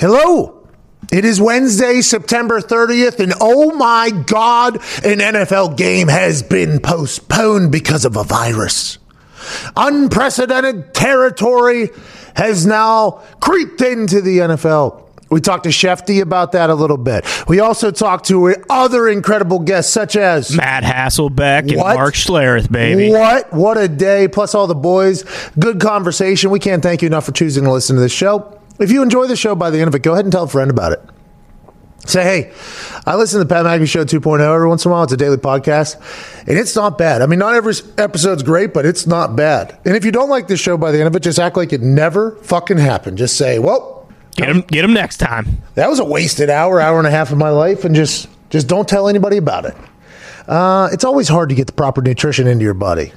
Hello. It is Wednesday, September 30th, and oh my God, an NFL game has been postponed because of a virus. Unprecedented territory has now creeped into the NFL. We talked to Shefty about that a little bit. We also talked to other incredible guests, such as Matt Hasselbeck and Mark Schlereth, baby. What? What a day. Plus all the boys. Good conversation. We can't thank you enough for choosing to listen to this show. If you enjoy the show by the end of it, go ahead and tell a friend about it. Say, hey, I listen to the Pat McAfee Show 2.0 every once in a while. It's a daily podcast, and it's not bad. I mean, not every episode's great, but it's not bad. And if you don't like this show by the end of it, just act like it never fucking happened. Just say, well, Get him, get him next time. that was a wasted hour, hour and a half of my life, and just just don't tell anybody about it. Uh, it's always hard to get the proper nutrition into your body,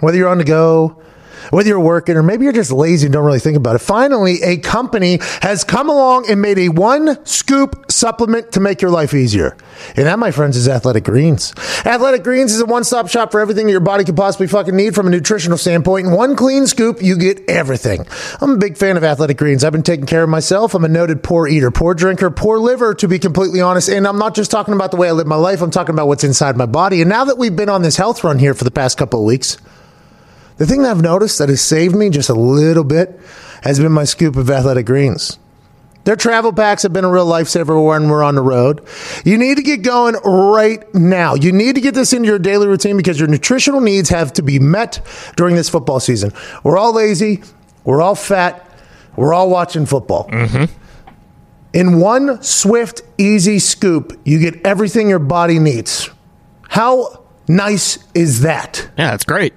whether you're on the go, whether you're working, or maybe you're just lazy and don't really think about it. Finally, a company has come along and made a one scoop supplement to make your life easier. And that, my friends, is Athletic Greens. Athletic Greens is a one stop shop for everything your body could possibly fucking need from a nutritional standpoint. In one clean scoop, you get everything. I'm a big fan of Athletic Greens. I've been taking care of myself. I'm a noted poor eater, poor drinker, poor liver, to be completely honest. And I'm not just talking about the way I live my life, I'm talking about what's inside my body. And now that we've been on this health run here for the past couple of weeks, the thing that I've noticed that has saved me just a little bit has been my scoop of athletic greens. Their travel packs have been a real lifesaver when we're on the road. You need to get going right now. You need to get this into your daily routine because your nutritional needs have to be met during this football season. We're all lazy, we're all fat, we're all watching football. Mm-hmm. In one swift, easy scoop, you get everything your body needs. How nice is that? Yeah, that's great.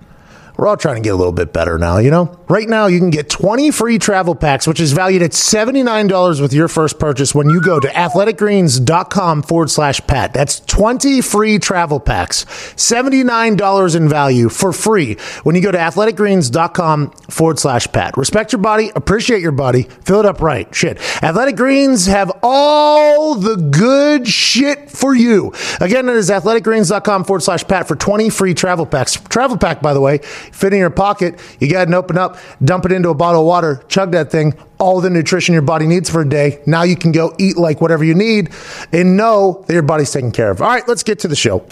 We're all trying to get a little bit better now, you know? Right now, you can get 20 free travel packs, which is valued at $79 with your first purchase when you go to athleticgreens.com forward slash Pat. That's 20 free travel packs, $79 in value for free when you go to athleticgreens.com forward slash Pat. Respect your body, appreciate your body, fill it up right. Shit. Athletic Greens have all the good shit for you. Again, it is athleticgreens.com forward slash Pat for 20 free travel packs. Travel pack, by the way, fit in your pocket. You got to open up, dump it into a bottle of water, chug that thing, all the nutrition your body needs for a day. Now you can go eat like whatever you need and know that your body's taken care of. All right, let's get to the show.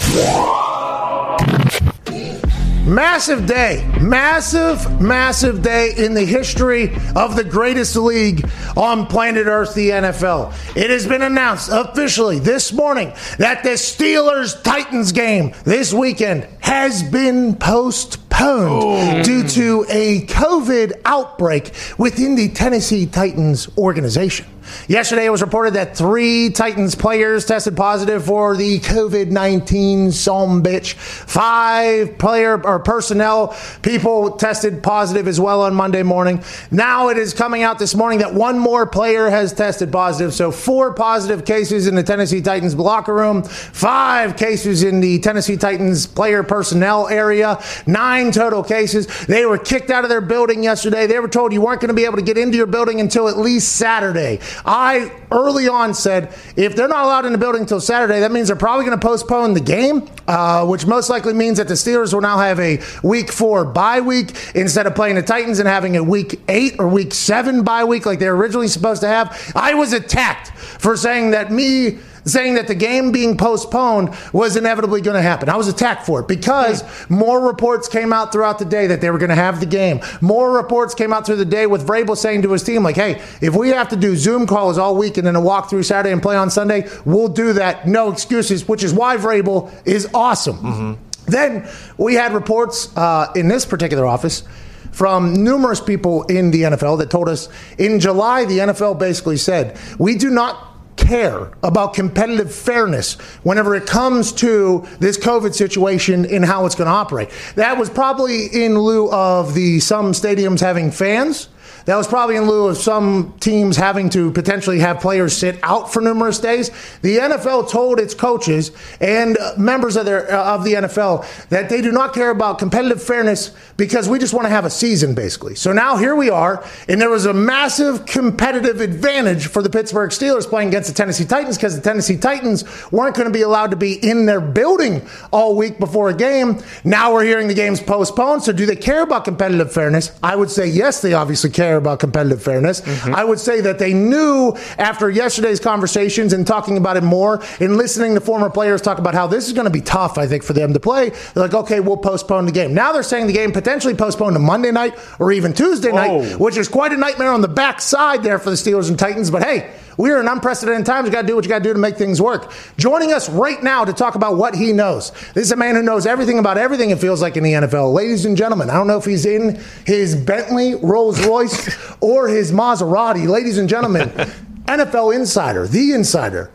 Massive day, massive, massive day in the history of the greatest league on planet Earth, the NFL. It has been announced officially this morning that the Steelers Titans game this weekend has been postponed oh. due to a COVID outbreak within the Tennessee Titans organization. Yesterday, it was reported that three Titans players tested positive for the COVID 19 some bitch. Five player or personnel people tested positive as well on Monday morning. Now it is coming out this morning that one more player has tested positive. So, four positive cases in the Tennessee Titans locker room, five cases in the Tennessee Titans player personnel area, nine total cases. They were kicked out of their building yesterday. They were told you weren't going to be able to get into your building until at least Saturday. I early on said if they're not allowed in the building until Saturday, that means they're probably going to postpone the game, uh, which most likely means that the Steelers will now have a week four bye week instead of playing the Titans and having a week eight or week seven bye week like they're originally supposed to have. I was attacked for saying that me saying that the game being postponed was inevitably going to happen. I was attacked for it because more reports came out throughout the day that they were going to have the game. More reports came out through the day with Vrabel saying to his team, like, hey, if we have to do Zoom calls all week and then a walk through Saturday and play on Sunday, we'll do that. No excuses, which is why Vrabel is awesome. Then we had reports uh, in this particular office from numerous people in the NFL that told us in July, the NFL basically said, we do not care about competitive fairness whenever it comes to this COVID situation and how it's going to operate. That was probably in lieu of the some stadiums having fans. That was probably in lieu of some teams having to potentially have players sit out for numerous days. The NFL told its coaches and members of their uh, of the NFL that they do not care about competitive fairness because we just want to have a season basically. So now here we are and there was a massive competitive advantage for the Pittsburgh Steelers playing against the Tennessee Titans because the Tennessee Titans weren't going to be allowed to be in their building all week before a game. Now we're hearing the game's postponed. So do they care about competitive fairness? I would say yes, they obviously care care about competitive fairness. Mm-hmm. I would say that they knew after yesterday's conversations and talking about it more and listening to former players talk about how this is going to be tough, I think, for them to play. They're like, okay, we'll postpone the game. Now they're saying the game potentially postponed to Monday night or even Tuesday Whoa. night, which is quite a nightmare on the backside there for the Steelers and Titans. But hey, we're in unprecedented times. You got to do what you got to do to make things work. Joining us right now to talk about what he knows. This is a man who knows everything about everything, it feels like, in the NFL. Ladies and gentlemen, I don't know if he's in his Bentley, Rolls Royce, or his Maserati. Ladies and gentlemen, NFL insider, the insider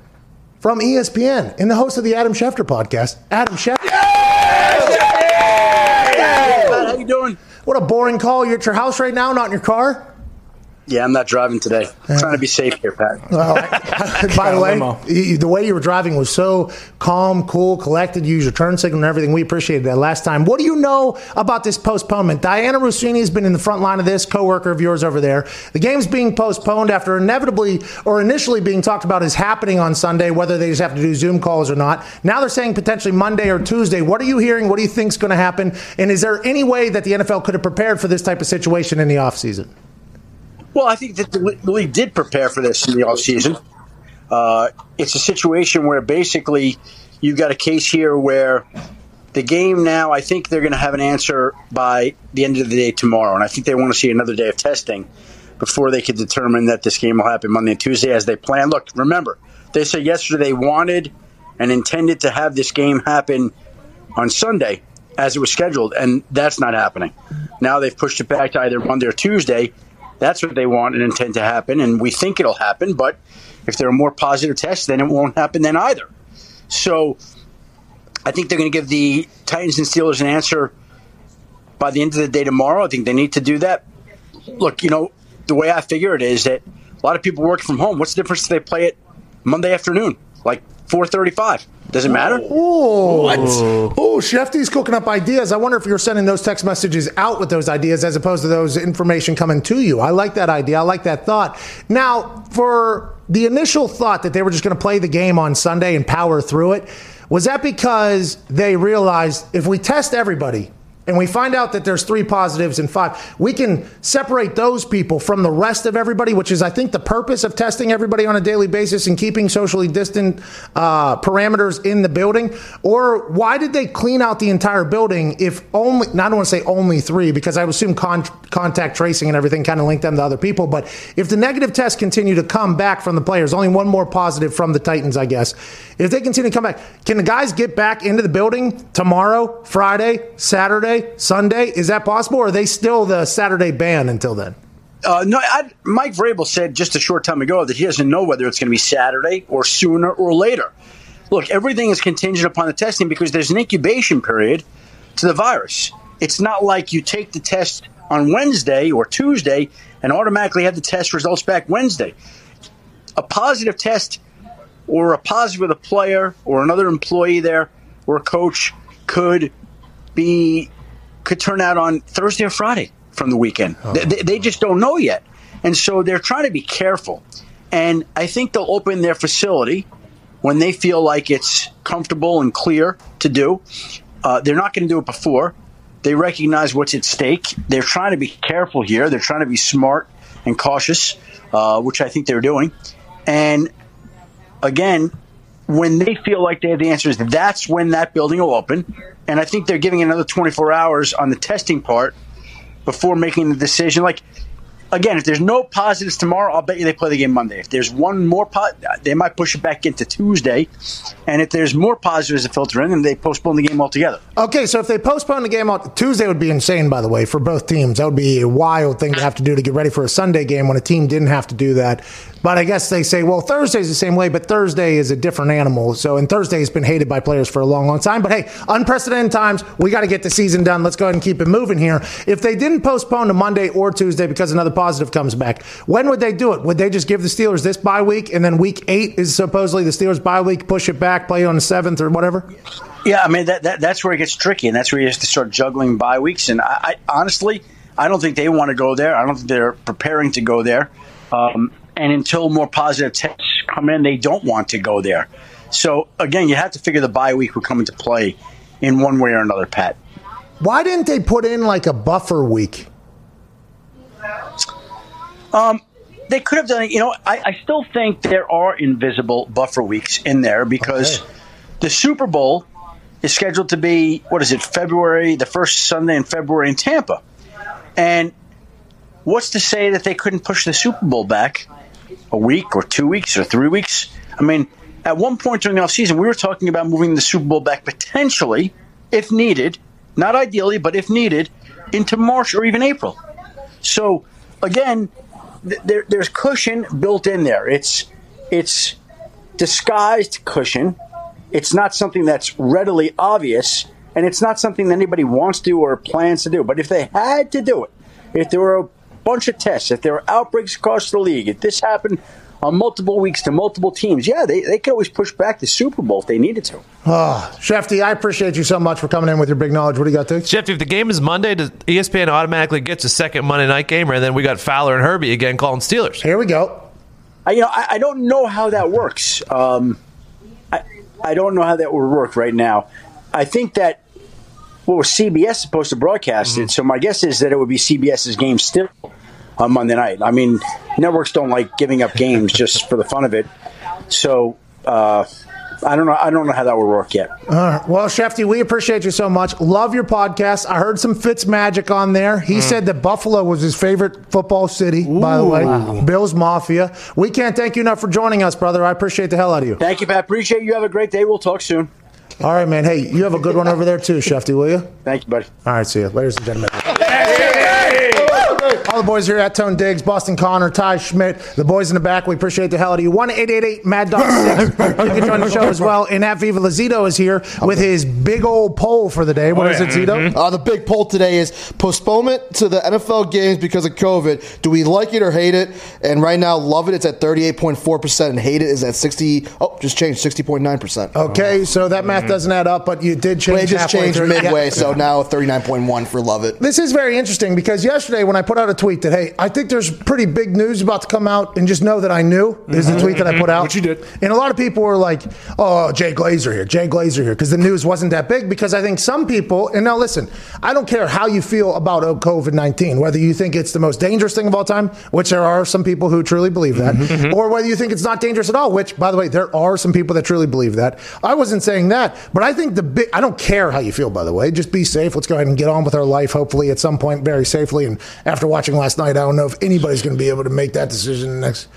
from ESPN, and the host of the Adam Schefter podcast, Adam Schefter. Yeah! Yeah! How you doing? What a boring call. You're at your house right now, not in your car? Yeah, I'm not driving today. I'm trying to be safe here, Pat. Well, by the way, the way you were driving was so calm, cool, collected. You use your turn signal and everything. We appreciated that last time. What do you know about this postponement? Dianna Russini has been in the front line of this, co-worker of yours over there. The game's being postponed after inevitably or initially being talked about as happening on Sunday, whether they just have to do Zoom calls or not. Now they're saying potentially Monday or Tuesday. What are you hearing? What do you think is going to happen? And is there any way that the NFL could have prepared for this type of situation in the offseason? Well, I think that the league did prepare for this in the offseason. Uh, it's a situation where basically you've got a case here where the game now, I think they're going to have an answer by the end of the day tomorrow. And I think they want to see another day of testing before they can determine that this game will happen Monday and Tuesday as they plan. Look, remember, they said yesterday they wanted and intended to have this game happen on Sunday as it was scheduled, and that's not happening. Now they've pushed it back to either Monday or Tuesday. That's what they want and intend to happen, and we think it'll happen. But if there are more positive tests, then it won't happen then either. So I think they're going to give the Titans and Steelers an answer by the end of the day tomorrow. I think they need to do that. Look, you know, the way I figure it is that a lot of people work from home. What's the difference if they play it Monday afternoon? Like 435. Does it matter? Oh, what? Oh, Shefty's cooking up ideas. I wonder if you're sending those text messages out with those ideas as opposed to those information coming to you. I like that idea. I like that thought. Now, for the initial thought that they were just going to play the game on Sunday and power through it, was that because they realized if we test everybody, and we find out that there's three positives and five, we can separate those people from the rest of everybody, which is, I think, the purpose of testing everybody on a daily basis and keeping socially distant uh, parameters in the building? Or why did they clean out the entire building if only, not I don't want to say only three, because I assume con- contact tracing and everything kind of linked them to other people. But if the negative tests continue to come back from the players, only one more positive from the Titans, I guess. If they continue to come back, can the guys get back into the building tomorrow, Friday, Saturday? Sunday? Is that possible, or are they still the Saturday ban until then? Uh, no, I, Mike Vrabel said just a short time ago that he doesn't know whether it's going to be Saturday or sooner or later. Look, everything is contingent upon the testing because there's an incubation period to the virus. It's not like you take the test on Wednesday or Tuesday and automatically have the test results back Wednesday. A positive test or a positive with a player or another employee there or a coach could be could turn out on Thursday or Friday from the weekend. Oh. They, they just don't know yet. And so they're trying to be careful. And I think they'll open their facility when they feel like it's comfortable and clear to do. Uh, they're not going to do it before. They recognize what's at stake. They're trying to be careful here. They're trying to be smart and cautious, uh, which I think they're doing. And again, when they feel like they have the answers, that's when that building will open. And I think they're giving another 24 hours on the testing part before making the decision. Like, again, if there's no positives tomorrow, I'll bet you they play the game Monday. If there's one more pot, they might push it back into Tuesday. And if there's more positives to filter in, then they postpone the game altogether. Okay, so if they postpone the game, Tuesday would be insane, by the way, for both teams. That would be a wild thing to have to do to get ready for a Sunday game when a team didn't have to do that. But I guess they say, well, Thursday's the same way, but Thursday is a different animal. So, and Thursday has been hated by players for a long, long time. But hey, unprecedented times. We got to get the season done. Let's go ahead and keep it moving here. If they didn't postpone to Monday or Tuesday because another positive comes back, when would they do it? Would they just give the Steelers this bye week and then week eight is supposedly the Steelers bye week, push it back, play on the seventh or whatever? Yeah, I mean that, that that's where it gets tricky, and that's where you have to start juggling bye weeks. And I, I honestly, I don't think they want to go there. I don't think they're preparing to go there. Um, and until more positive tests come in, they don't want to go there. So again, you have to figure the bye week would come into play in one way or another, Pat. Why didn't they put in like a buffer week? Um, they could have done it. You know, I, I still think there are invisible buffer weeks in there because Okay. the Super Bowl is scheduled to be what is it, February, the first Sunday in February in Tampa, and what's to say that they couldn't push the Super Bowl back a week or two weeks or three weeks? I mean, at one point during the offseason, we were talking about moving the Super Bowl back potentially, if needed, not ideally, but if needed, into March or even April. So again, th- there, there's cushion built in there. It's it's disguised cushion. It's not something that's readily obvious, and it's not something that anybody wants to or plans to do. But if they had to do it, if there were a bunch of tests, if there were outbreaks across the league, if this happened on multiple weeks to multiple teams, yeah, they, they could always push back the Super Bowl if they needed to. Oh, Shefty, I appreciate you so much for coming in with your big knowledge. What do you got, Tix? Jeff, if the game is Monday, does ESPN automatically gets a second Monday night gamer, and then we got Fowler and Herbie again calling Steelers? Here we go. I, you know, I, I don't know how that works. Um, I, I don't know how that would work right now. I think that what was CBS supposed to broadcast it, so my guess is that it would be CBS's game still on Monday night. I mean, networks don't like giving up games just for the fun of it. So uh, I don't know. I don't know how that would work yet. Well, Shefty, we appreciate you so much. Love your podcast. I heard some Fitz magic on there. He said that Buffalo was his favorite football city, by the way. Bills Mafia. We can't thank you enough for joining us, brother. I appreciate the hell out of you. Thank you, Pat. Appreciate you. Have a great day. We'll talk soon. All right, man. Hey, you have a good one over there, too, Shefty, will you? Thank you, buddy. All right, see you. Ladies and gentlemen. All the boys here at Tone Digz, Boston Connor, Ty Schmidt, the boys in the back. We appreciate the hell out of you. One eight eight eight Mad Dog Six. You can join the show as well. And at Viva Lazito is here with his big old poll for the day. What is it, Zito? Uh, the big poll today is postponement to the NFL games because of COVID. Do we like it or hate it? And right now, love it. It's at 38.4%, and hate it is at 60. Oh, just changed 60.9%. Okay, so that math doesn't add up, but you did change. But it just changed through. midway, Yeah. so now 39.1 for love it. This is very interesting because yesterday when I put out a tweet that hey, I think there's pretty big news about to come out, and just know that I knew is the mm-hmm. tweet that I put mm-hmm. out. Which you did. And a lot of people were like, "Oh, Jay Glazer here, Jay Glazer here," because the news wasn't that big. Because I think some people, and now listen, I don't care how you feel about oh, COVID nineteen, whether you think it's the most dangerous thing of all time, which there are some people who truly believe that, mm-hmm. or whether you think it's not dangerous at all, which by the way, there are some people that truly believe that. I wasn't saying that, but I think the big, I don't care how you feel. By the way, just be safe. Let's go ahead and get on with our life. Hopefully, at some point, very safely. And after watching last night, I don't know if anybody's going to be able to make that decision next.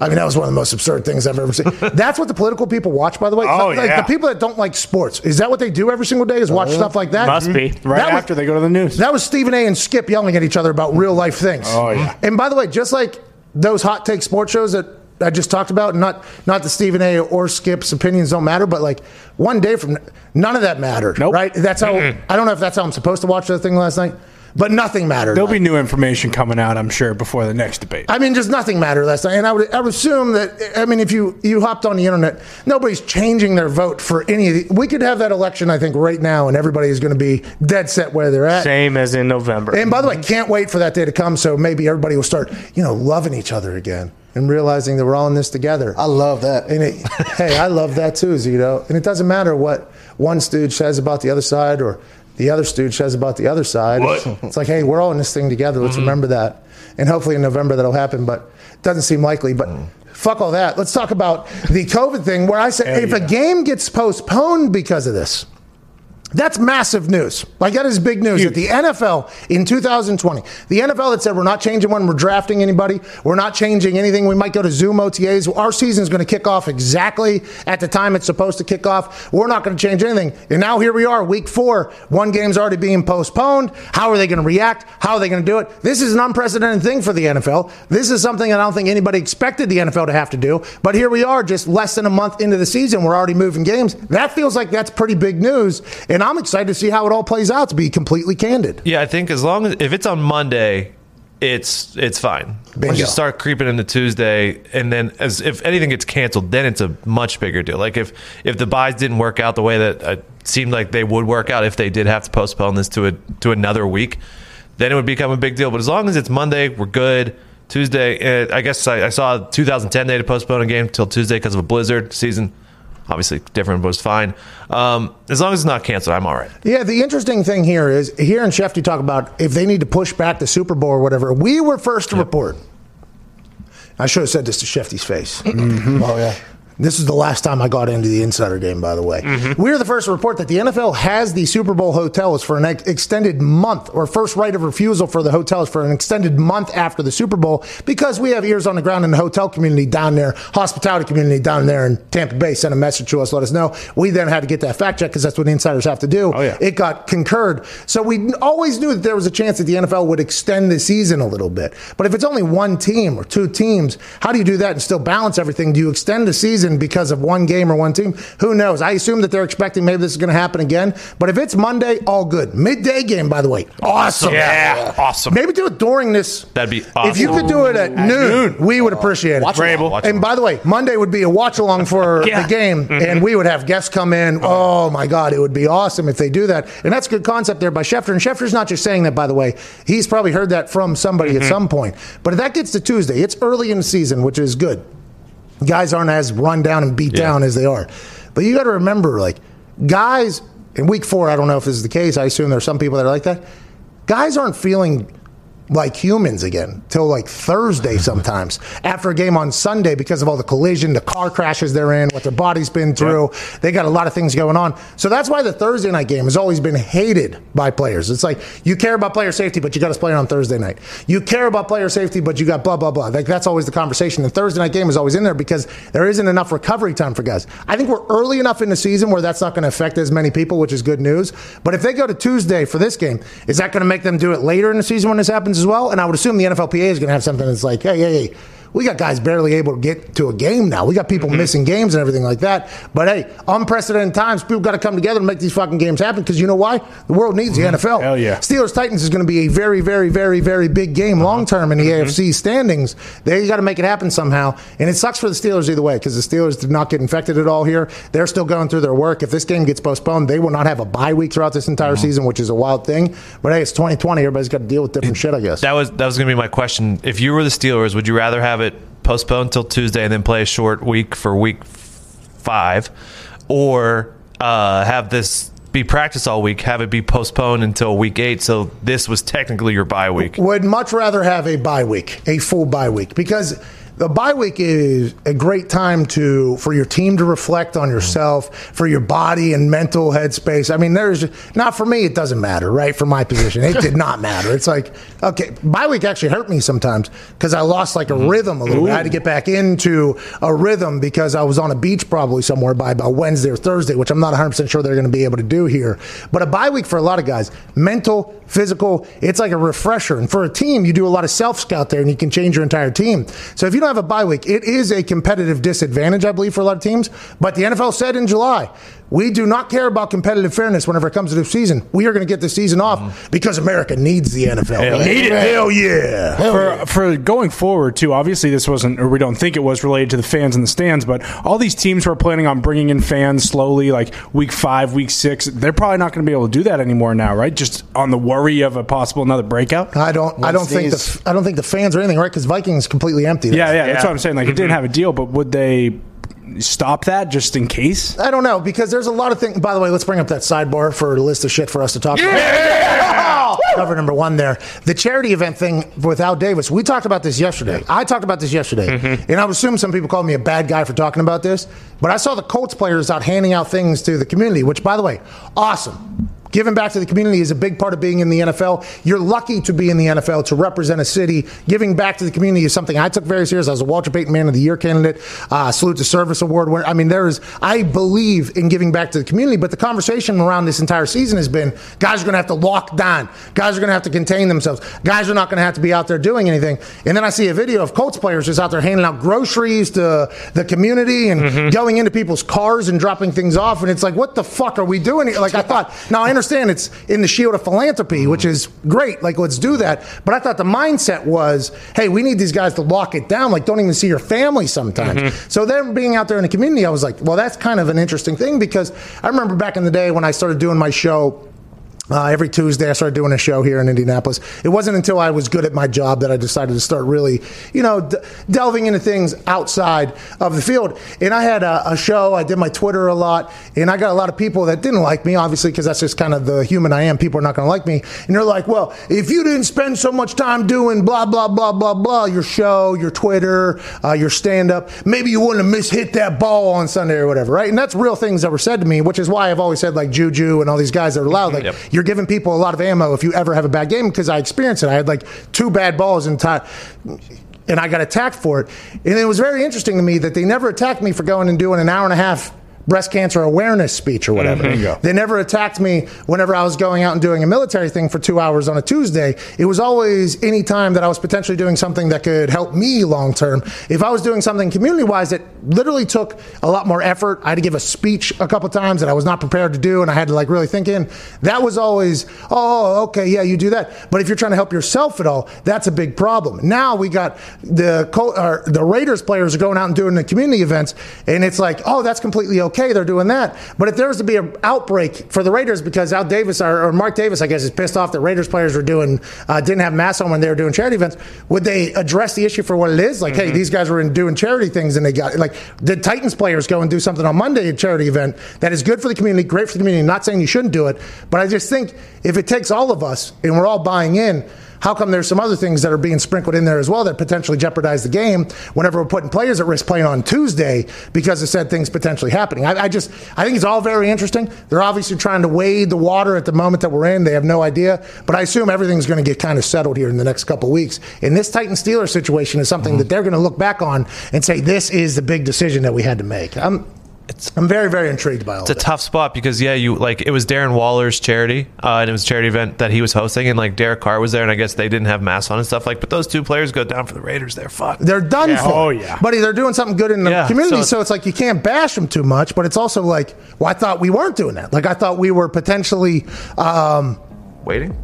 I mean, that was one of the most absurd things I've ever seen. That's what the political people watch, by the way. Oh, like yeah. the people that don't like sports. Is that what they do every single day? Is watch uh, stuff like that? Must be. Mhm. Right That was- after they go to the news. That was Stephen A. and Skip yelling at each other about real life things. Oh, yeah. And by the way, just like those hot take sports shows that I just talked about, not not that Stephen A. or Skip's opinions don't matter, but like one day from none of that mattered. Nope. Right? That's how I don't know if that's how I'm supposed to watch that thing last night, but nothing mattered. There'll be new information coming out, I'm sure, before the next debate. I mean, just nothing mattered last night, and I would, I would assume that. I mean, if you you hopped on the internet, nobody's changing their vote for any of the. We could have that election, I think, right now, and everybody is going to be dead set where they're at. Same as in November. And by the way, can't wait for that day to come. So maybe everybody will start, you know, loving each other again and realizing that we're all in this together. I love that. And it, hey, I love that too, Zito. And it doesn't matter what one stooge says about the other side or the other stooge says about the other side. It's, it's like, hey, we're all in this thing together. Let's mm-hmm. remember that. And hopefully in November that'll happen, but it doesn't seem likely. But mm. fuck all that. Let's talk about the COVID thing where I say if a game gets postponed because of this, that's massive news. Like that is big news that the NFL in 2020, the NFL that said we're not changing when we're drafting anybody, we're not changing anything. We might go to Zoom OTAs. Our season is going to kick off exactly at the time it's supposed to kick off. We're not going to change anything. And now here we are, week four. One game's already being postponed. How are they going to react? How are they going to do it? This is an unprecedented thing for the NFL. This is something I don't think anybody expected the NFL to have to do. But here we are, just less than a month into the season. We're already moving games. That feels like that's pretty big news. And I'm excited to see how it all plays out, to be completely candid. Yeah, I think as long as if it's on Monday, it's it's fine. Bingo. Once you start creeping into Tuesday, and then as if anything gets canceled, then it's a much bigger deal. Like if if the buys didn't work out the way that it seemed like they would work out, if they did have to postpone this to a to another week, then it would become a big deal. But as long as it's Monday, we're good. Tuesday, uh, I guess I, I saw 2010 they had to postpone a game till Tuesday because of a blizzard season. Obviously, different was fine. Um, as long as it's not canceled, I'm all right. Yeah, the interesting thing here is here in Chef, you talk about if they need to push back the Super Bowl or whatever. We were first to report I should have said this to Shefty's face. Oh yeah. This is the last time I got into the insider game, by the way. Mm-hmm. We are the first to report that the NFL has the Super Bowl hotels for an ex- extended month, or first right of refusal for the hotels for an extended month after the Super Bowl, because we have ears on the ground in the hotel community down there, hospitality community down there in Tampa Bay sent a message to us, let us know. We then had to get that fact check because that's what the insiders have to do. Oh, yeah. It got concurred. So we always knew that there was a chance that the NFL would extend the season a little bit. But if it's only one team or two teams, how do you do that and still balance everything? Do you extend the season because of one game or one team? Who knows? I assume that they're expecting maybe this is going to happen again. But if it's Monday, all good. Midday game, by the way. Awesome. Yeah, awesome. Maybe do it during this. That'd be awesome. If you could do it at, noon, we would appreciate it. Watch along. Watch And by the way, Monday would be a watch along for Yeah. the game, mm-hmm. and we would have guests come in. Oh my God, it would be awesome if they do that. And that's a good concept there by Schefter. And Schefter's not just saying that, by the way. He's probably heard that from somebody at mm-hmm. some point. But if that gets to Tuesday, it's early in the season, which is good. Guys aren't as run down and beat Yeah. down as they are. But you got to remember, like, guys in week four, I don't know if this is the case. I assume there are some people that are like that. Guys aren't feeling like humans again till like Thursday sometimes after a game on Sunday because of all the collision, the car crashes they're in, what their body's been through. They got a lot of things going on. So that's why the Thursday night game has always been hated by players. It's like you care about player safety, but you got to play it on Thursday night. You care about player safety, but you got blah blah blah. Like that's always the conversation. The Thursday night game is always in there because there isn't enough recovery time for guys. I think we're early enough in the season where that's not going to affect as many people, which is good news. But if they go to Tuesday for this game, is that going to make them do it later in the season when this happens as well? And I would assume the NFLPA is going to have something that's like, hey, hey, hey. We got guys barely able to get to a game now. We got people Mm-hmm. missing games and everything like that. But hey, unprecedented times. People got to come together and make these fucking games happen because you know why? The world needs the mm-hmm. NFL. Hell yeah. Steelers Titans is going to be a very, very, very, very big game uh-huh. long term in the mm-hmm. AFC standings. They got to make it happen somehow, and it sucks for the Steelers either way because the Steelers did not get infected at all here. They're still going through their work. If this game gets postponed, they will not have a bye week throughout this entire uh-huh. season, which is a wild thing. But hey, it's 2020. Everybody's got to deal with different shit, I guess. That was that was going to be my question. If you were the Steelers, would you rather have it postponed till Tuesday and then play a short week for week five, or uh, have this be practice all week, have it be postponed until week eight? So this was technically your bye week. would much rather have a bye week, a full bye week, because the bye week is a great time to for your team to reflect on yourself, for your body and mental headspace. I mean, there's not for me. It doesn't matter, right? For my position, it did not matter. It's like okay, bye week actually hurt me sometimes because I lost like a mm-hmm. rhythm a little bit. I had to get back into a rhythm because I was on a beach probably somewhere by about Wednesday or Thursday, which I'm not 100 percent sure they're going to be able to do here. But a bye week for a lot of guys, mental, physical, it's like a refresher. And for a team, you do a lot of self scout there, and you can change your entire team. So if you don't have a bye week, it is a competitive disadvantage, I believe, for a lot of teams. But the NFL said in July, we do not care about competitive fairness whenever it comes to the season. We are going to get the season off because America needs the NFL. Hell Need it. yeah. Hell yeah. for for going forward too. Obviously, this wasn't, or we don't think it was related to the fans in the stands. But all these teams who are planning on bringing in fans slowly, like week five, week six, they're probably not going to be able to do that anymore now, right? Just on the worry of a possible another breakout. I don't. I don't think the. I don't think the fans or anything, right? Because Vikings completely empty. Yeah, yeah, that's what I'm saying. Like it didn't have a deal, but would they stop that just in case? I don't know because there's a lot of things. By the way, let's bring up that sidebar for a list of shit for us to talk about. Cover number one there. The charity event thing with Al Davis. We talked about this yesterday. I talked about this yesterday, mm-hmm. and I would assume some people called me a bad guy for talking about this. But I saw the Colts players out handing out things to the community, which, by the way, awesome. Giving back to the community is a big part of being in the NFL. You're lucky to be in the NFL to represent a city. Giving back to the community is something I took very serious. I was a Walter Payton Man of the Year candidate, uh, salute to service award winner. I mean, there is. I believe in giving back to the community, but the conversation around this entire season has been guys are going to have to lock down. Guys are going to have to contain themselves. Guys are not going to have to be out there doing anything. And then I see a video of Colts players just out there handing out groceries to the community and going into people's cars and dropping things off. And it's like, what the fuck are we doing here? Like I thought. Now I understand it's in the shield of philanthropy, which is great. Like let's do that. But I thought the mindset was, hey, we need these guys to lock it down. Like don't even see your family sometimes. Mm-hmm. So then being out there in the community, I was like, well, that's kind of an interesting thing because I remember back in the day when I started doing my show Uh, every Tuesday, I started doing a show here in Indianapolis. It wasn't until I was good at my job that I decided to start really, you know, d- delving into things outside of the field. And I had a, a show. I did my Twitter a lot, and I got a lot of people that didn't like me, obviously, because that's just kind of the human I am. People are not going to like me, and they're like, "Well, if you didn't spend so much time doing blah blah blah blah blah, your show, your Twitter, uh, your stand up, maybe you wouldn't have mishit that ball on Sunday or whatever, right?" And that's real things that were said to me, which is why I've always said like Juju and all these guys that are loud, like Yep. You're giving people a lot of ammo if you ever have a bad game because I experienced it. I had like two bad balls time. And I got attacked for it. And it was very interesting to me that they never attacked me for going and doing an hour and a half breast cancer awareness speech or whatever. Mm-hmm. They never attacked me whenever I was going out and doing a military thing for two hours on a Tuesday. It was always any time that I was potentially doing something that could help me long term. If I was doing something community wise that literally took a lot more effort, I had to give a speech a couple times that I was not prepared to do and I had to like really think in. That was always, oh, okay, yeah, you do that. But if you're trying to help yourself at all, that's a big problem. Now we got the the Raiders players are going out and doing the community events, and it's like, oh, that's completely okay. They're doing that. But if there was to be an outbreak for the Raiders because Al Davis or, or Mark Davis, I guess, is pissed off that Raiders players were doing uh, didn't have masks on when they were doing charity events, would they address the issue for what it is? Like, hey, these guys were in doing charity things and they got like did Titans players go and do something on Monday at a charity event that is good for the community, great for the community. Not saying you shouldn't do it, but I just think if it takes all of us and we're all buying in. How come there's some other things that are being sprinkled in there as well that potentially jeopardize the game whenever we're putting players at risk playing on Tuesday because of said things potentially happening? I, I just, I think it's all very interesting. They're obviously trying to wade the water at the moment that we're in. They have no idea, but I assume everything's going to get kind of settled here in the next couple weeks. And this Titan Steelers situation is something mm-hmm. that they're going to look back on and say, this is the big decision that we had to make. I'm, I'm very, very intrigued by all It's a of it. tough spot because yeah, you like it was Darren Waller's charity, uh, and it was a charity event that he was hosting, and like Derek Carr was there, and I guess they didn't have masks on and stuff. Like, but those two players go down for the Raiders. They're fucked. They're done for. Oh, yeah. Buddy, they're doing something good in the Yeah, community, so- so, it's like you can't bash them too much, but it's also like, well, I thought we weren't doing that. Like, I thought we were potentially um, Waiting.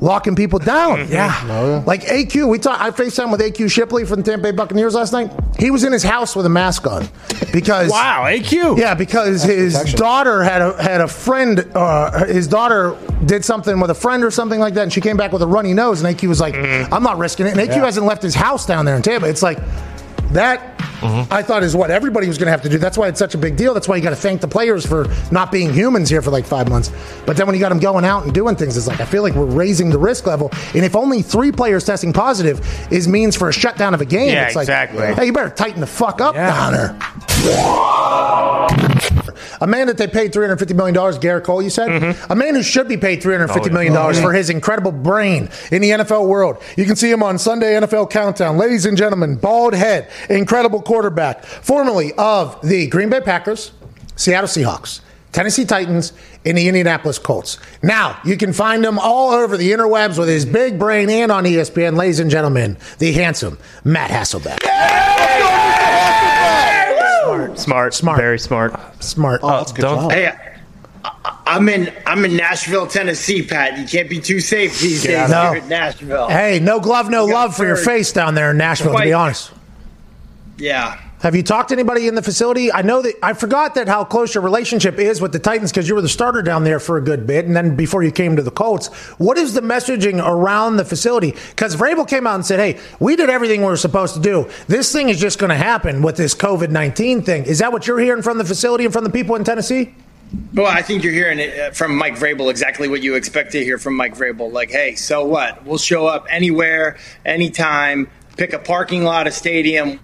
Locking people down. Yeah. Like AQ, we talked, I FaceTime with AQ Shipley from the Tampa Bay Buccaneers last night. He was in his house with a mask on because. Wow, AQ. Yeah, because his protection. daughter had a had a friend. Uh, his daughter did something with a friend or something like that, and she came back with a runny nose. And AQ was like, "I'm not risking it." And AQ hasn't left his house down there in Tampa. It's like that. Mm-hmm. I thought is what everybody was going to have to do. That's why it's such a big deal. That's why you got to thank the players for not being humans here for like five months. But then when you got them going out and doing things, it's like I feel like we're raising the risk level. And if only three players testing positive is means for a shutdown of a game, Yeah, it's like, exactly. hey, you better tighten the fuck up Yeah. down there. A man that they paid $350 million, Garrett Cole, you said? Mm-hmm. A man who should be paid $350 million oh, for his incredible brain in the NFL world. You can see him on Sunday NFL Countdown. Ladies and gentlemen, bald head, incredible quarterback, formerly of the Green Bay Packers, Seattle Seahawks. Tennessee Titans and the Indianapolis Colts. Now, you can find him all over the interwebs with his big brain and on ESPN. Ladies and gentlemen, the handsome Matt Hasselbeck. Smart, Smart. very smart. Smart. Oh, that's good don't- Hey, I- I'm in I'm in Nashville, Tennessee, Pat. You can't be too safe these days no. here in Nashville. Hey, no glove, no You love for your face down there in Nashville, to be honest. Yeah. Have you talked to anybody in the facility? I know that I forgot that how close your relationship is with the Titans because you were the starter down there for a good bit, and then before you came to the Colts. What is the messaging around the facility? Because Vrabel came out and said, "Hey, we did everything we were supposed to do. This thing is just going to happen with this COVID nineteen thing." Is that what you're hearing from the facility and from the people in Tennessee? Well, I think you're hearing it uh, from Mike Vrabel exactly what you expect to hear from Mike Vrabel. Like, hey, so what? We'll show up anywhere, anytime. Pick a parking lot, a stadium.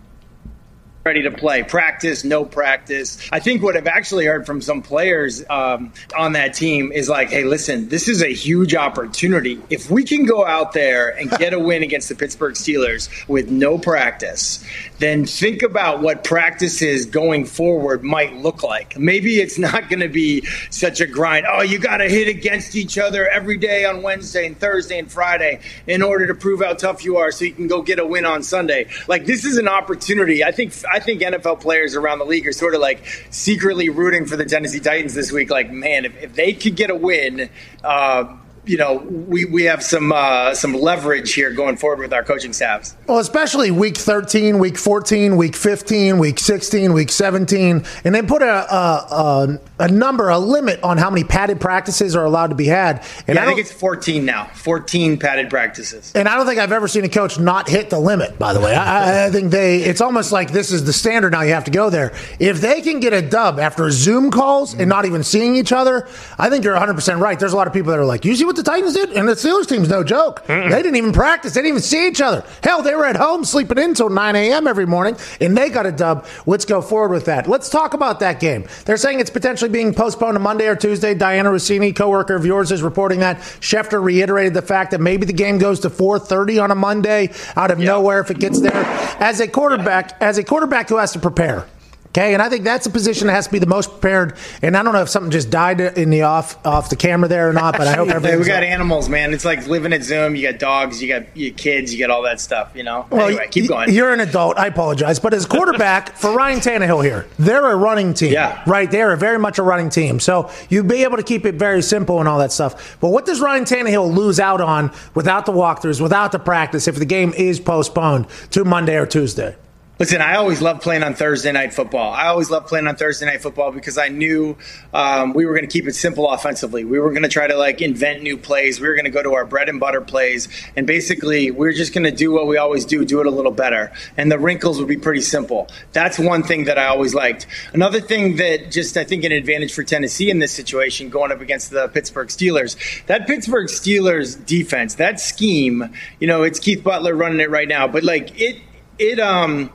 Ready to play. Practice, no practice. I think what I've actually heard from some players um, on that team is like, hey, listen, this is a huge opportunity. If we can go out there and get a win against the Pittsburgh Steelers with no practice, then think about what practices going forward might look like. Maybe it's not going to be such a grind. Oh, you got to hit against each other every day on Wednesday and Thursday and Friday in order to prove how tough you are so you can go get a win on Sunday. Like this is an opportunity. I think I think NFL players around the league are sort of like secretly rooting for the Tennessee Titans this week. Like, man, if, if they could get a win, uh, you know, we, we have some uh, some leverage here going forward with our coaching staffs. Well, especially week 13, week 14, week 15, week 16, week 17, and they put a, a, a a number, a limit on how many padded practices are allowed to be had. And Yeah, I don't- think it's 14 now. 14 padded practices. and I don't think I've ever seen a coach not hit the limit. By the way, I, I think they. It's almost like this is the standard now. You have to go there. If they can get a dub after Zoom calls and not even seeing each other, I think you're 100 percent right. There's a lot of people that are like, "You see what the Titans did?" And the Steelers team's no joke. They didn't even practice. They didn't even see each other. Hell, they were at home sleeping in until 9 a.m. every morning, and they got a dub. Let's go forward with that. Let's talk about that game. They're saying it's potentially being postponed to Monday or Tuesday. Dianna Russini, coworker of yours, is reporting that. Schefter reiterated the fact that maybe the game goes to 4:30 on a Monday out of nowhere if it gets there. As a quarterback, as a quarterback who has to prepare. Okay, and I think that's a position that has to be the most prepared. And I don't know if something just died in the off off the camera there or not, but I hope Hey, we got animals, man. It's like living at Zoom. You got dogs, you got your kids, you got all that stuff. You know. Well, anyway, keep going. You're an adult. I apologize, but as quarterback for Ryan Tannehill here, they're a running team. Yeah. right. They're very much a running team. So you'd be able to keep it very simple and all that stuff. But what does Ryan Tannehill lose out on without the walkthroughs, without the practice, if the game is postponed to Monday or Tuesday? Listen, I always loved playing on Thursday night football. I always loved playing on Thursday night football because I knew um, we were going to keep it simple offensively. We were going to try to like invent new plays. We were going to go to our bread and butter plays, and basically we are just going to do what we always do, do it a little better. And the wrinkles would be pretty simple. That's one thing that I always liked. Another thing that just I think an advantage for Tennessee in this situation, going up against the Pittsburgh Steelers, that Pittsburgh Steelers defense, that scheme, you know, it's Keith Butler running it right now, but like it, it um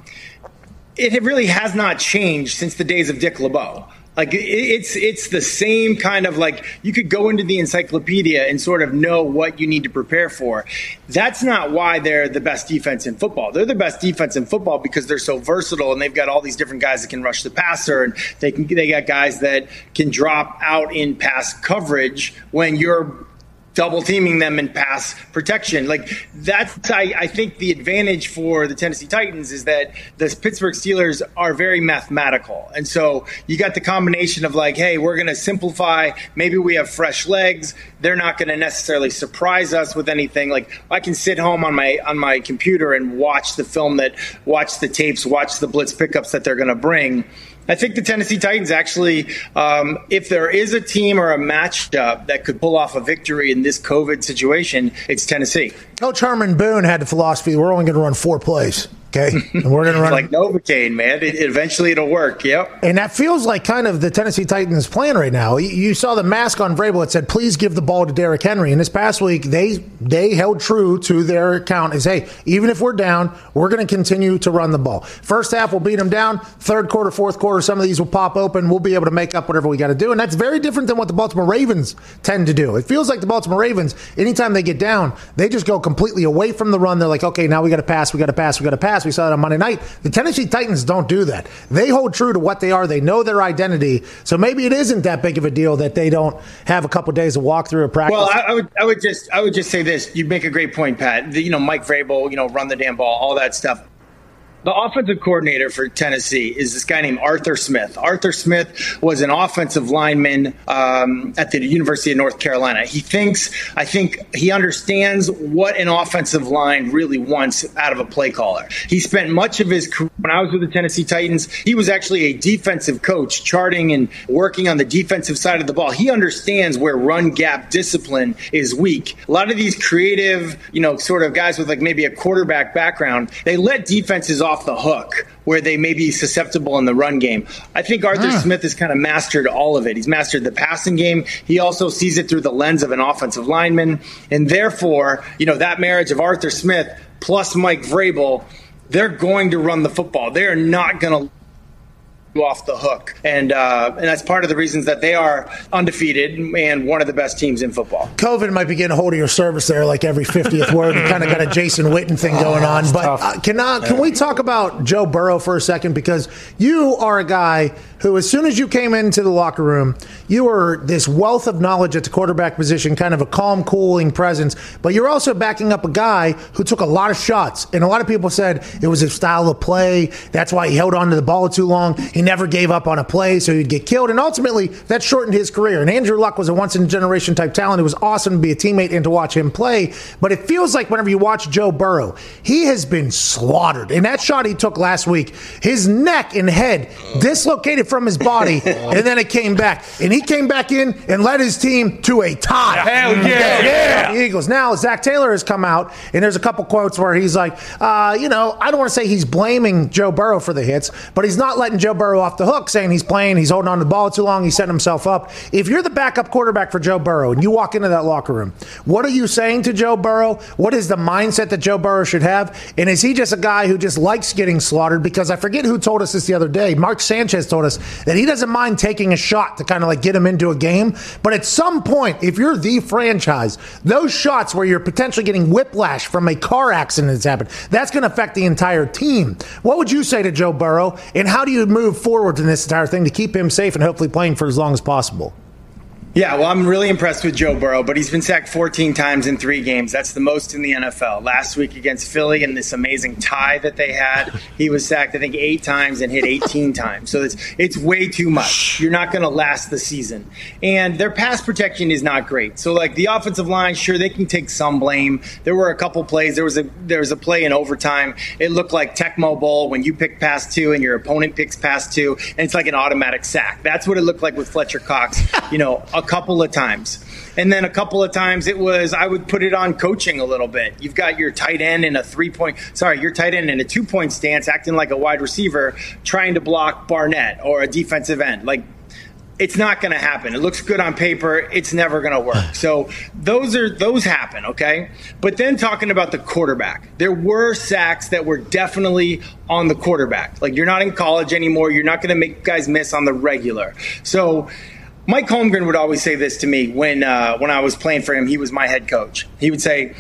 it really has not changed since the days of Dick LeBeau. Like it's it's the same kind of like you could go into the encyclopedia and sort of know what you need to prepare for. That's not why they're the best defense in football. They're the best defense in football because they're so versatile and they've got all these different guys that can rush the passer and they can they got guys that can drop out in pass coverage when you're double teaming them in pass protection. Like that's, I, I think the advantage for the Tennessee Titans is that the Pittsburgh Steelers are very mathematical. And so you got the combination of like, hey, we're going to simplify. Maybe we have fresh legs. They're not going to necessarily surprise us with anything. Like I can sit home on my, on my computer and watch the film that, watch the tapes, watch the blitz pickups that they're going to bring. I think the Tennessee Titans actually, um, if there is a team or a matchup that could pull off a victory in this COVID situation, it's Tennessee. Coach Herman Boone had the philosophy: we're only going to run four plays. Okay, and we're going to run like Novocaine, man. It, eventually, it'll work. Yep. And that feels like kind of the Tennessee Titans plan right now. You- You saw the mask on Vrabel. It said, "Please give the ball to Derrick Henry." And this past week, they they held true to their account. Is hey, even if we're down, we're going to continue to run the ball. First half, we'll beat them down. Third quarter, fourth quarter, some of these will pop open. We'll be able to make up whatever we got to do. And that's very different than what the Baltimore Ravens tend to do. It feels like the Baltimore Ravens, anytime they get down, they just go completely away from the run. They're like, okay, now we got to pass, we got to pass, we got to pass. We saw that on Monday night. The Tennessee Titans don't do that. They hold true to what they are. They know their identity. So maybe it isn't that big of a deal that they don't have a couple days of walk through a practice. Well, I, I would, I would just, I would just say this. You make a great point, Pat. The, you know, Mike Vrabel, you know, run the damn ball, all that stuff. The offensive coordinator for Tennessee is this guy named Arthur Smith. Arthur Smith was an offensive lineman um, at the University of North Carolina. He thinks, I think, he understands what an offensive line really wants out of a play caller. He spent much of his career when I was with the Tennessee Titans. He was actually a defensive coach, charting and working on the defensive side of the ball. He understands where run gap discipline is weak. A lot of these creative, you know, sort of guys with like maybe a quarterback background, they let defenses off the hook where they may be susceptible in the run game. I think Arthur ah. Smith has kind of mastered all of it. He's mastered the passing game. He also sees it through the lens of an offensive lineman. And therefore, you know, that marriage of Arthur Smith plus Mike Vrabel, they're going to run the football. They are not going to off the hook, and uh, and that's part of the reasons that they are undefeated and one of the best teams in football. COVID might be getting a hold of your service there, like every 50th word. You kind of got a Jason Witten thing going on. But uh, can, uh, can we talk about Joe Burrow for a second? Because you are a guy who, as soon as you came into the locker room, you were this wealth of knowledge at the quarterback position, kind of a calm, cooling presence. But you're also backing up a guy who took a lot of shots. And a lot of people said it was his style of play. That's why he held on to the ball too long. He never gave up on a play, so he'd get killed. And ultimately, that shortened his career. And Andrew Luck was a once in a generation type talent. It was awesome to be a teammate and to watch him play. But it feels like whenever you watch Joe Burrow, he has been slaughtered. And that shot he took last week, his neck and head oh. dislocated from his body, and then it came back. And he came back in and led his team to a tie. Hell yeah. Yeah. The Eagles. Now, Zac Taylor has come out, and there's a couple quotes where he's like, uh, you know, I don't want to say he's blaming Joe Burrow for the hits, but he's not letting Joe Burrow off the hook, saying he's playing, he's holding on to the ball too long, he's setting himself up. If you're the backup quarterback for Joe Burrow and you walk into that locker room, what are you saying to Joe Burrow? What is the mindset that Joe Burrow should have? And is he just a guy who just likes getting slaughtered? Because I forget who told us this the other day. Mark Sanchez told us that he doesn't mind taking a shot to kind of like get him into a game. But at some point, if you're the franchise, those shots where you're potentially getting whiplash from a car accident that's happened, that's going to affect the entire team. What would you say to Joe Burrow? And how do you move forward in this entire thing to keep him safe and hopefully playing for as long as possible? Yeah, well, I'm really impressed with Joe Burrow, but he's been sacked 14 times in three games. That's the most in the NFL. Last week against Philly in this amazing tie that they had, he was sacked, I think, eight times and hit 18 times. So it's, it's way too much. You're not going to last the season. And their pass protection is not great. So, like, the offensive line, sure, they can take some blame. There were a couple plays. There was a, there was a play in overtime. It looked like Tecmo Bowl when you pick pass two and your opponent picks pass two, and it's like an automatic sack. That's what it looked like with Fletcher Cox. You know, a couple of times. And then a couple of times it was, I would put it on coaching a little bit. You've got your tight end in a three point, sorry, your tight end in a two point stance, acting like a wide receiver, trying to block Barnett or a defensive end. Like, it's not going to happen. It looks good on paper. It's never going to work. So those are those happen, okay? But then talking about the quarterback, there were sacks that were definitely on the quarterback. Like you're not in college anymore. You're not going to make guys miss on the regular. So Mike Holmgren would always say this to me when uh, when I was playing for him. He was my head coach. He would say,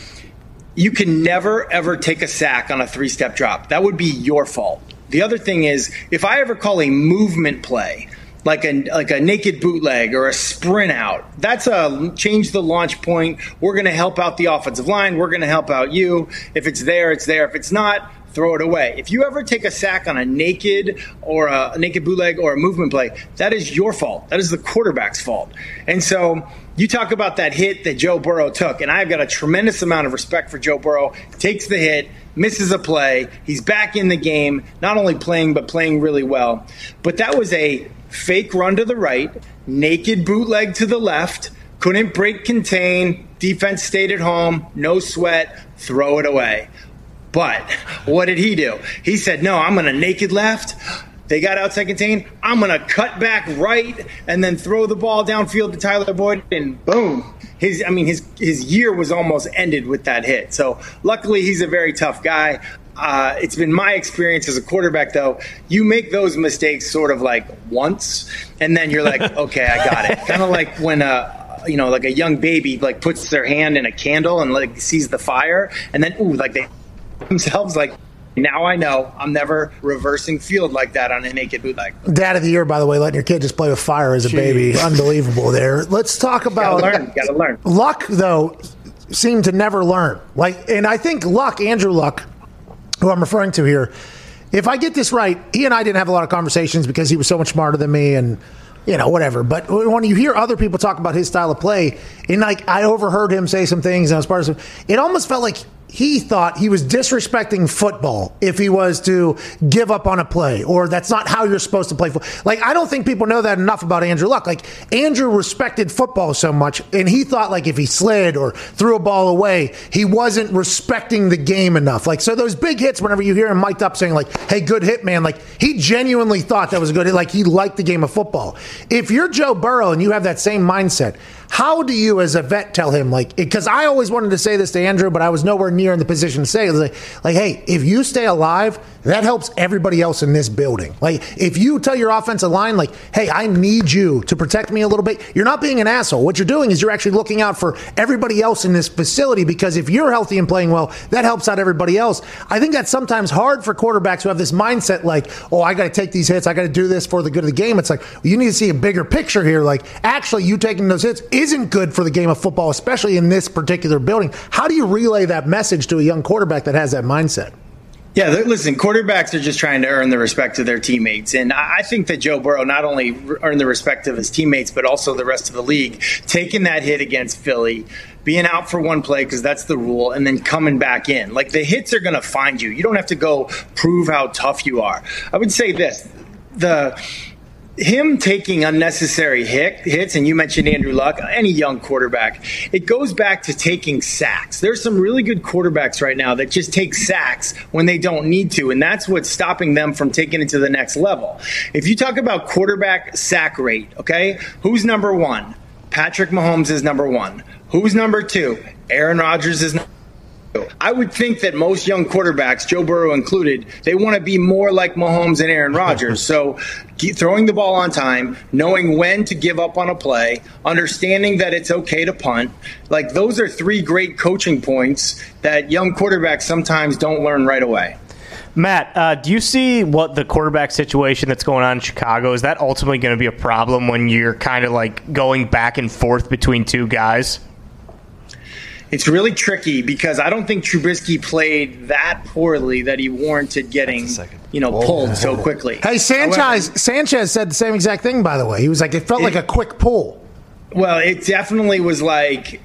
"You can never ever take a sack on a three step drop. That would be your fault." The other thing is, if I ever call a movement play, like a like a naked bootleg or a sprint out. That's a change the launch point. We're going to help out the offensive line. We're going to help out you. If it's there, it's there. If it's not, throw it away. If you ever take a sack on a naked or a, naked bootleg or a movement play, that is your fault. That is the quarterback's fault. And so you talk about that hit that Joe Burrow took, and I've got a tremendous amount of respect for Joe Burrow. Takes the hit, misses a play, he's back in the game, not only playing but playing really well. But that was a fake run to the right, naked bootleg to the left, couldn't break contain, defense stayed at home, no sweat, throw it away. But what did he do? He said, No, I'm going to naked left. They got outside contain. I'm going to cut back right and then throw the ball downfield to Tyler Boyd, and boom. His, I mean, his his year was almost ended with that hit. So luckily, he's a very tough guy. Uh, it's been my experience as a quarterback, though. You make those mistakes sort of like once, and then you're like, okay, I got it. kind of like when uh, you know, like a young baby like puts their hand in a candle and like sees the fire, and then ooh, like they themselves like. Now I know I'm never reversing field like that on a naked bootleg. Dad of the year, by the way, letting your kid just play with fire as a baby. Unbelievable there. Let's talk about Gotta learn. Gotta learn. Luck, though, seemed to never learn. Like, and I think Luck, Andrew Luck, who I'm referring to here, if I get this right, he and I didn't have a lot of conversations because he was so much smarter than me and you know, whatever. But when you hear other people talk about his style of play, and like I overheard him say some things and I was part of some, it almost felt like he thought he was disrespecting football if he was to give up on a play, or that's not how you're supposed to play football. Like, I don't think people know that enough about Andrew Luck. Like, Andrew respected football so much, and he thought, like, if he slid or threw a ball away, he wasn't respecting the game enough. Like, so those big hits, whenever you hear him mic'd up saying, like, hey, good hit, man, like, he genuinely thought that was a good hit. Like, he liked the game of football. If you're Joe Burrow and you have that same mindset, how do you, as a vet, tell him like? Because I always wanted to say this to Andrew, but I was nowhere near in the position to say it. Like, like, hey, if you stay alive, that helps everybody else in this building. Like, if you tell your offensive line, like, hey, I need you to protect me a little bit, you're not being an asshole. What you're doing is you're actually looking out for everybody else in this facility because if you're healthy and playing well, that helps out everybody else. I think that's sometimes hard for quarterbacks who have this mindset, like, oh, I got to take these hits, I got to do this for the good of the game. It's like you need to see a bigger picture here. Like, actually, you taking those hits isn't good for the game of football, especially in this particular building. How do you relay that message to a young quarterback that has that mindset? Yeah, listen, quarterbacks are just trying to earn the respect of their teammates. And I think that Joe Burrow not only earned the respect of his teammates, but also the rest of the league, taking that hit against Philly, being out for one play because that's the rule, and then coming back in. Like the hits are going to find you. You don't have to go prove how tough you are. I would say this the him taking unnecessary hit, hits, and you mentioned Andrew Luck, any young quarterback, it goes back to taking sacks. There's some really good quarterbacks right now that just take sacks when they don't need to, and that's what's stopping them from taking it to the next level. If you talk about quarterback sack rate, okay, who's number one? Patrick Mahomes is number one. Who's number two? Aaron Rodgers is number I would think that most young quarterbacks, Joe Burrow included, they want to be more like Mahomes and Aaron Rodgers. so throwing the ball on time, knowing when to give up on a play, understanding that it's okay to punt, like those are three great coaching points that young quarterbacks sometimes don't learn right away. Matt, uh, do you see what the quarterback situation that's going on in Chicago is that ultimately going to be a problem when you're kind of like going back and forth between two guys? It's really tricky because I don't think Trubisky played that poorly that he warranted getting you know pulled so quickly. Hey, Sanchez However, Sanchez said the same exact thing. By the way, he was like, it felt it, like a quick pull. Well, it definitely was like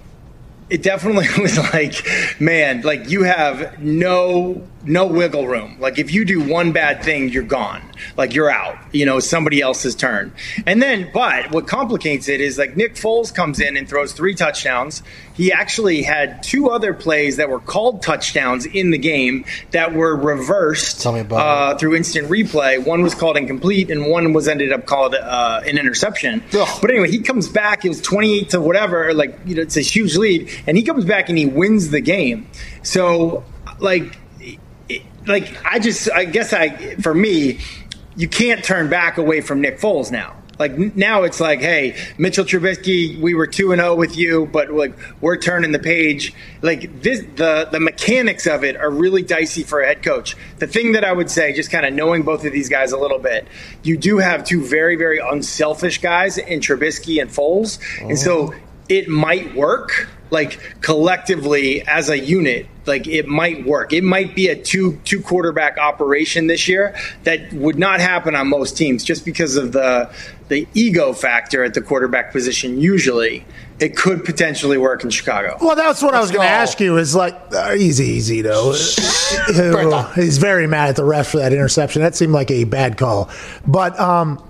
it definitely was like, man, like you have no no wiggle room. Like if you do one bad thing, you're gone. Like you're out. You know, somebody else's turn. And then, but what complicates it is like Nick Foles comes in and throws three touchdowns. He actually had two other plays that were called touchdowns in the game that were reversed uh, through instant replay. One was called incomplete, and one was ended up called uh, an interception. Ugh. But anyway, he comes back. It was 28 to whatever. Like you know, it's a huge lead, and he comes back and he wins the game. So like like I just I guess I for me, you can't turn back away from Nick Foles now. Like now it's like, hey, Mitchell Trubisky, we were two and zero oh with you, but like we're turning the page. Like this, the the mechanics of it are really dicey for a head coach. The thing that I would say, just kind of knowing both of these guys a little bit, you do have two very very unselfish guys in Trubisky and Foles, oh. and so oh. it might work like collectively as a unit like it might work it might be a two two quarterback operation this year that would not happen on most teams just because of the the ego factor at the quarterback position usually it could potentially work in Chicago. Well, that's what Let's I was going to ask you. Is like uh, easy, easy though. He's very mad at the ref for that interception. That seemed like a bad call. But um,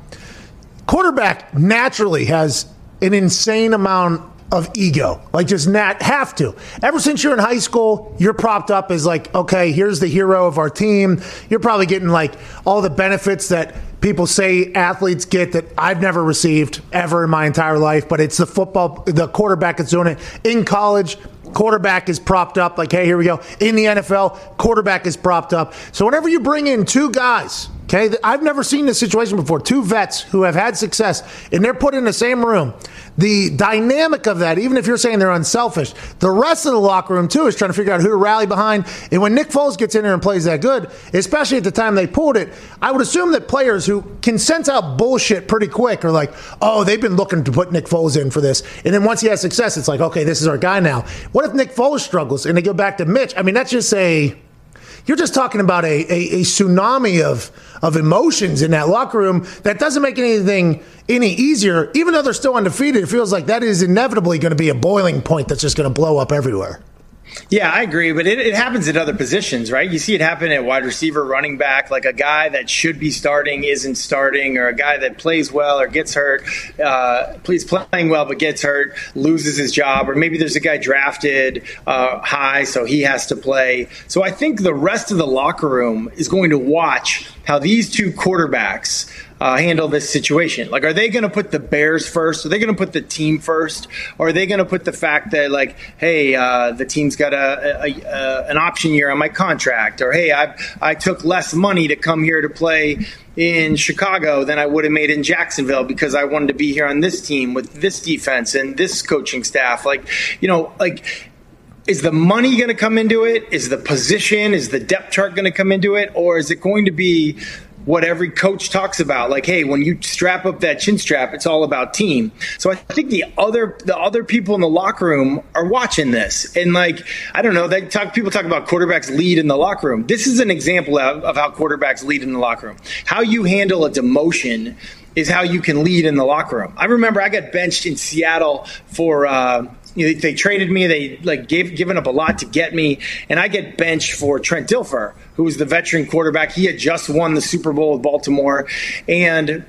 quarterback naturally has an insane amount of ego. Like just not have to. Ever since you're in high school, you're propped up as like, okay, here's the hero of our team. You're probably getting like all the benefits that people say athletes get that I've never received ever in my entire life, but it's the football the quarterback that's doing it. In college, quarterback is propped up like, hey, here we go. In the NFL, quarterback is propped up. So whenever you bring in two guys Okay, I've never seen this situation before. Two vets who have had success, and they're put in the same room. The dynamic of that, even if you're saying they're unselfish, the rest of the locker room too is trying to figure out who to rally behind. And when Nick Foles gets in there and plays that good, especially at the time they pulled it, I would assume that players who can sense out bullshit pretty quick are like, "Oh, they've been looking to put Nick Foles in for this." And then once he has success, it's like, "Okay, this is our guy now." What if Nick Foles struggles and they go back to Mitch? I mean, that's just a you're just talking about a, a, a, tsunami of, of emotions in that locker room that doesn't make anything any easier. Even though they're still undefeated, it feels like that is inevitably going to be a boiling point that's just going to blow up everywhere. Yeah, I agree, but it, it, happens at other positions, right? You see it happen at wide receiver, running back, like a guy that should be starting isn't starting, or a guy that plays well or gets hurt, uh, plays playing well but gets hurt, loses his job, or maybe there's a guy drafted uh, high, so he has to play. So I think the rest of the locker room is going to watch how these two quarterbacks uh, handle this situation? Like, are they going to put the Bears first? Are they going to put the team first? Or are they going to put the fact that, like, hey, uh, the team's got a, a, a, an option year on my contract, or hey, I I took less money to come here to play in Chicago than I would have made in Jacksonville because I wanted to be here on this team with this defense and this coaching staff. Like, you know, like is the money going to come into it? Is the position, is the depth chart going to come into it? Or is it going to be what every coach talks about. Like hey when you strap up that chin strap it's all about team. So i think the other the other people in the locker room are watching this. And like i don't know they talk people talk about quarterbacks lead in the locker room. This is an example of, of how quarterbacks lead in the locker room. How you handle a demotion is how you can lead in the locker room. I remember i got benched in seattle for uh, you know, they traded me. They like gave given up a lot to get me, and I get benched for Trent Dilfer, who was the veteran quarterback. He had just won the Super Bowl with Baltimore, and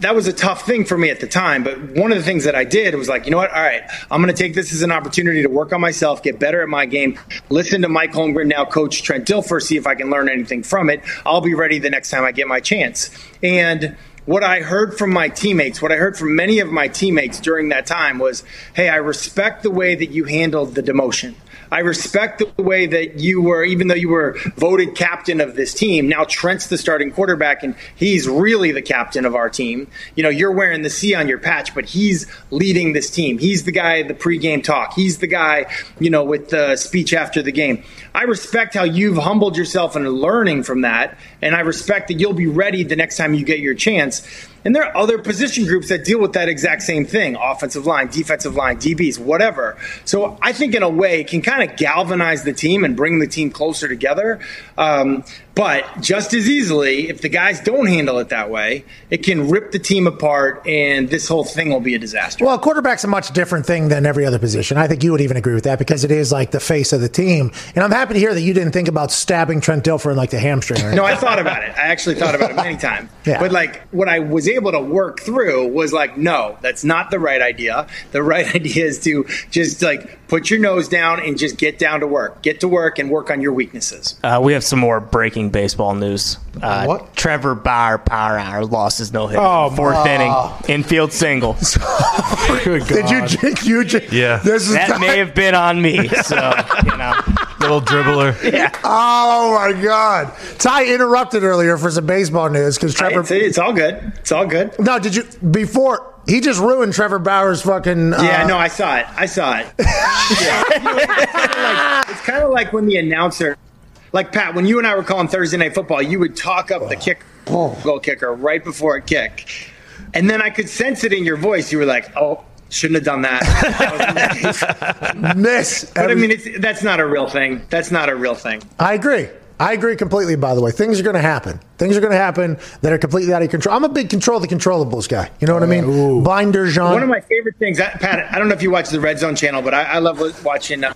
that was a tough thing for me at the time. But one of the things that I did was like, you know what? All right, I'm going to take this as an opportunity to work on myself, get better at my game, listen to Mike Holmgren, now coach Trent Dilfer, see if I can learn anything from it. I'll be ready the next time I get my chance. And what I heard from my teammates, what I heard from many of my teammates during that time was, hey, I respect the way that you handled the demotion. I respect the way that you were, even though you were voted captain of this team. Now Trent's the starting quarterback, and he's really the captain of our team. You know, you're wearing the C on your patch, but he's leading this team. He's the guy at the pregame talk. He's the guy, you know, with the speech after the game. I respect how you've humbled yourself and learning from that, and I respect that you'll be ready the next time you get your chance. And there are other position groups that deal with that exact same thing offensive line, defensive line, DBs, whatever. So I think, in a way, it can kind of galvanize the team and bring the team closer together. Um, but just as easily, if the guys don't handle it that way, it can rip the team apart and this whole thing will be a disaster. Well, quarterback's a much different thing than every other position. I think you would even agree with that because it is like the face of the team. And I'm happy to hear that you didn't think about stabbing Trent Dilfer in like the hamstring. Or no, I thought about it. I actually thought about it many times. Yeah. But like what I was able to work through was like, no, that's not the right idea. The right idea is to just like put your nose down and just get down to work. Get to work and work on your weaknesses. Uh, we have some more breaking baseball news. Uh, what? Trevor Bauer Power Hour lost his no hit. Oh, fourth my- inning, infield single. Good Did you God. jinx you? jin- Yeah. This is That may have been on me. So you know, Little dribbler. Yeah. Oh my God! Ty interrupted earlier for some baseball news because Trevor. It's, it's all good. It's all good. No, did you before? He just ruined Trevor Bauer's fucking. Uh, Yeah, no, I saw it. I saw it. Yeah. You know, it's kind of like, it's kinda like when the announcer, like Pat, when you and I were calling Thursday Night Football, you would talk up the kick, goal kicker right before a kick, and then I could sense it in your voice. You were like, "Oh, shouldn't have done that." Miss. but I mean, it's, that's not a real thing. That's not a real thing. I agree. I agree completely. By the way, things are going to happen. Things are going to happen that are completely out of control. I'm a big control the controllables guy. You know what I mean? Binder Jean. One of my favorite things, Pat. I don't know if you watch the Red Zone channel, but I, I love watching. Uh,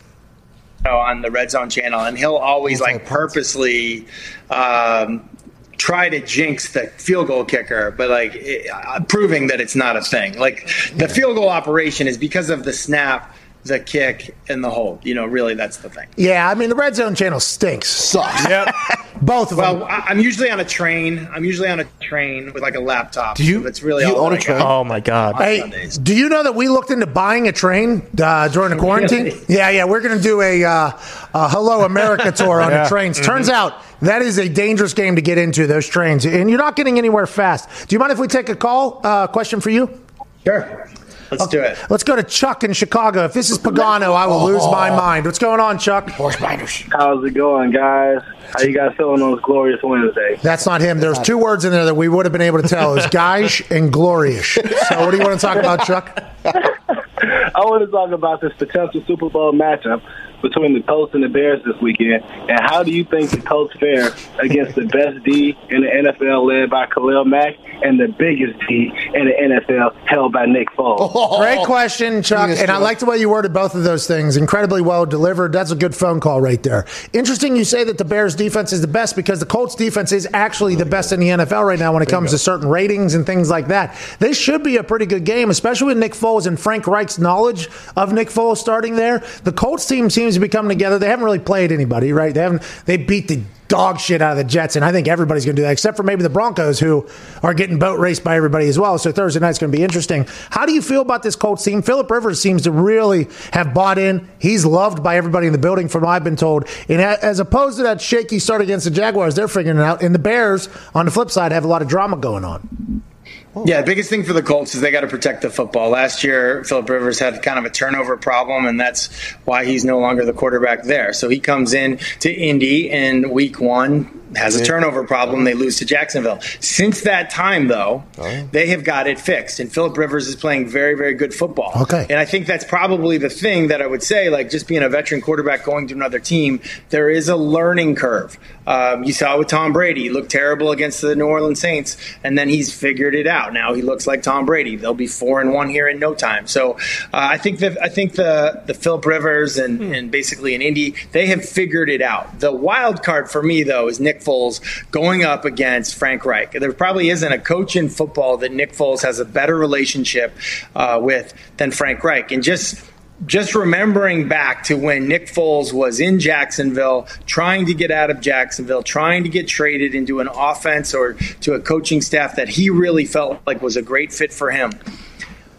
on the Red Zone channel, and he'll always like purposely um, try to jinx the field goal kicker, but like it, uh, proving that it's not a thing. Like the field goal operation is because of the snap, the kick, and the hold. You know, really, that's the thing. yeah, I mean the red zone channel stinks. Sucks. Yep. Both of Well, them. I- I'm usually on a train. I'm usually on a train with like a laptop. Do you- So that's really you all own that a I got. train? oh my god. Hey, Sundays. do you know that we looked into buying a train uh, during the quarantine? Really? Yeah, yeah. We're going to do a, uh, a Hello America tour on Yeah. the trains. Turns out that is a dangerous game to get into, those trains, and you're not getting anywhere fast. Do you mind if we take a call? Uh, question for you? Sure, let's do it. Let's go to Chuck in Chicago. If this is Pagano, I will lose my oh. mind. What's going on, Chuck? Horse binders. How's it going, guys? How you guys feeling on this glorious Wednesday? That's not him. There's two words in there that we would have been able to tell. It was guys and glorious. So what do you want to talk about, Chuck? I want to talk about this potential Super Bowl matchup between the Colts and the Bears this weekend, and how do you think the Colts fare against the best D in the NFL, led by Khalil Mack, and the biggest D in the NFL, held by Nick Foles? Oh, Great question, Chuck. And I like the way you worded both of those things. Incredibly well delivered. That's a good phone call right there. Interesting you say that the Bears defense is the best because the Colts defense is actually the best in the NFL right now when it comes to certain ratings and things like that. This should be a pretty good game, especially with Nick Foles and Frank Reich's knowledge of Nick Foles starting there. The Colts team seems to be coming together. They haven't really played anybody, right? They haven't they beat the dog shit out of the Jets, and I think everybody's going to do that, except for maybe the Broncos, who are getting boat raced by everybody as well. So Thursday night's going to be interesting. How do you feel about this Colts team? Philip Rivers seems to really have bought in. He's loved by everybody in the building, from what I've been told. And as opposed to that shaky start against the Jaguars, they're figuring it out. And the Bears, on the flip side, have a lot of drama going on. Yeah, the biggest thing for the Colts is they got to protect the football. Last year, Philip Rivers had kind of a turnover problem, and that's why he's no longer the quarterback there. So he comes in to Indy in week one, has a turnover problem. They lose to Jacksonville. Since that time, though, they have got it fixed, and Philip Rivers is playing very, very good football. Okay. And I think that's probably the thing that I would say, like just being a veteran quarterback going to another team, there is a learning curve. Um, you saw with Tom Brady. He looked terrible against the New Orleans Saints, and then he's figured it out. Now he looks like Tom Brady. They'll be four and one here in no time. So uh, I think that I think the the Philip Rivers and, and basically in Indy, they have figured it out. The wild card for me though is Nick Foles going up against Frank Reich. There probably isn't a coach in football that Nick Foles has a better relationship uh, with than Frank Reich. And just just remembering back to when Nick Foles was in Jacksonville, trying to get out of Jacksonville, trying to get traded into an offense or to a coaching staff that he really felt like was a great fit for him.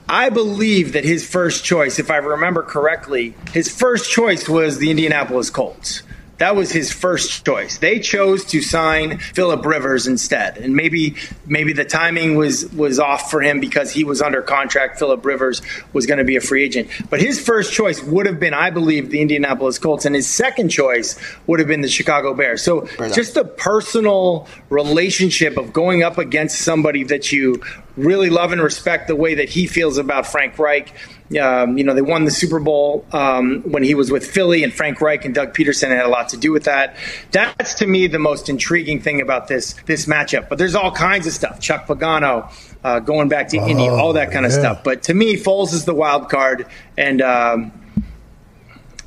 I believe that his first choice, if I remember correctly, his first choice was the Indianapolis Colts. That was his first choice. They chose to sign Philip Rivers instead, and maybe maybe the timing was was off for him because he was under contract. Philip Rivers was going to be a free agent, but his first choice would have been, I believe, the Indianapolis Colts, and his second choice would have been the Chicago Bears. So just the personal relationship of going up against somebody that you really love and respect the way that he feels about Frank Reich. Um, you know, they won the Super Bowl um, when he was with Philly, and Frank Reich and Doug Pederson had a lot to do with that. That's to me the most intriguing thing about this this matchup. But there's all kinds of stuff. Chuck Pagano. Uh, going back to Indy, all that kind of yeah. stuff. But to me, Foles is the wild card, and um,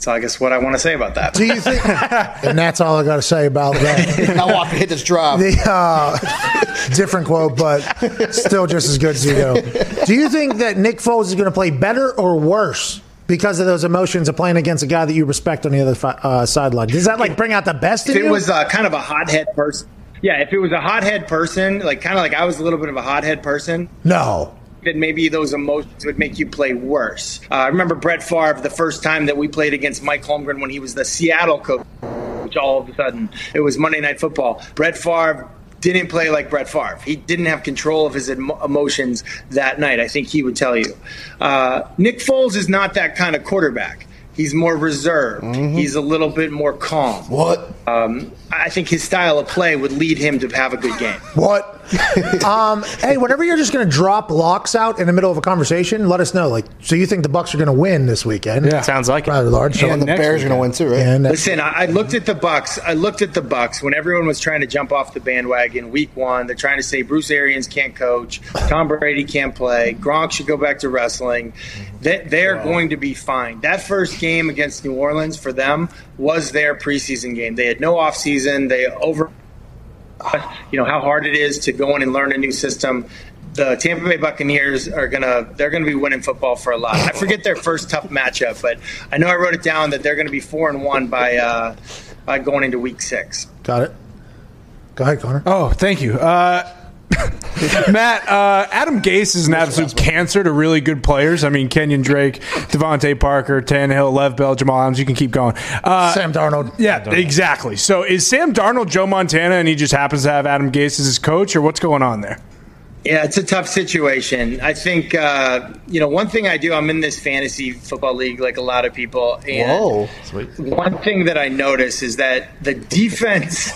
that's I guess what I want to say about that. Do you think? and that's all I got to say about that. Now Walker hit this drop. The uh, different quote, but still just as good as you go. Do you think that Nick Foles is going to play better or worse because of those emotions of playing against a guy that you respect on the other fi- uh, sideline? Does that like bring out the best if in it you? was uh, kind of a hothead person. Yeah, if it was a hothead person, like kind of like I was a little bit of a hothead person, no. Then maybe those emotions would make you play worse. Uh, I remember Brett Favre the first time that we played against Mike Holmgren when he was the Seattle coach. Which all of a sudden it was Monday Night Football. Brett Favre didn't play like Brett Favre. He didn't have control of his emotions that night. I think he would tell you. Uh, Nick Foles is not that kind of quarterback. He's more reserved. He's a little bit more calm. What? Um, I think his style of play would lead him to have a good game. What? um, hey, whenever you're just going to drop locks out in the middle of a conversation, let us know. Like, so you think the Bucks are going to win this weekend? Yeah. Sounds like it. rather large. So And the next Bears are going to win too, right? and, Listen, I, I looked at the Bucks. I looked at the Bucks when everyone was trying to jump off the bandwagon. Week one, they're trying to say Bruce Arians can't coach, Tom Brady can't play, Gronk should go back to wrestling. They, they're going to be fine. That first game against New Orleans for them was their preseason game. They had no offseason. They over, you know, how hard it is to go in and learn a new system. The Tampa Bay Buccaneers are gonna they're gonna be winning football for a lot. I forget their first tough matchup, but I know I wrote it down that they're gonna be four and one by uh, by going into week six. got it. Go ahead, Connor. Oh, thank you. Uh, Matt, uh, Adam Gase is an absolute cancer to really good players. I mean, Kenyon Drake, DeVante Parker, Tannehill, Lev Bell, Jamal Adams. You can keep going. Uh, Sam Darnold. Yeah, exactly. So is Sam Darnold Joe Montana and he just happens to have Adam Gase as his coach, or what's going on there? Yeah, it's a tough situation. I think uh, you know one thing I do. I'm in this fantasy football league, like a lot of people. And Whoa. Sweet. One thing that I notice is that the defense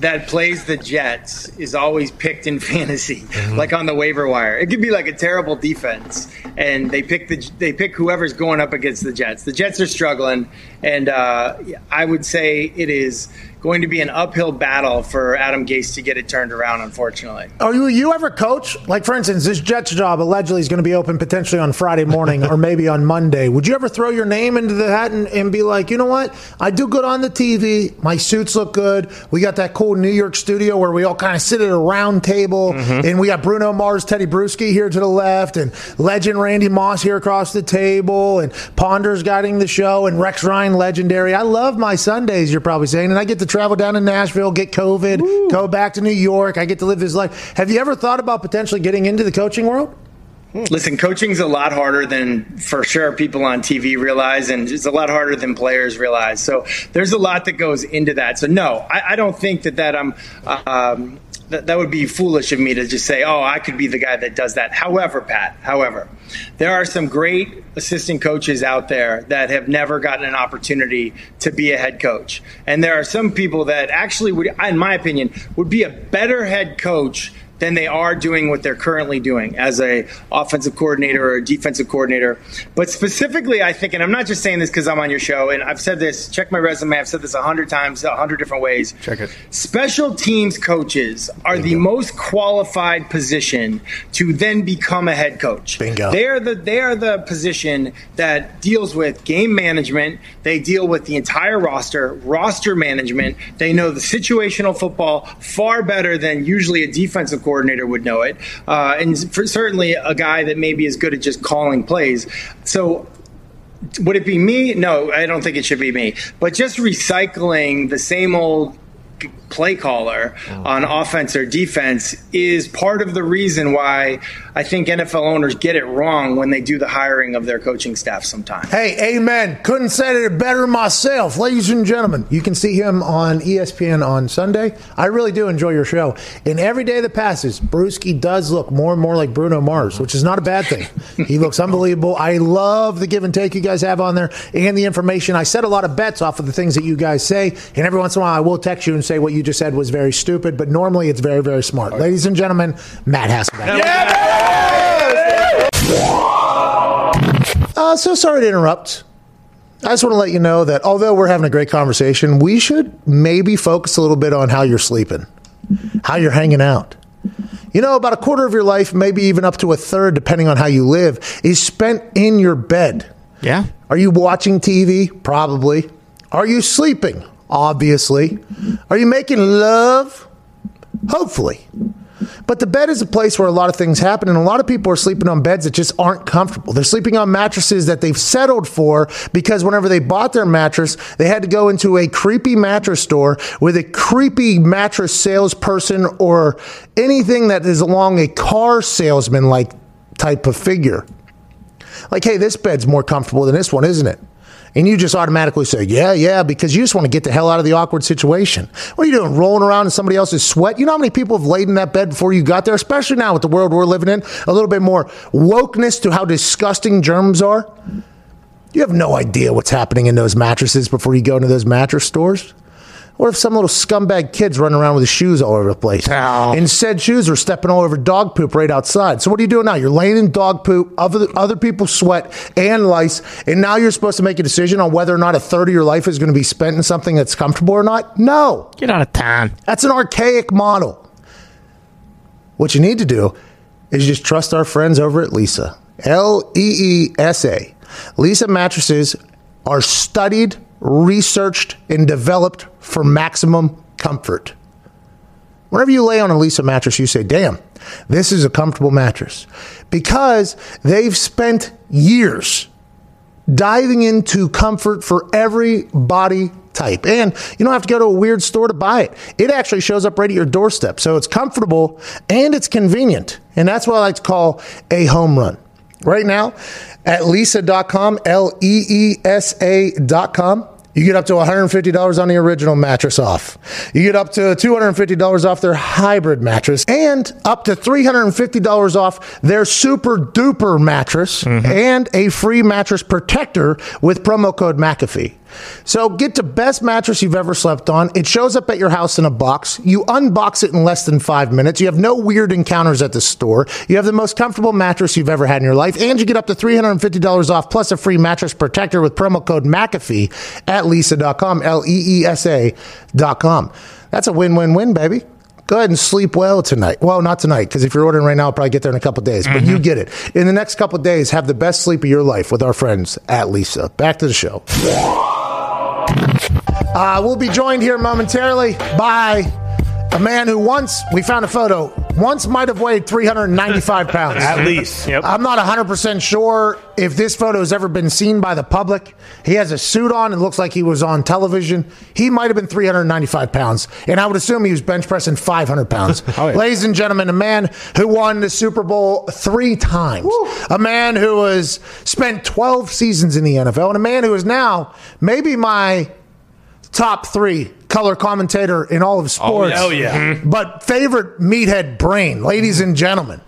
that plays the Jets is always picked in fantasy, like on the waiver wire. It could be like a terrible defense, and they pick the they pick whoever's going up against the Jets. The Jets are struggling, and uh, I would say it is going to be an uphill battle for Adam Gase to get it turned around. Unfortunately. Are you, you ever coach? Like, for instance, this Jets job allegedly is going to be open potentially on Friday morning or maybe on Monday. Would you ever throw your name into the hat and, and be like, you know what? I do good on the TV. My suits look good. We got that cool New York studio where we all kind of sit at a round table. Mm-hmm. And we got Bruno Mars, Teddy Bruschi here to the left, and legend Randy Moss here across the table, and Ponders guiding the show, and Rex Ryan, legendary. I love my Sundays, you're probably saying. And I get to travel down to Nashville, get COVID, go back to New York. I get to live this life. Have you ever thought about potentially getting into the coaching world? Listen, coaching's a lot harder than for sure people on TV realize, and it's a lot harder than players realize. So there's a lot that goes into that. So no, I, I don't think that that I'm. Um, that, that would be foolish of me to just say, "Oh, I could be the guy that does that." However, Pat, however, there are some great assistant coaches out there that have never gotten an opportunity to be a head coach, and there are some people that actually would, in my opinion, would be a better head coach than they are doing what they're currently doing as a offensive coordinator or a defensive coordinator. But specifically, I think, and I'm not just saying this because I'm on your show, and I've said this. Check my resume. I've said this a hundred times, a hundred different ways. Check it. Special teams coaches are the most qualified position to then become a head coach. Bingo. They are the they are the position that deals with game management. They deal with the entire roster, roster management. They know the situational football far better than usually a defensive coordinator would know it, uh, and certainly a guy that maybe is good at just calling plays. So would it be me? No, I don't think it should be me. But just recycling the same old play caller oh. on offense or defense is part of the reason why I think NFL owners get it wrong when they do the hiring of their coaching staff sometimes. Hey, amen. Couldn't say it better myself. Ladies and gentlemen, you can see him on ESPN on Sunday. I really do enjoy your show. And every day that passes, Bruschi does look more and more like Bruno Mars, which is not a bad thing. he looks unbelievable. I love the give and take you guys have on there and the information. I set a lot of bets off of the things that you guys say. And every once in a while, I will text you and say what you just said was very stupid, but normally it's very, very smart. Ladies and gentlemen, Matt Hasselbeck. Uh, so sorry to interrupt. I just want to let you know that although we're having a great conversation, we should maybe focus a little bit on how you're sleeping, how you're hanging out. You know, about a quarter of your life, maybe even up to a third, depending on how you live, is spent in your bed. Yeah. Are you watching TV? Probably. Are you sleeping? Obviously. Are you making love? Hopefully. But the bed is a place where a lot of things happen, and a lot of people are sleeping on beds that just aren't comfortable. They're sleeping on mattresses that they've settled for because whenever they bought their mattress, they had to go into a creepy mattress store with a creepy mattress salesperson or anything that is along a car salesman like type of figure. Like, hey, this bed's more comfortable than this one, isn't it? And you just automatically say, yeah, yeah, because you just want to get the hell out of the awkward situation. What are you doing? Rolling around in somebody else's sweat? You know how many people have laid in that bed before you got there, especially now with the world we're living in? A little bit more wokeness to how disgusting germs are. You have no idea what's happening in those mattresses before you go into those mattress stores. What if some little scumbag kid's running around with his shoes all over the place? And said shoes are stepping all over dog poop right outside. So what are you doing now? You're laying in dog poop, other, other people's sweat and lice, and now you're supposed to make a decision on whether or not a third of your life is going to be spent in something that's comfortable or not? No. Get out of town. That's an archaic model. What you need to do is just trust our friends over at Leesa. L E E S A. Leesa mattresses are studied, researched, and developed for maximum comfort. Whenever you lay on a Leesa mattress, you say, damn, this is a comfortable mattress. Because they've spent years diving into comfort for every body type. And you don't have to go to a weird store to buy it. It actually shows up right at your doorstep. So it's comfortable and it's convenient. And that's what I like to call a home run. Right now at leesa.com, L E E S A.com. You get up to $150 on the original mattress off. You get up to $250 off their hybrid mattress and up to $350 off their super duper mattress mm-hmm. and a free mattress protector with promo code McAfee. So get the best mattress you've ever slept on. It shows up at your house in a box. You unbox it in less than five minutes. You have no weird encounters at the store. You have the most comfortable mattress you've ever had in your life. And you get up to $350 off plus a free mattress protector with promo code McAfee at leesa.com, L E E S A.com. That's a win win win, baby. Go ahead and sleep well tonight. Well, not tonight, because if you're ordering right now, I'll probably get there in a couple days. But you get it. In the next couple days, have the best sleep of your life with our friends at Leesa. Back to the show. Uh, we'll be joined here momentarily by a man who once, we found a photo, once might have weighed 395 pounds. At least. Yep. I'm not 100% sure if this photo has ever been seen by the public. He has a suit on and looks like he was on television. He might have been 395 pounds, and I would assume he was bench pressing 500 pounds. Oh, yeah. Ladies and gentlemen, a man who won the Super Bowl three times, a man who has spent 12 seasons in the NFL, and a man who is now maybe my top three color commentator in all of sports. Oh, yeah. But favorite meathead brain, ladies and gentlemen,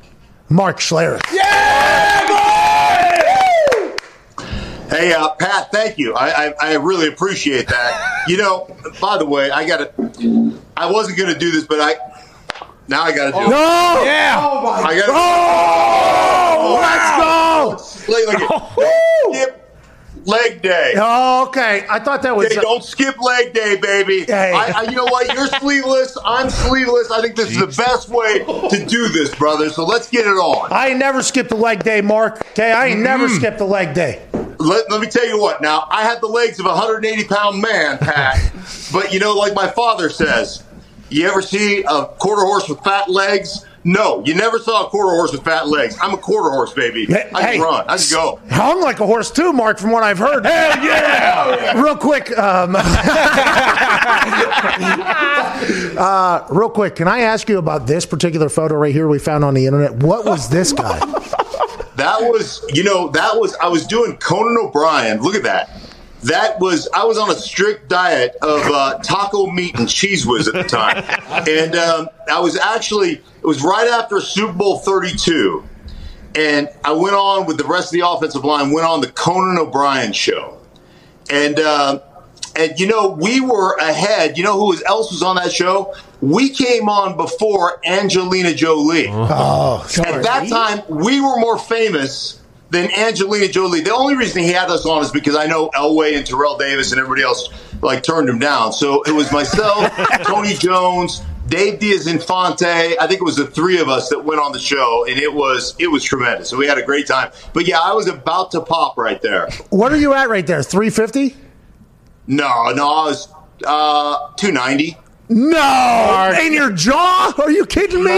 Mark Schlereth. Yeah! Hey, uh, Pat, thank you. I, I, I really appreciate that. you know, by the way, I got to, I wasn't going to do this, but I, Now I got to do it. No! Yeah. Oh my I gotta Oh, let's go! Like, like, skip leg day. Oh, okay. I thought that was. Hey, don't skip leg day, baby. Hey. I, I, you know what? You're sleeveless. I'm sleeveless. I think this is the best way to do this, brother. So let's get it on. I ain't never skipped a leg day, Mark. Okay, I ain't never Mm. skipped a leg day. Let, let me tell you what. Now, I have the legs of a 180 pound man, Pat. but you know, like my father says, you ever see a quarter horse with fat legs? No, you never saw a quarter horse with fat legs. I'm a quarter horse, baby. I can run. I can go. Hung like a horse too, Mark, from what I've heard. Hell yeah! Real quick, um, uh, real quick, can I ask you about this particular photo right here we found on the internet? What was this guy? That was, you know, that was, I was doing Conan O'Brien. Look at that. That was, I was on a strict diet of uh, taco meat and Cheez Whiz at the time. and um, I was actually, it was right after Super Bowl 32. And I went on with the rest of the offensive line, went on the Conan O'Brien show. And, uh, and you know, we were ahead. You know who else was on that show? We came on before Angelina Jolie. Oh, At that time, we were more famous than Angelina Jolie. The only reason he had us on is because I know Elway and Terrell Davis and everybody else like turned him down. So it was myself, Tony Jones, Dave Diaz Infante. I think it was the three of us that went on the show, and it was it was tremendous. So we had a great time. But yeah, I was about to pop right there. what are you at right there? Three fifty? No, no, I was uh, two ninety. No, in your jaw? Are you kidding me?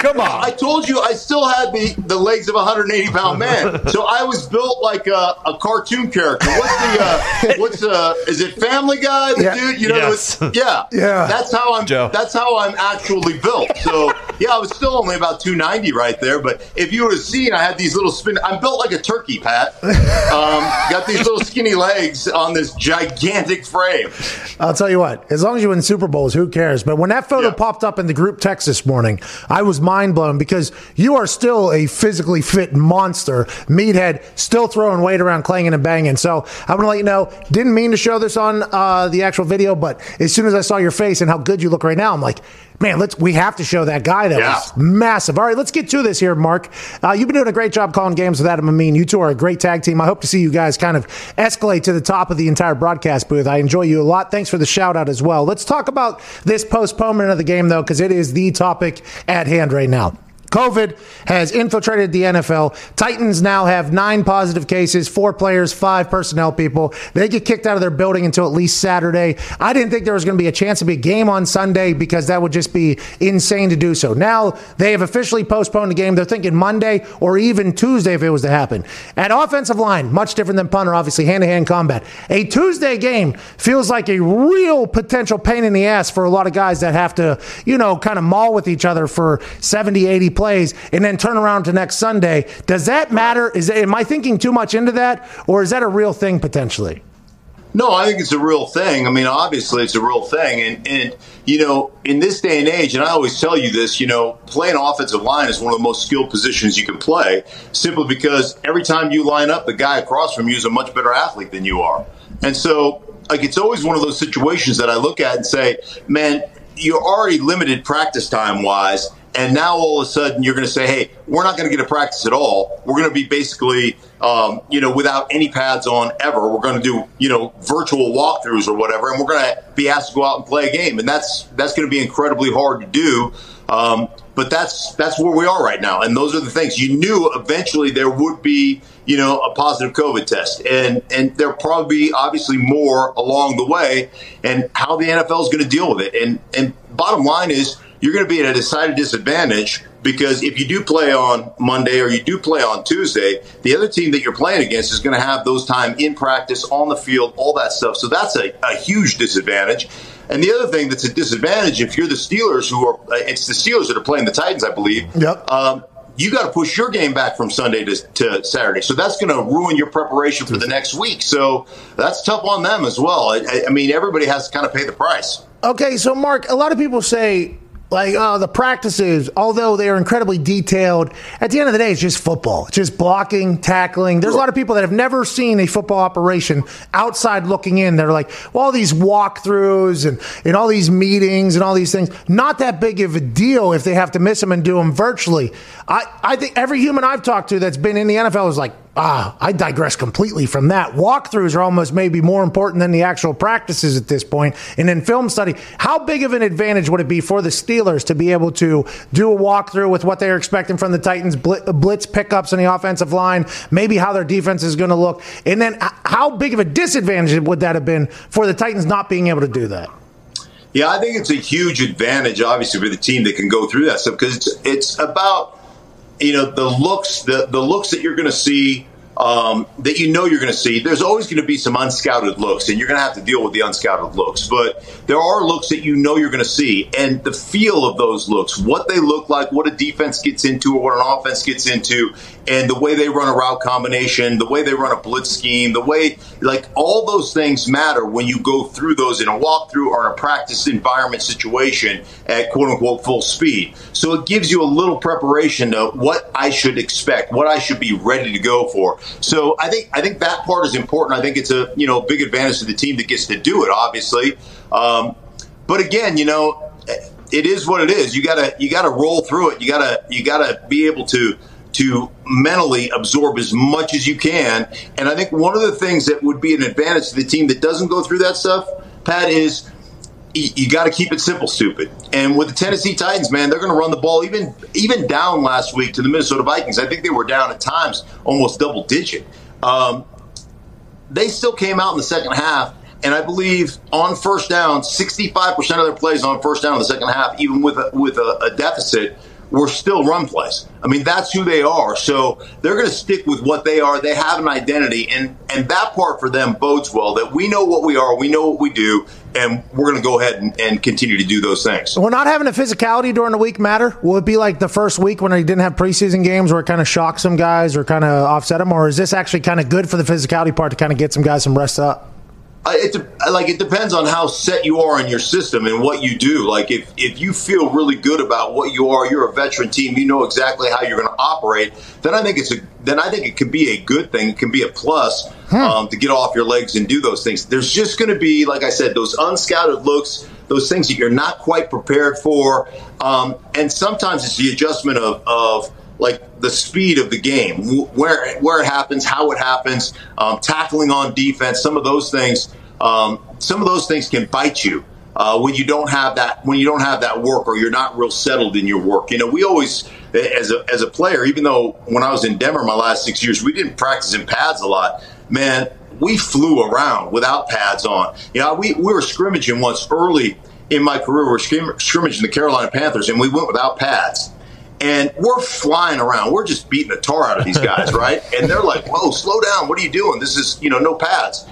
Come on. I told you I still had the, the legs of a 180 pound man. So I was built like a, a cartoon character. What's the uh, what's uh is it Family Guy? The Yeah. dude, you know, Yes. it's- yeah, Yeah. That's how I'm. Joe. That's how I'm actually built. So yeah, I was still only about 290 right there. But if you would have seen, I had these little spin. I'm built like a turkey, Pat. Um, got these little skinny legs on this gigantic frame. I'll tell you what, as long as you win Super Bowls, who cares? But when that photo Yeah. popped up in the group text this morning, I was mind blown because you are still a physically fit monster, meathead, still throwing weight around, clanging and banging. So I want to let you know, didn't mean to show this on uh, the actual video, but as soon as I saw your face and how good you look right now, I'm like, man, let's we have to show that guy that Yeah. was massive. All right, let's get to this here, Mark. Uh, you've been doing a great job calling games with Adam Amin. You two are a great tag team. I hope to see you guys kind of escalate to the top of the entire broadcast booth. I enjoy you a lot. Thanks for the shout out as well. Let's talk about this postponement of the game, though, because it is the topic at hand right now. COVID has infiltrated the NFL. Titans now have nine positive cases, four players, five personnel people. They get kicked out of their building until at least Saturday. I didn't think there was going to be a chance to be a game on Sunday because that would just be insane to do so. Now they have officially postponed the game. They're thinking Monday or even Tuesday if it was to happen. At offensive line, much different than punter, obviously hand to hand combat. A Tuesday game feels like a real potential pain in the ass for a lot of guys that have to, you know, kind of maul with each other for 70, 80 plays and then turn around to next Sunday. Does that matter? Is am I thinking too much into that, or is that a real thing potentially? No, I think it's a real thing. I mean, obviously, it's a real thing. And, and, you know, in this day and age, and I always tell you this, you know, playing offensive line is one of the most skilled positions you can play simply because every time you line up, the guy across from you is a much better athlete than you are. And so, like, it's always one of those situations that I look at and say, man, you're already limited practice time wise. And now all of a sudden you're going to say, hey, we're not going to get a practice at all. We're going to be basically, um, you know, without any pads on ever. We're going to do, you know, virtual walkthroughs or whatever, and we're going to be asked to go out and play a game, and that's that's going to be incredibly hard to do. Um, but that's that's where we are right now, and those are the things you knew. Eventually, there would be, you know, a positive COVID test, and and there'll probably be obviously more along the way, and how the NFL is going to deal with it. And and bottom line is you're going to be at a decided disadvantage because if you do play on Monday or you do play on Tuesday, the other team that you're playing against is going to have those time in practice, on the field, all that stuff. So that's a, a huge disadvantage. And the other thing that's a disadvantage, if you're the Steelers, who are, it's the Steelers that are playing the Titans, I believe. Yep. Um, you got to push your game back from Sunday to, to Saturday. So that's going to ruin your preparation for the next week. So that's tough on them as well. I, I mean, everybody has to kind of pay the price. Okay, so Mark, a lot of people say like uh, the practices, although they are incredibly detailed, at the end of the day, it's just football. It's just blocking, tackling. There's a lot of people that have never seen a football operation outside looking in. They're like, well, all these walkthroughs and, and all these meetings and all these things, not that big of a deal if they have to miss them and do them virtually. I, I think every human I've talked to that's been in the NFL is like, Ah, I digress completely from that. Walkthroughs are almost maybe more important than the actual practices at this point. And in film study, how big of an advantage would it be for the Steelers to be able to do a walkthrough with what they're expecting from the Titans, blitz pickups on the offensive line, maybe how their defense is going to look? And then how big of a disadvantage would that have been for the Titans not being able to do that? Yeah, I think it's a huge advantage, obviously, for the team that can go through that stuff because it's, it's about you know the looks the the looks that you're going to see um, that you know you're going to see. There's always going to be some unscouted looks, and you're going to have to deal with the unscouted looks. But there are looks that you know you're going to see, and the feel of those looks, what they look like, what a defense gets into, or what an offense gets into, and the way they run a route combination, the way they run a blitz scheme, the way like all those things matter when you go through those in a walkthrough or in a practice environment situation at quote unquote full speed. So it gives you a little preparation to what I should expect, what I should be ready to go for. So I think I think that part is important. I think it's a you know big advantage to the team that gets to do it, obviously. Um, but again, you know, it is what it is. You gotta you gotta roll through it. You gotta you gotta be able to to mentally absorb as much as you can. And I think one of the things that would be an advantage to the team that doesn't go through that stuff, Pat, is you got to keep it simple, stupid. And with the Tennessee Titans, man, they're going to run the ball even even down last week to the Minnesota Vikings. I think they were down at times almost double digit. Um, they still came out in the second half, and I believe on first down, 65% of their plays on first down in the second half, even with a, with a, a deficit, were still run plays. I mean, that's who they are. So they're going to stick with what they are. They have an identity, and and that part for them bodes well. That we know what we are, we know what we do, and we're going to go ahead and, and continue to do those things. We're not having a physicality during the week matter. Will it be like the first week when they didn't have preseason games, where it kind of shocked some guys or kind of offset them, or is this actually kind of good for the physicality part to kind of get some guys some rest up? It like it depends on how set you are in your system and what you do. Like if if you feel really good about what you are, you're a veteran team, you know exactly how you're going to operate. Then I think it's a then I think it can be a good thing. It can be a plus hmm. um, to get off your legs and do those things. There's just going to be, like I said, those unscouted looks, those things that you're not quite prepared for, um, and sometimes it's the adjustment of of like the speed of the game, where where it happens, how it happens, um, tackling on defense, some of those things. Um, some of those things can bite you uh, when you don't have that when you don't have that work or you're not real settled in your work. You know, we always as a as a player, even though when I was in Denver my last six years, we didn't practice in pads a lot. Man, we flew around without pads on. You know, we, we were scrimmaging once early in my career. We were scrimmaging the Carolina Panthers, and we went without pads and we're flying around. We're just beating the tar out of these guys, right? And they're like, "Whoa, slow down! What are you doing? This is you know no pads."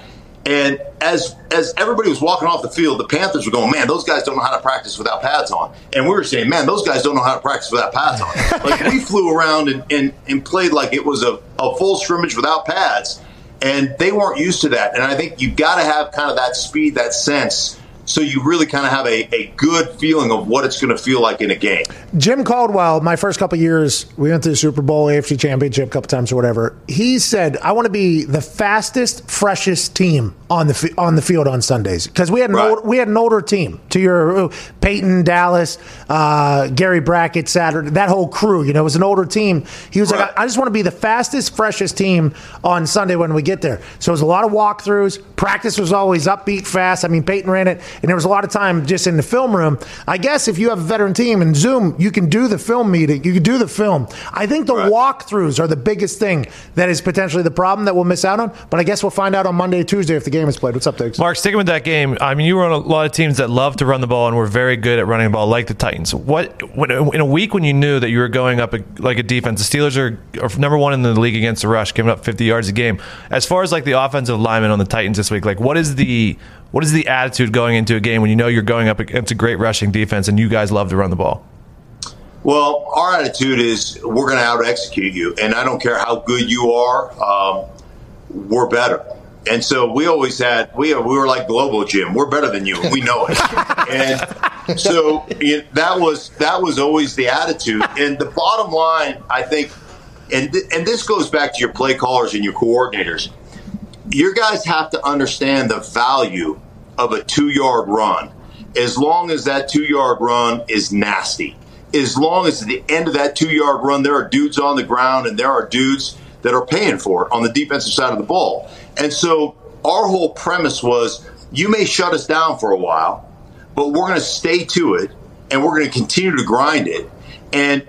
And as as everybody was walking off the field, the Panthers were going, "Man, those guys don't know how to practice without pads on." And we were saying, "Man, those guys don't know how to practice without pads on." like we flew around and, and, and played like it was a, a full scrimmage without pads, and they weren't used to that. And I think you've got to have kind of that speed, that sense so you really kind of have a, a good feeling of what it's going to feel like in a game. Jim Caldwell, my first couple years, we went to the Super Bowl, AFC Championship a couple times or whatever. He said, "I want to be the fastest, freshest team on the on the field on Sundays because we had an right. old, we had an older team. To your uh, Peyton, Dallas, uh, Gary Brackett, Saturday, that whole crew. You know, it was an older team. He was right. like, I, I just want to be the fastest, freshest team on Sunday when we get there. So it was a lot of walkthroughs. Practice was always upbeat, fast. I mean, Peyton ran it, and there was a lot of time just in the film room. I guess if you have a veteran team and Zoom, you can do the film meeting. You can do the film. I think the right. walkthroughs are the biggest thing that is potentially the problem that we'll miss out on. But I guess we'll find out on Monday, Tuesday if the game is played. What's up, Digz? Mark, sticking with that game, I mean, you were on a lot of teams that love to run the ball and were very good at running the ball, like the Titans. What in a week when you knew that you were going up like a defense, the Steelers are, are number one in the league against the rush, giving up 50 yards a game. As far as like the offensive lineman on the Titans this week, like what is the what is the attitude going into a game when you know you're going up against a great rushing defense and you guys love to run the ball? Well, our attitude is we're going to out execute you, and I don't care how good you are. Um, we're better And so we always had we we were like Globo Gym. We're better than you. We know it. and so it, that was that was always the attitude. And the bottom line, I think, and th- and this goes back to your play callers and your coordinators. Your guys have to understand the value of a two yard run. As long as that two yard run is nasty, as long as at the end of that two yard run there are dudes on the ground and there are dudes that are paying for it on the defensive side of the ball. And so our whole premise was you may shut us down for a while, but we're going to stay to it and we're going to continue to grind it. And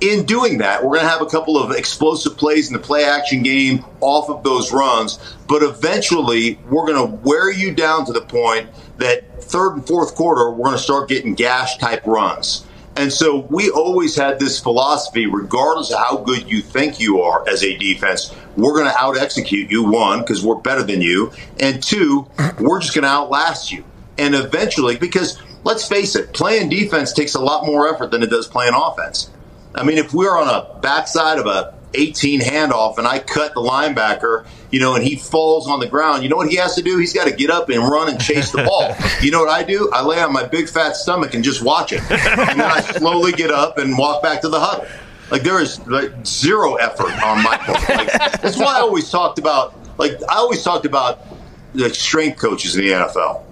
in doing that, we're going to have a couple of explosive plays in the play action game off of those runs, but eventually we're going to wear you down to the point that third and fourth quarter, we're going to start getting gash type runs. And so we always had this philosophy, regardless of how good you think you are as a defense, we're going to out execute you, one, because we're better than you, and two, we're just going to outlast you. And eventually, because let's face it, playing defense takes a lot more effort than it does playing offense. I mean, if we're on a backside of a 18 handoff and I cut the linebacker, you know, and he falls on the ground, you know what he has to do? He's got to get up and run and chase the ball. you know what I do? I lay on my big fat stomach and just watch it. And then I slowly get up and walk back to the huddle. Like there is like zero effort on my part. Like, that's why I always talked about, like I always talked about the strength coaches in the NFL.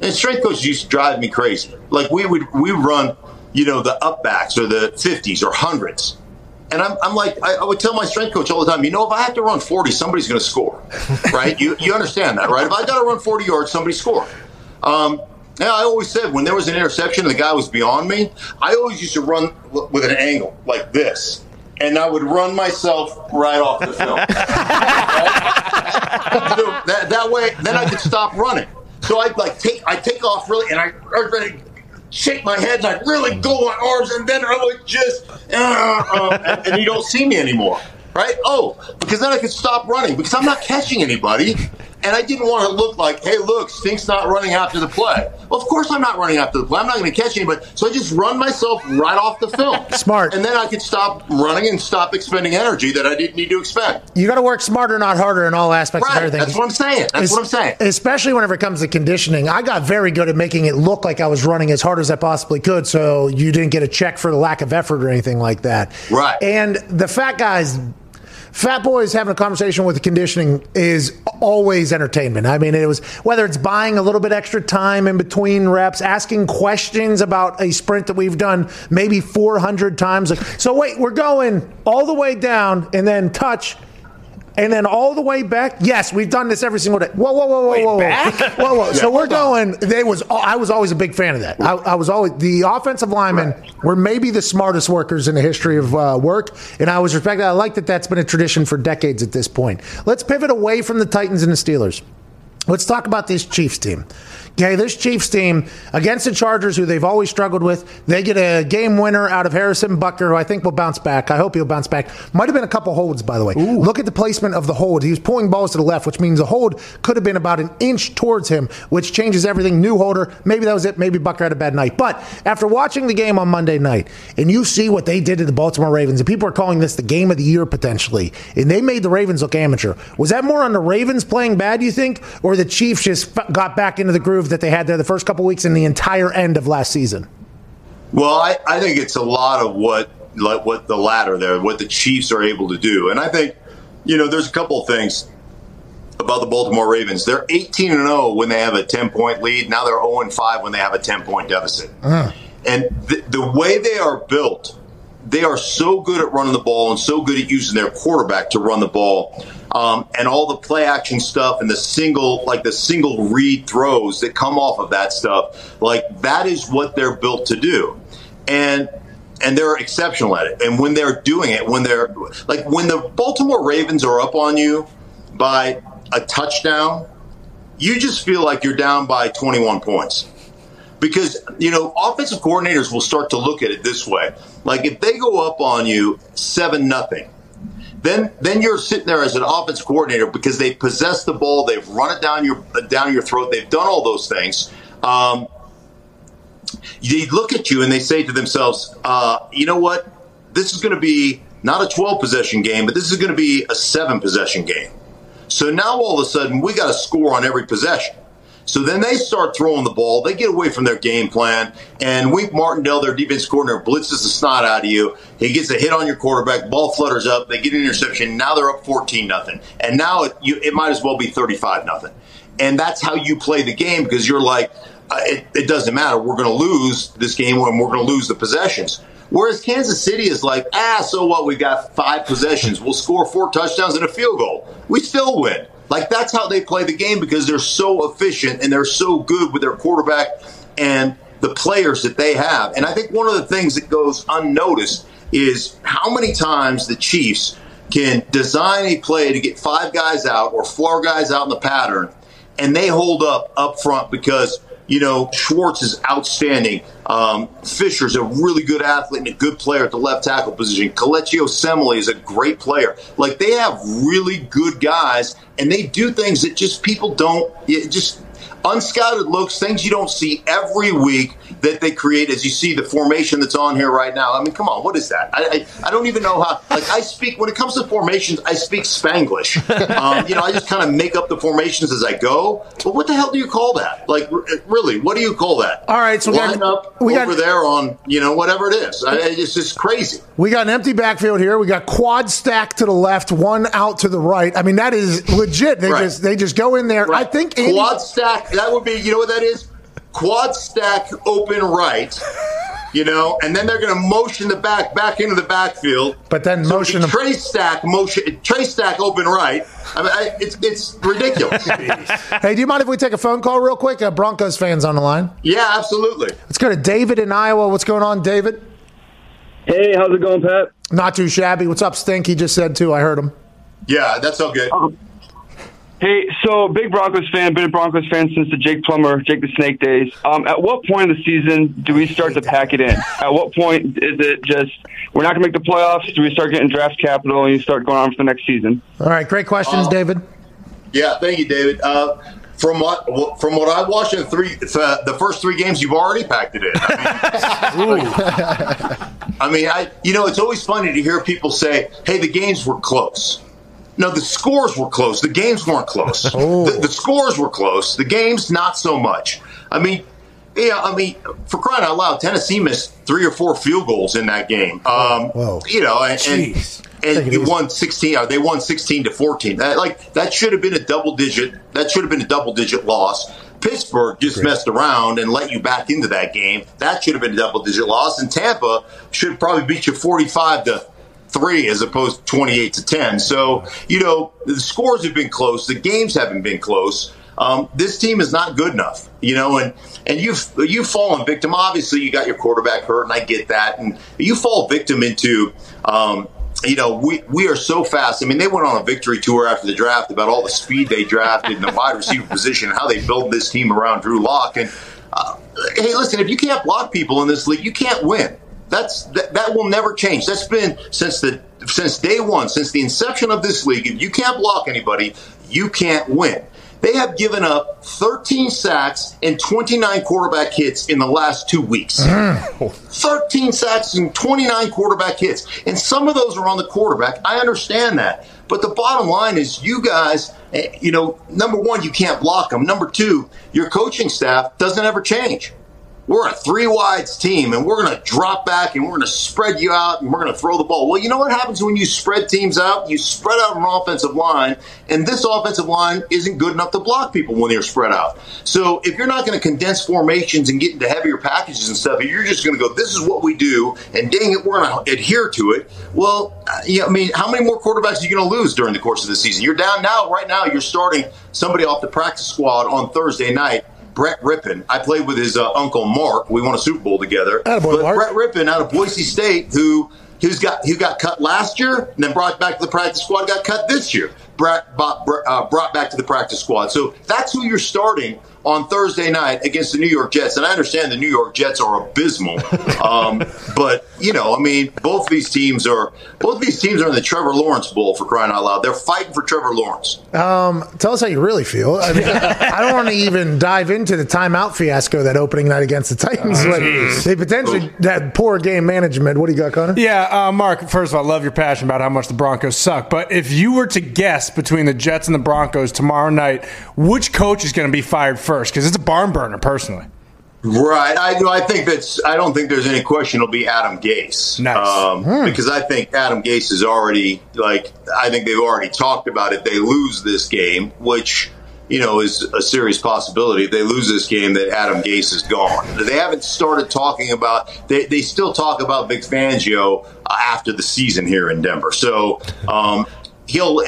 And strength coaches used to drive me crazy. Like we would we run, you know, the upbacks or the 50s or hundreds. And I'm, I'm like, I, I would tell my strength coach all the time, you know, if I have to run 40, somebody's going to score, right? you, you understand that, right? If I got to run 40 yards, somebody score. Um, yeah, I always said when there was an interception and the guy was beyond me, I always used to run with an angle like this. And I would run myself right off the film. Right? That, that way, then I could stop running. So I'd like take, I take off really, and I shake my head like really? Go on arms, and then I would just, uh, uh, and, and you don't see me anymore, right? Oh, because then I could stop running because I'm not catching anybody, and I didn't want to look like, hey, look, Stink's not running after the play. Well, of course I'm not running after the play. I'm not going to catch anybody, so I just run myself right off the film. Smart. And then I could stop running and stop expending energy that I didn't need to expend. You got to work smarter, not harder, in all aspects of Right. everything. That's what I'm saying. That's what I'm saying. Especially whenever it comes to conditioning. I got very good at making it look like I was running as hard as I possibly could, so you didn't get a check for the lack of effort or anything like that. Right. And the fat guys. Fat boys having a conversation with the conditioning is always entertainment. I mean, it was whether it's buying a little bit extra time in between reps, asking questions about a sprint that we've done maybe 400 times. So wait, we're going all the way down and then touch and then all the way back. Yes, we've done this every single day. Whoa, whoa, whoa, whoa, whoa, whoa, whoa, whoa. so we're going. They was. I was always a big fan of that. I, I was always the offensive linemen were maybe the smartest workers in the history of uh, work, and I was respected. I like that. That's been a tradition for decades at this point. Let's pivot away from the Titans and the Steelers. Let's talk about this Chiefs team. Okay, this Chiefs team against the Chargers, who they've always struggled with, they get a game winner out of Harrison Butker, who I think will bounce back. I hope he'll bounce back. Might have been a couple holds, by the way. Look at the placement of the hold. He was pulling balls to the left, which means the hold could have been about an inch towards him, which changes everything. New holder. Maybe that was it. Maybe Bucker had a bad night. But after watching the game on Monday night, and you see what they did to the Baltimore Ravens, and people are calling this the game of the year potentially, and they made the Ravens look amateur. Was that more on the Ravens playing bad, you think, or the Chiefs just got back into the groove that they had there the first couple weeks and the entire end of last season? Well, I, I think it's a lot of what like what the latter there, what the Chiefs are able to do, and I think you know there's a couple of things about the Baltimore Ravens. They're 18 and 0 when they have a 10 point lead. Now they're 0 and 5 when they have a 10 point deficit. Uh-huh. And the, the way they are built, they are so good at running the ball and so good at using their quarterback to run the ball. Um, and all the play action stuff and the single, like the single read throws that come off of that stuff, like that is what they're built to do. And and they're exceptional at it. And when they're doing it, when they're like when the Baltimore Ravens are up on you by a touchdown, you just feel like you're down by 21 points. Because, you know, offensive coordinators will start to look at it this way. Like if they go up on you 7 nothing, then then you're sitting there as an offense coordinator because they possess the ball, they've run it down your down your throat, they've done all those things. Um, they look at you and they say to themselves, uh, you know what? This is going to be not a 12 possession game, but this is going to be a seven possession game. So now all of a sudden we got to score on every possession. So then they start throwing the ball. They get away from their game plan. And Wink Martindale, their defense coordinator, blitzes the snot out of you. He gets a hit on your quarterback. Ball flutters up. They get an interception. Now they're up 14 nothing. And now it, you, it might as well be 35 nothing. And that's how you play the game because you're like, uh, it, it doesn't matter. We're going to lose this game and we're going to lose the possessions. Whereas Kansas City is like, ah, so what? We've got five possessions. We'll score four touchdowns and a field goal. We still win. Like that's how they play the game because they're so efficient and they're so good with their quarterback and the players that they have. And I think one of the things that goes unnoticed is how many times the Chiefs can design a play to get five guys out or four guys out in the pattern and they hold up up front because you know, Schwartz is outstanding. Um, Fisher's a really good athlete and a good player at the left tackle position. Kelechi Osemele is a great player. Like they have really good guys, and they do things that just people don't. Just unscouted looks, things you don't see every week that they create as you see the formation that's on here right now. I mean, come on, what is that? I, I, I don't even know how, like, I speak, when it comes to formations, I speak Spanglish. Um, you know, I just kind of make up the formations as I go. But what the hell do you call that? Like, really, what do you call that? All right, so Line got, up we over got, there on, you know, whatever it is. I, it's just crazy. We got an empty backfield here. We got quad stack to the left, one out to the right. I mean, that is legit. They Right. just they just go in there. I think Andy, quad stack. That would be. You know what that is? Quad stack open right. You know, and then they're going to motion the back back into the backfield. But then So motion the them- tray stack motion tray stack open right. I mean, I, it's it's ridiculous. Hey, do you mind if we take a phone call real quick? Uh, Broncos fans on the line. yeah, absolutely. Let's go to David in Iowa. What's going on, David? Hey, how's it going, Pat? Not too shabby. What's up, Stink? He just said too. I heard him. Yeah, that's all good. Hey, so big Broncos fan, been a Broncos fan since the Jake Plummer, Jake the Snake days. Um, at what point of the season do we start to pack it in? At what point is it just we're not going to make the playoffs? Do we start getting draft capital and you start going on for the next season? All right, great questions, David. Yeah, thank you, David. Uh, from what from what I watched in the three uh, the first three games, you've already packed it in. I mean, I you know it's always funny to hear people say, "Hey, the games were close." No, the scores were close. The games weren't close. The, the scores were close. The games not so much. I mean, yeah, I mean, for crying out loud, Tennessee missed three or four field goals in that game. Um, Whoa. You know, and, and, Jeez. and it you won 16 or they won 16 to 14 that, like that should have been a double digit that should have been a double digit loss pittsburgh just messed around and let you back into that game that should have been a double digit loss and tampa should probably beat you 45 to 3 as opposed to 28 to 10 so you know the scores have been close the games haven't been close um, this team is not good enough, you know, and and you've you've fallen victim. Obviously, you got your quarterback hurt, and I get that, and you fall victim into um, you know, we, we are so fast. I mean, they went on a victory tour after the draft about all the speed they drafted in the wide receiver position and how they build this team around Drew Lock. And uh, hey, listen, if you can't block people in this league, you can't win. That's that, that will never change. That's been since the since day one, since the inception of this league. If you can't block anybody, you can't win. They have given up 13 sacks and 29 quarterback hits in the last two weeks. 13 sacks and 29 quarterback hits. And some of those are on the quarterback. I understand that. But the bottom line is, you guys, eh, you know, number one, you can't block them. Number two, your coaching staff doesn't ever change. We're a three wides team and we're going to drop back and we're going to spread you out and we're going to throw the ball. Well, you know what happens when you spread teams out? You spread out an offensive line, and this offensive line isn't good enough to block people when they're spread out. So if you're not going to condense formations and get into heavier packages and stuff, you're just going to go, this is what we do, and dang it, we're going to adhere to it. Well, uh, yeah, I mean, how many more quarterbacks are you going to lose during the course of the season? You're down now, right now, you're starting somebody off the practice squad on Thursday night. Brett Rypien. I played with his uh, uncle Mark. We won a Super Bowl together. Attaboy, but Mark. Brett Rypien out of Boise State, who who's got who got cut last year and then brought back to the practice squad, got cut this year. Brett brought, uh, brought back to the practice squad. So that's who you're starting on Thursday night against the New York Jets. And I understand the New York Jets are abysmal, um, but you know, I mean, both of these teams are both of these teams are in the Trevor Lawrence Bowl for crying out loud. They're fighting for Trevor Lawrence. Um, tell us how you really feel. I, mean, I don't want to even dive into the timeout fiasco that opening night against the Titans. Oh, when they potentially had poor game management. What do you got, Connor? Yeah, uh, Mark, first of all, I love your passion about how much the Broncos suck. But if you were to guess between the Jets and the Broncos tomorrow night, which coach is going to be fired first? Because it's a barn burner, personally. Right. I I think that's. I don't think there's any question it'll be Adam Gase. Nice. Um, Because I think Adam Gase is already like. I think they've already talked about it. They lose this game, which you know is a serious possibility. If they lose this game, that Adam Gase is gone. They haven't started talking about. They they still talk about Vic Fangio uh, after the season here in Denver. So um, he'll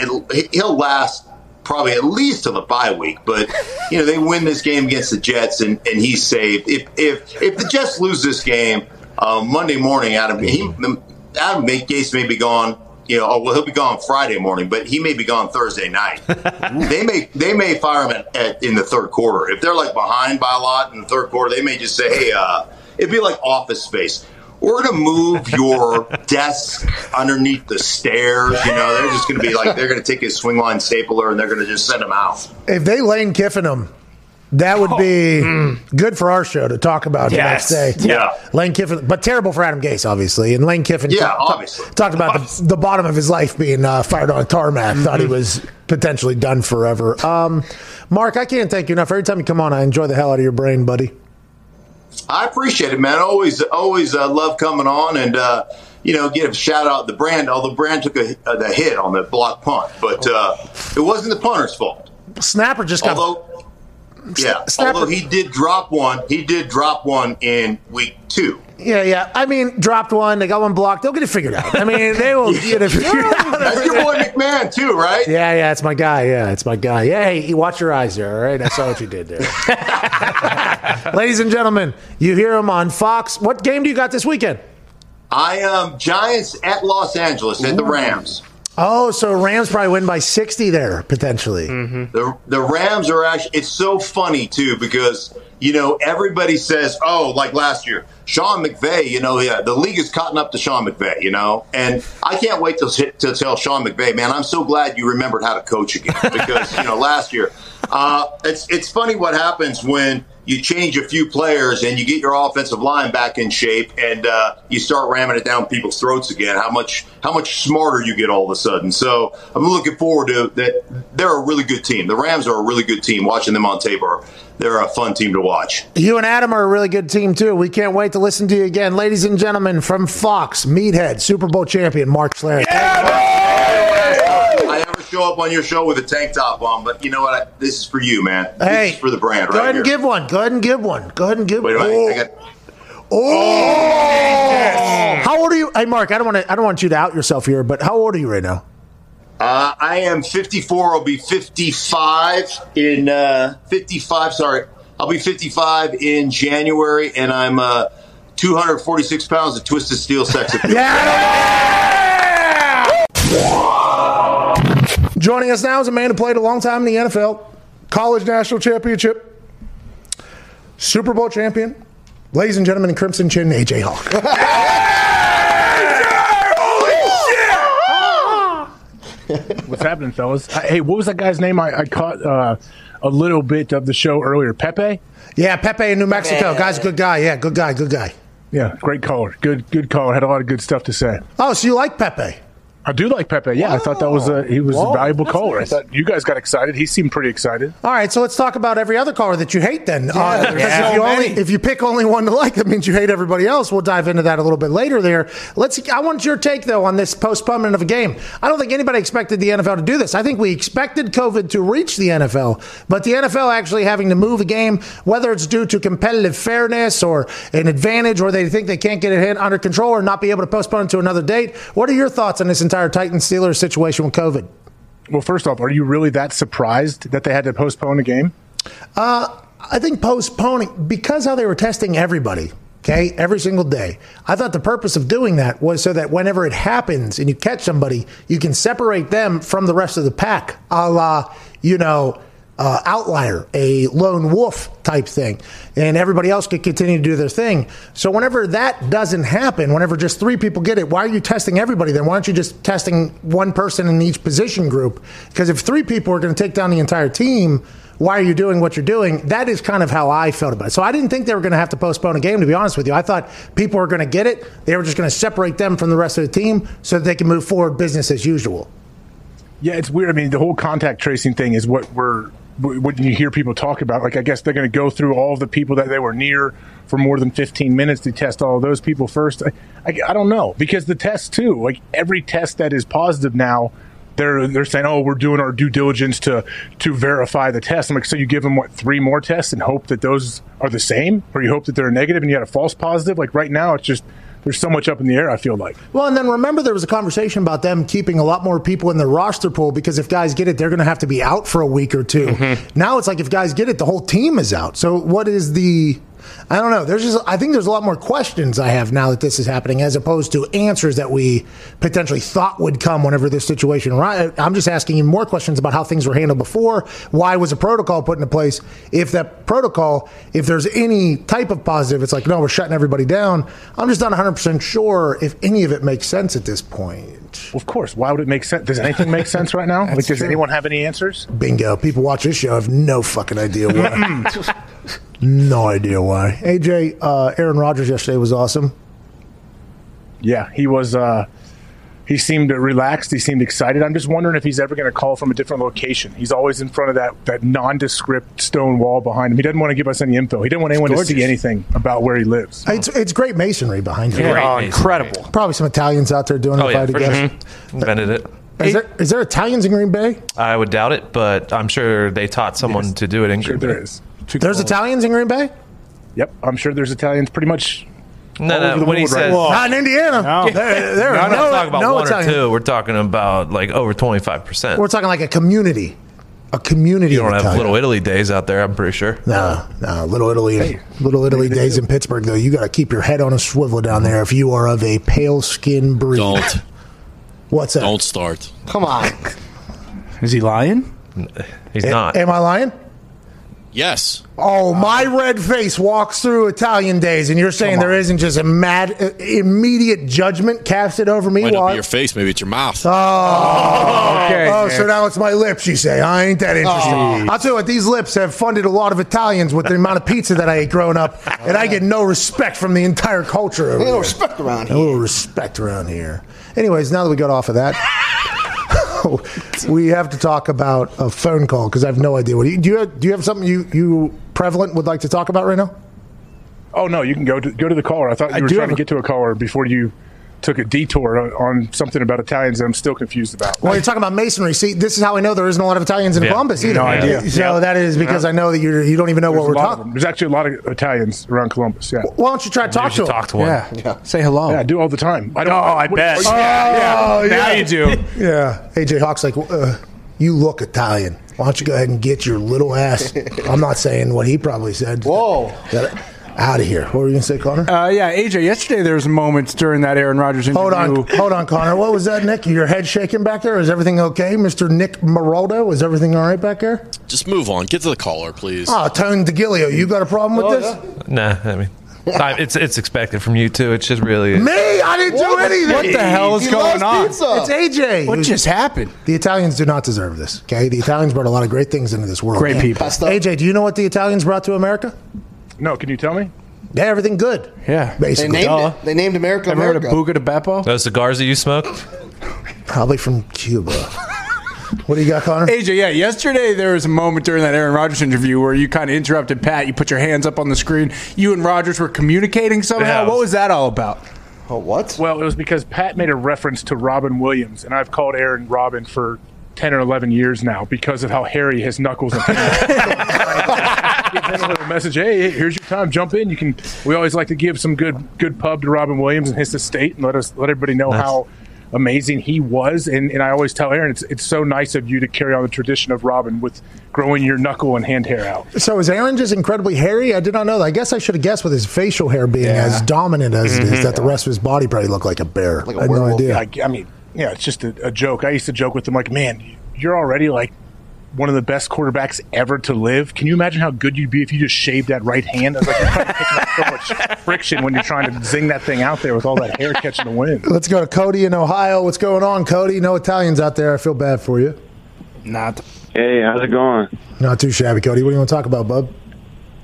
he'll last probably at least till the bye week. But you know, they win this game against the Jets, and, and he's saved. If if if the Jets lose this game uh, Monday morning, Adam he, Adam Gase may be gone. You know, oh, well, he'll be gone Friday morning, but he may be gone Thursday night. they may they may fire him at, at, in the third quarter if they're like behind by a lot in the third quarter. They may just say, "Hey, uh, it'd be like Office Space." We're gonna move your desk underneath the stairs. You know, they're just gonna be like they're gonna take his Swingline stapler and they're gonna just send him out. If they Lane Kiffin him, that would be good for our show to talk about Yes. the next day. Yeah. Lane Kiffin, but terrible for Adam Gase, obviously. And Lane Kiffin Yeah, ta- ta- obviously. talked about the, the bottom of his life being uh, fired on a tarmac. Thought he was potentially done forever. Um, Mark, I can't thank you enough. Every time you come on, I enjoy the hell out of your brain, buddy. I appreciate it, man. Always, always uh, love coming on and uh, you know give a shout out the brand. Although brand took a, uh, the hit on the block punt, but uh, it wasn't the punter's fault. Snapper just got. Although, yeah, Snapper- although he did drop one, he did drop one in week two. Yeah, yeah. I mean, dropped one. They got one blocked. They'll get it figured out. I mean, they will get it figured out. That's your boy McMahon too, right? Yeah, yeah, it's my guy. Yeah, it's my guy. Yeah, hey, watch your eyes there, all right? I saw what you did there. Ladies and gentlemen, you hear him on Fox. What game do you got this weekend? I am Giants at Los Angeles at the Rams. Oh, so Rams probably win by 60 there, potentially. Mm-hmm. The the Rams are actually it's so funny too because you know everybody says oh like last year Sean McVay you know yeah the league is cotton up to Sean McVay you know and I can't wait to to tell Sean McVay man I'm so glad you remembered how to coach again because you know last year uh, it's it's funny what happens when you change a few players and you get your offensive line back in shape and uh, you start ramming it down people's throats again. How much how much smarter you get all of a sudden. So I'm looking forward to that. They're a really good team. The Rams are a really good team. Watching them on tape are they're a fun team to watch. You and Adam are a really good team, too. We can't wait to listen to you again. Ladies and gentlemen, from Fox, Meathead, Super Bowl champion, Mark Schlereth. I never show up on your show with a tank top on, but you know what? I, this is for you, man. This is for the brand, Go right ahead and here. give one. Go ahead and give one. Go ahead and give Wait, one. got. Oh! How old are you? Hey, Mark, I don't want to. I don't want you to out yourself here, but how old are you right now? Uh, I am 54. I'll be 55 in uh, 55. Sorry, I'll be 55 in January, and I'm uh, 246 pounds of twisted steel sex appeal. Joining us now is a man who played a long time in the NFL, college national championship, Super Bowl champion, ladies and gentlemen, in Crimson Chin, AJ Hawk. What's happening, fellas? Hey, what was that guy's name? I, I caught uh, a little bit of the show earlier. Pepe. Yeah, Pepe in New Mexico. Guy's a good guy. Yeah, good guy. Good guy. Yeah, great caller. Good, good caller. Had a lot of good stuff to say. Oh, so you like Pepe? I do like Pepe. Yeah, I thought that was a he was Whoa, a valuable that's caller. nice. I thought you guys got excited. He seemed pretty excited. All right, so let's talk about every other caller that you hate then. Uh, there's because so if, you only, many. if you pick only one to like, that means you hate everybody else. We'll dive into that a little bit later there. Let's. I want your take, though, on this postponement of a game. I don't think anybody expected the NFL to do this. I think we expected COVID to reach the NFL, but the NFL actually having to move a game, whether it's due to competitive fairness or an advantage, or they think they can't get it under control or not be able to postpone it to another date. What are your thoughts on this entire Titans Steelers situation with COVID? Well, first off, are you really that surprised that they had to postpone a game? Uh, I think postponing because how they were testing everybody. Okay, every single day. I thought the purpose of doing that was so that whenever it happens and you catch somebody, you can separate them from the rest of the pack. A la, you know, uh, outlier, a lone wolf type thing, and everybody else could continue to do their thing. So whenever that doesn't happen, whenever just three people get it, why are you testing everybody then? Why aren't you just testing one person in each position group? Because if three people are going to take down the entire team, why are you doing what you're doing? That is kind of how I felt about it. So I didn't think they were going to have to postpone a game, to be honest with you. I thought people were going to get it. They were just going to separate them from the rest of the team so that they can move forward business as usual. Yeah, it's weird. I mean, the whole contact tracing thing is what we're when you hear people talk about. Like, I guess they're going to go through all the people that they were near for more than 15 minutes to test all those people first. I, I, I don't know because the test too. Like every test that is positive now, they're they're saying, oh, we're doing our due diligence to to verify the test. I'm like, so you give them what three more tests and hope that those are the same, or you hope that they're negative and you had a false positive. Like right now, it's just there's so much up in the air. I feel like. Well, and then remember there was a conversation about them keeping a lot more people in the roster pool because if guys get it, they're going to have to be out for a week or 2 mm-hmm. Now it's like if guys get it, the whole team is out. So what is the? I don't know. There's just I think there's a lot more questions I have now that this is happening as opposed to answers that we potentially thought would come whenever this situation. Right? I'm just asking you more questions about how things were handled before. Why was a protocol put into place? If that protocol, if there's any type of positive, it's like no, we're shutting everybody down. I'm just not 100 percent sure if any of it makes sense at this point. Well, of course. Why would it make sense? Does anything make sense right now? like, does true. anyone have any answers? Bingo. People watch this show have no fucking idea why. no idea why. AJ, uh, Aaron Rodgers yesterday was awesome. Yeah, he was. uh He seemed relaxed. He seemed excited. I'm just wondering if he's ever going to call from a different location. He's always in front of that that nondescript stone wall behind him. He doesn't want to give us any info. He didn't want anyone to see anything about where he lives. It's it's great masonry behind him. Great Oh, masonry. incredible. Probably some Italians out there doing Oh it. if I yeah, had to guess. sure. Invented it. Is there is there Italians in Green Bay? I would doubt it, but I'm sure they taught someone to do it in Green Bay. there is. There's Italians in Green Bay. Yep, I'm sure there's Italians pretty much. No, no. the When he world right says. Not in Indiana. No. There, there we're not no, talking about no one Italian. or two. We're talking about like over 25 percent. We're talking like a community, a community. You don't have Italian. Little Italy days out there. I'm pretty sure. No, no, Little Italy, Little Italy days in Pittsburgh. Though you got to keep your head on a swivel down there if you are of a pale skin breed. Don't. What's that? Don't start. Come on. Is he lying? He's A- not. Am I lying? Yes. Oh, my red face walks through Italian days, and you're saying there isn't just a mad, uh, immediate judgment casted over me Might not be your face, maybe it's your mouth. Oh, Okay, oh, so now it's my lips, you say. I ain't that interested. I'll tell you what, these lips have funded a lot of Italians with the amount of pizza that I ate growing up, and I get no respect from the entire culture. Over Ain't no there. respect around A here. little respect around here. Anyways, now that we got off of that, we have to talk about a phone call because I have no idea what. You, do you have, do you have something you you prevalent would like to talk about right now? Oh no, you can go to go to the caller. I thought you I were trying to a- get to a caller before you took a detour on, on something about Italians that I'm still confused about. Well, you're talking about masonry. See, this is how I know there isn't a lot of Italians in Yeah. Columbus either. No idea. So Yeah. that is because Yeah. I know that you you don't even know There's what we're talking. them. There's actually a lot of Italians around Columbus. Yeah. Why don't you try to talk to them? Yeah. Say hello. Yeah, I do all the time. I don't. Oh, I what- bet. what- Yeah, yeah. Now you do. Yeah. AJ Hawk's like, uh, you look Italian. Why don't you go ahead and get your little ass? I'm not saying what he probably said. Whoa. Out of here. What were you going to say, Connor? Uh, yeah, AJ. Yesterday there was moments during that Aaron Rodgers interview. Hold on, hold on, Connor. What was that, Nick? Your head shaking back there? Is everything okay, Mr. Nick Maroldo? Is everything all right back there? Just move on. Get to the caller, please. Oh, Tone DeGilio, you got a problem with this? Nah, I mean, I- it's it's expected from you too. It's just really Me? I didn't do anything. What the hell is He going on? pizza. It's AJ. What just happened? The Italians do not deserve this. Okay, the Italians brought a lot of great things into this world. Great people. Passed. AJ, do you know what the Italians brought to America? No, can you tell me? Yeah, everything good. Yeah. They basically. named Duh. it. They named America Ever heard of America. Buca di Beppo? those cigars that you smoke. Probably from Cuba. what do you got, Connor? AJ, yeah, yesterday there was a moment during that Aaron Rodgers interview where you kind of interrupted Pat. You put your hands up on the screen. You and Rodgers were communicating somehow. Yeah. What was that all about? Oh, what? Well, it was because Pat made a reference to Robin Williams, and I've called Aaron Robin for 10 or 11 years now because of how hairy his knuckles and Give him a message. Hey, here's your time. Jump in. You can. We always like to give some good good pub to Robin Williams and his estate, and let us let everybody know Nice. how amazing he was. And, and I always tell Aaron, it's it's so nice of you to carry on the tradition of Robin with growing your knuckle and hand hair out. So is Aaron just incredibly hairy? I did not know that. I guess I should have guessed with his facial hair being as dominant as mm-hmm. it is that the rest of his body probably looked like a bear. Like a I had no idea. I, I mean, yeah, it's just a, a joke. I used to joke with him like, man, you're already like one of the best quarterbacks ever to live. Can you imagine how good you'd be if you just shaved that right hand? I was like, you're probably picking up so much friction when you're trying to zing that thing out there with all that hair catching the wind. Let's go to Cody in Ohio. What's going on, Cody? No Italians out there. I feel bad for you. Not. Hey, how's it going? Not too shabby, Cody. What do you want to talk about, bub?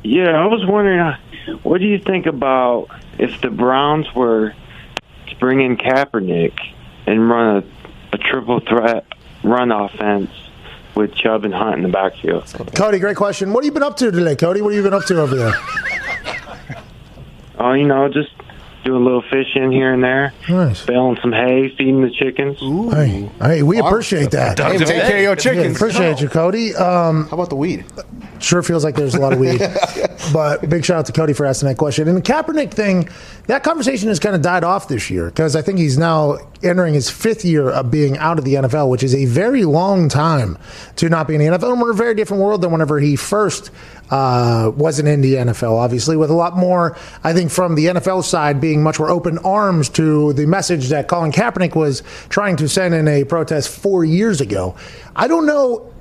Yeah, I was wondering, uh, what do you think about if the Browns were to bring in Kaepernick and run a, a triple threat run offense with Chubb and Hunt in the backfield? Cody, great question. What have you been up to today, Cody? What have you been up to over there? Oh, you know, just do a little fishing here and there, Nice. baling some hay, feeding the chickens. Hey, hey, we appreciate that. Hey, take care of your Yeah, chickens. appreciate you, Cody. Um, How about the weed? Sure feels like there's a lot of weed. but big shout out to Cody for asking that question. And the Kaepernick thing, that conversation has kind of died off this year because I think he's now entering his fifth year of being out of the NFL, which is a very long time to not be in the NFL. And we're in a very different world than whenever he first uh, wasn't in the NFL, obviously, with a lot more, I think, from the NFL side being much more open arms to the message that Colin Kaepernick was trying to send in a protest four years ago. I don't know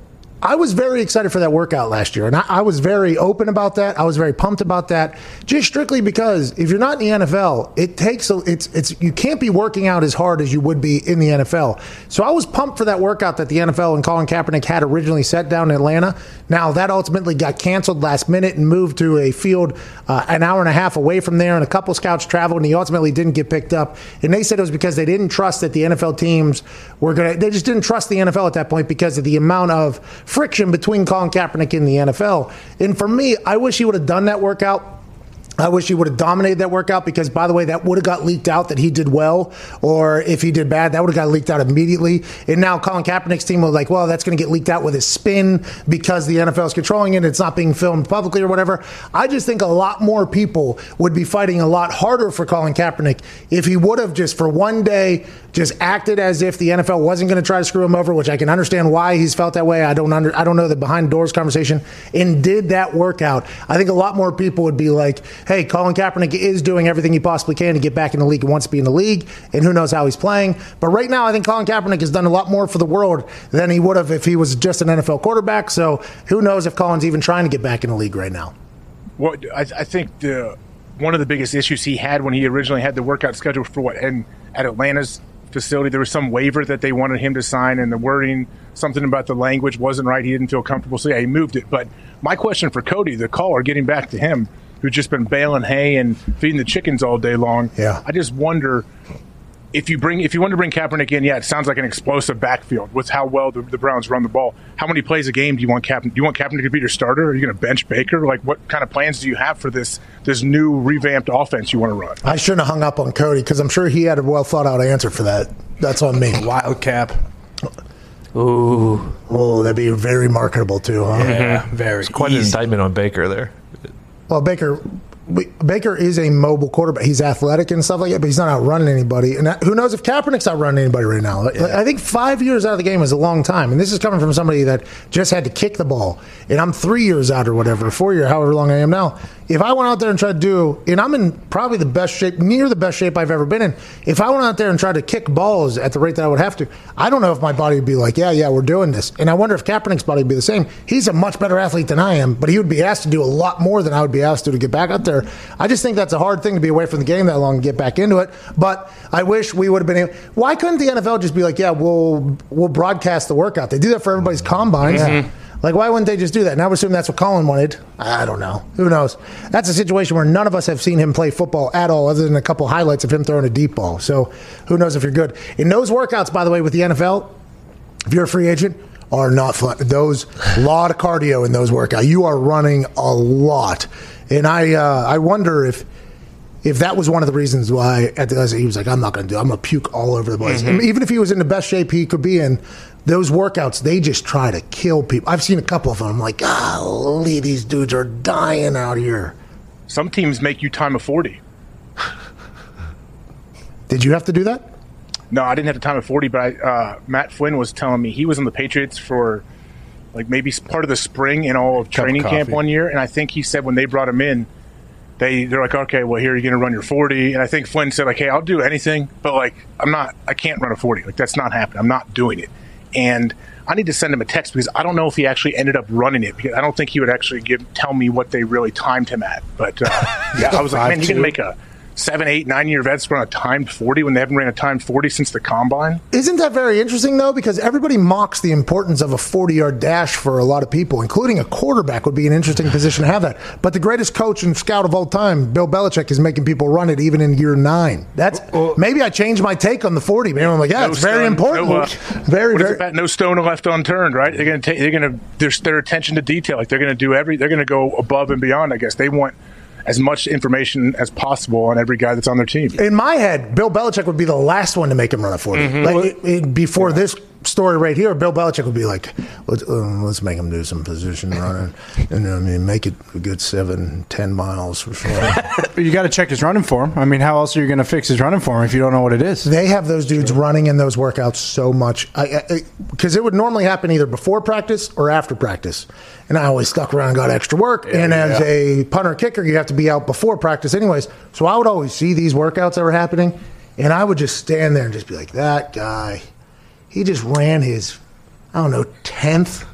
I was very excited for that workout last year, and I, I was very open about that. I was very pumped about that, just strictly because if you're not in the NFL, it takes a, it's it's you can't be working out as hard as you would be in the NFL. So I was pumped for that workout that the NFL and Colin Kaepernick had originally set down in Atlanta. Now that ultimately got canceled last minute and moved to a field uh, an hour and a half away from there, and a couple scouts traveled, and he ultimately didn't get picked up. And they said it was because they didn't trust that the NFL teams were to. They just didn't trust the NFL at that point because of the amount of friction between Colin Kaepernick and the NFL. And for me, I wish he would have done that workout. I wish he would have dominated that workout because, by the way, that would have got leaked out that he did well, or if he did bad, that would have got leaked out immediately. And now Colin Kaepernick's team was like, well, that's going to get leaked out with his spin because the NFL is controlling it. It's not being filmed publicly or whatever. I just think a lot more people would be fighting a lot harder for Colin Kaepernick if he would have just for one day just acted as if the NFL wasn't going to try to screw him over, which I can understand why he's felt that way. I don't under, I don't know the behind doors conversation, and did that work out? I think a lot more people would be like, "Hey, Colin Kaepernick is doing everything he possibly can to get back in the league and wants to be in the league, and who knows how he's playing." But right now, I think Colin Kaepernick has done a lot more for the world than he would have if he was just an NFL quarterback. So who knows if Colin's even trying to get back in the league right now? What I, I think the one of the biggest issues he had when he originally had the workout schedule for what and at Atlanta's facility there was some waiver that they wanted him to sign and the wording something about the language wasn't right he didn't feel comfortable so yeah he moved it. But my question for Cody the caller getting back to him who's just been baling hay and feeding the chickens all day long yeah. I just wonder if you bring if you want to bring Kaepernick in, yeah, it sounds like an explosive backfield with how well the, the Browns run the ball. How many plays a game do you want Kaepernick? Do you want Kaepernick to be your starter? Are you going to bench Baker? Like, what kind of plans do you have for this this new revamped offense you want to run? I shouldn't have hung up on Cody because I'm sure he had a well thought out answer for that. That's on me. Wildcat. Ooh. Oh, that'd be very marketable too, huh? Yeah, very. It's quite an indictment on Baker there. Well, Baker. Baker is a mobile quarterback. He's athletic and stuff like that, but he's not outrunning anybody. And who knows if Kaepernick's outrunning anybody right now? Like, I think five years out of the game is a long time, and this is coming from somebody that just had to kick the ball. And I'm three years out or whatever, four year, however long I am now. If I went out there and tried to do, and I'm in probably the best shape, near the best shape I've ever been in. If I went out there and tried to kick balls at the rate that I would have to, I don't know if my body would be like, yeah, yeah, we're doing this. And I wonder if Kaepernick's body would be the same. He's a much better athlete than I am, but he would be asked to do a lot more than I would be asked to to get back out there. I just think that's a hard thing to be away from the game that long and get back into it. But I wish we would have been able. Why couldn't the NFL just be like, yeah, we'll we'll broadcast the workout? They do that for everybody's combines. Mhm. Like, why wouldn't they just do that? And I would assume that's what Colin wanted. I don't know. Who knows? That's a situation where none of us have seen him play football at all, other than a couple highlights of him throwing a deep ball. So, who knows if you're good? In those workouts, by the way, with the NFL, if you're a free agent, are not fun. Those a lot of cardio in those workouts. You are running a lot, and I uh, I wonder if if that was one of the reasons why at the he was like, I'm not going to do. it. I'm going to puke all over the place. Mhm. Even if he was in the best shape he could be in, those workouts they just try to kill people. I've seen a couple of them. I'm like, golly, these dudes are dying out here. Some teams make you time a forty. Did you have to do that? No, I didn't have the time of 40, but I, uh, Matt Flynn was telling me he was on the Patriots for like maybe part of the spring and all of Cup of training camp one year. And I think he said when they brought him in, they, they're like, okay, well, here you're going to run your 40. And I think Flynn said, like, hey, I'll do anything, but like, I'm not, I can't run a 40. Like, that's not happening. I'm not doing it. And I need to send him a text because I don't know if he actually ended up running it. Because I don't think he would actually give tell me what they really timed him at. But uh, yeah, I was like, man, you can make a seven, eight, nine year vets run a timed forty when they haven't ran a timed forty since the combine. Isn't that very interesting though? Because everybody mocks the importance of a 40 yard dash for a lot of people, including a quarterback would be an interesting position to have that. But the greatest coach and scout of all time, Bill Belichick, is making people run it even in year nine. That's maybe I changed my take on the 40. Maybe I'm like, yeah, No it's very important. no, uh, very, very. about? no stone left unturned, right? They're going to take. They're going to. There's their attention to detail. Like they're going to do every. They're going to go above and beyond. I guess they want as much information as possible on every guy that's on their team. In my head, Bill Belichick would be the last one to make him run a 40. Mhm. Like, it- it- before this story right here, Bill Belichick would be like, let's, um, let's make him do some position running and I mean, make it a good seven, ten miles for sure. But you got to check his running form. I mean, how else are you going to fix his running form if you don't know what it is? They have those dudes running in those workouts so much because it would normally happen either before practice or after practice. And I always stuck around and got extra work. and as yeah. a punter kicker, you have to be out before practice, anyways. So I would always see these workouts that were happening, and I would just stand there and just be like, that guy, he just ran his, I don't know, 10th.